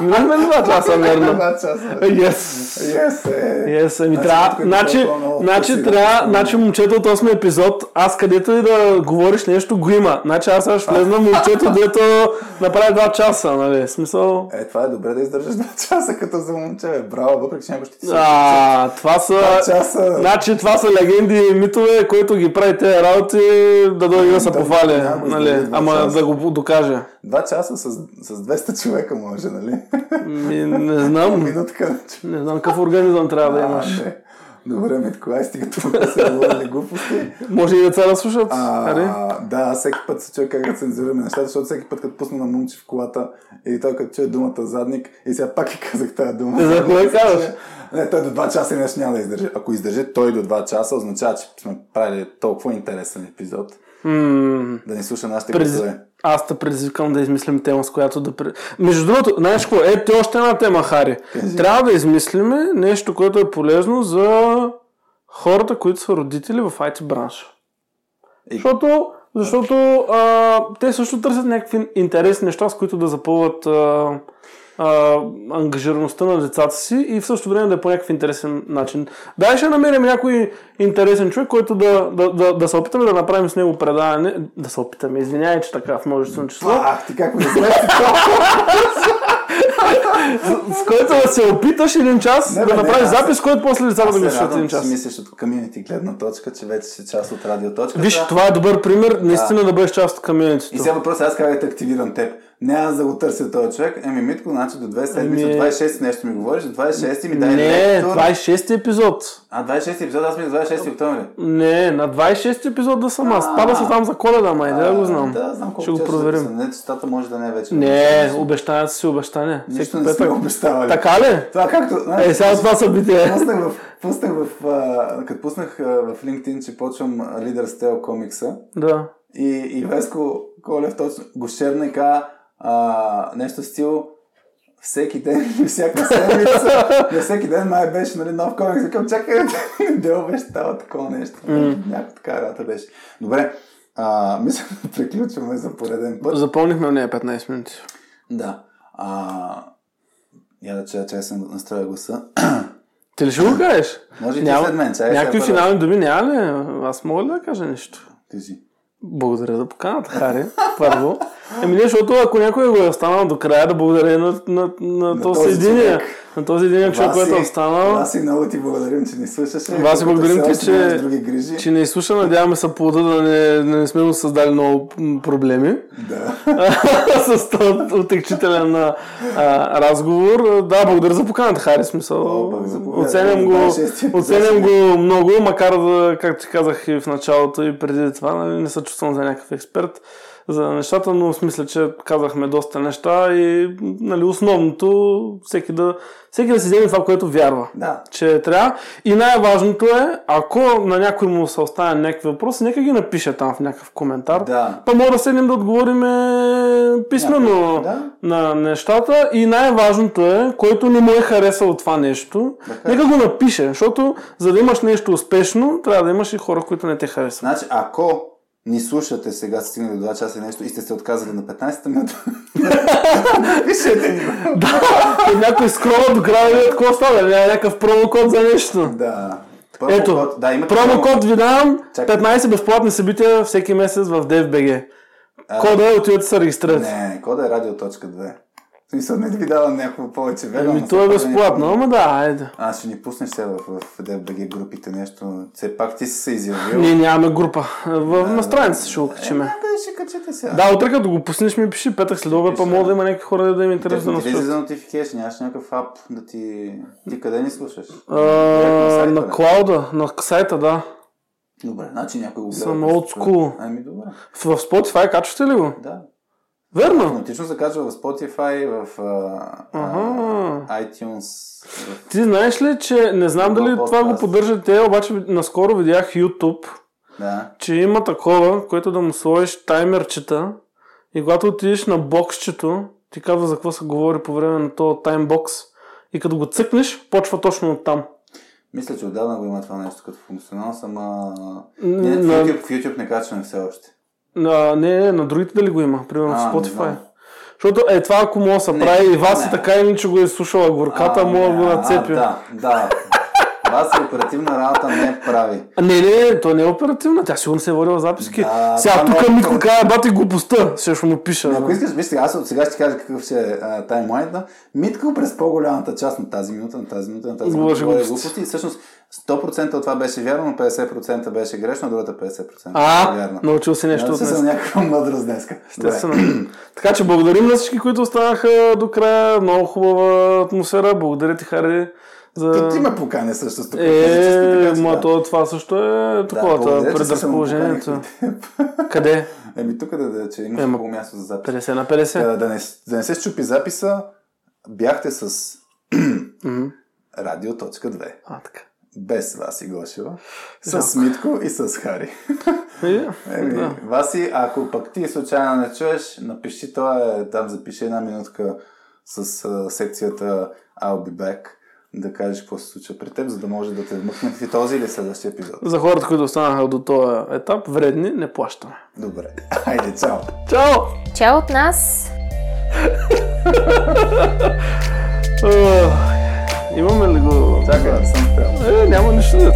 Минахме ли 2 часа, верно? Два часа. Yes. Yes, е. Yes, ами Значи, трябва, е значи, много значи трябва, да. значи момчето от 8 епизод, аз където и да говориш нещо го има. Значи аз сега ще влезна момчето, дето направи 2 часа, нали, смисъл. Е, това е добре да издържаш 2 часа като за момче. Браво, въпреки че ти се... А, това са... Часа. Значи това са легенди и митове, който ги прави тези работи, да дойде да се го нали, ама часа. да го докаже. Два часа с, с 200 човека може, нали? Ми, не знам, Минутка. не знам какъв организъм трябва да имаш. не. Добре, Митко, ай стига тук да се говорили глупости. Може и деца да слушат? А, да, всеки път се чуя как да цензурираме нещата, защото всеки път, като пусна на момче в колата и той като чуе думата задник и сега пак и казах тази дума. За кое казваш? Не, той до 2 часа нещо няма да издържи. Ако издържи той до 2 часа, означава, че сме правили толкова интересен епизод. М, Да ни слуша нашите През... гласове. Аз те предизвикам да измислим тема, с която да... Между другото, знаеш какво? Ето още една тема, Хари. Трябва да измислим нещо, което е полезно за хората, които са родители в IT бранша. И- Защото, защото а, те също търсят някакви интересни неща, с които да запълват а, а, ангажираността на децата си и в същото време да е по някакъв интересен начин. Дай ще намерим някой интересен човек, който да, да, да, да се опитаме да направим с него предаване. Да се опитаме, извинявай, че така в множествено число. Ах, ти как ме замести с който да се опиташ един час Не, да не, направиш аз- запис, който после децата да го Аз се слушат един час. си мислиш от комьюнити гледна точка, че вече си част от радиоточката. Виж, това е добър пример, наистина да бъдеш част от И комьюнитито. сега въпросът аз как да те активирам теб. Не аз да го търся този човек. Еми, Митко, значи до 2 седмици, Еми- до 26 нещо ми говориш, до 26 ми дай Не, лектор. 26 епизод. А, 26 епизод, аз ми до 26 октомври. Не, на 26 епизод да съм аз. Пада се там за коледа, май, да го знам. Да, знам колко Ще го проверим. Не, честата може да не е вече. Не, обещанията си обещания. Нищо не сме обещавали. Така ли? Това както... Е, сега това събитие. Пуснах в, пуснах в, като пуснах в LinkedIn, че почвам Leader Style комикса Да. и, и Веско Колев точно го шерна и каза а, нещо в стил всеки ден, всяка седмица, на всеки ден май беше нали, нов комикс. Викам, чакай, де обещава такова нещо. Mm. Някаква така работа беше. Добре, а, мисля да приключваме за пореден път. Запомнихме нея 15 минути. Да. А, я да чая, че съм настроя гласа. Ти ли ще го кажеш? Може и ти след мен, Някакви финални думи няма ли? Аз мога ли да кажа нещо? Кажи. Благодаря за поканата, Хари. Първо. Еми не, защото ако някой го е останал до края, да благодаря на, на, на, на този този единия. човек. На този един човек, който е останал. Васи, много ти благодарим, че ни слушаш. И благодарим ти, че, че не изслуша. Надяваме се плода да не, не сме му създали много проблеми. Да. с този отекчителен а, разговор. Да, благодаря за поканата, Хари. Смисъл. Оценям го, 26 оценям го много, макар да, както ти казах и в началото и преди това, нали, не се чувствам за някакъв експерт. За нещата, но в смисъл, че казахме доста неща и нали, основното всеки да, всеки да си вземе това, което вярва. Да. Че трябва. И най-важното е, ако на някой му се оставя някакви въпроси, нека ги напише там в някакъв коментар. Да. Па може да седнем да отговорим писменно Някой, да. на нещата. И най-важното е, който не му е харесал това нещо, Да нека го напише. Защото за да имаш нещо успешно, трябва да имаш и хора, които не те харесват. Значи, ако ни слушате сега, сте стигнали до 2 часа и нещо и сте се отказали на 15-та минута, пишете ни. Да, някой скрола до края какво става? Някакъв промокод за нещо. Да. Ето, да, имате промокод ви давам, Чакай. 15 безплатни събития всеки месец в DFBG. А, Кода е, отивате се регистрирате. Не, кода е радио.2. В смисъл, не ви давам някакво повече време. Ами то е да безплатно, ама да, айде. А, ще ни пуснеш сега в, в DFBG групите нещо. Все пак ти си се изявил. Ние нямаме група. В, на страницата ще го Е, качиме. някъде ще качете сега. Да, утре като го пуснеш ми пиши петък след обед, па мога да има някакви хора да им е интересно да слушат. за notification, нямаш някакъв ап да ти... Ти къде ни слушаш? А, На клауда, на сайта, да. Добре, значи някой го гледа. Съм old school. Ами добре, В в Spotify качвате ли го? да. Верно. Автоматично се качва в Spotify, в а, Аха. iTunes. В... Ти знаеш ли, че не знам дали това го поддържат те, обаче наскоро видях YouTube, Да. че има такова, което да му сложиш таймерчета и когато отидеш на боксчето, ти казва за какво се говори по време на този таймбокс и като го цъкнеш, почва точно от там. Мисля, че отдавна го има това нещо като функционалност, ама... Не, в, YouTube, в YouTube не качваме все още. А, не, на другите дали го има, примерно в не Spotify. знам. Защото е това, ако мога да се Не, прави и вас не. и така или че го е слушала горката, мога да го не, нацепя. Да, да. Вас оперативна работа не прави. А, не, не, то не е оперативна, тя сигурно се е водила записки. Да, сега тук не е казва, бати глупостта, ще ще му пиша. Ако искаш, виж сега, аз от сега ще ти кажа какъв ще е таймлайнът. Митко през по-голямата част на тази минута, на тази минута, на тази минута говори глупости. И всъщност 100% от това беше вярно, но 50% беше грешно, другата 50% А, беше вярно. научил си нещо от се днес. някаква мъдрост. Естествено. така че благодарим на всички, които останаха до края. Много хубава атмосфера. Благодаря ти, Хари, за... Ти ме покане също с тук. Е, ма то, това също е такова, се предразположението. Къде? Еми тук да, да че имаш Ема, хубаво място за запис. 50 на 50. Да, да, не, да не се щупи записа, бяхте с Мгм. Радио.2. А, така. Без Васи Гошева, с Жалко. Митко и с Хари. И, Еми, да. Васи, ако пък ти случайно не чуеш, напиши това, е, там запиши една минутка с а, секцията I'll be back, да кажеш какво се случва при теб, за да може да те вмъкнем в този или следващия епизод. За хората, които останаха до този етап, вредни, не плащаме. Добре. Хайде, чао! Чао! Чао от нас! Имаме ли го? Чакай, съм спрял. Е, няма нищо.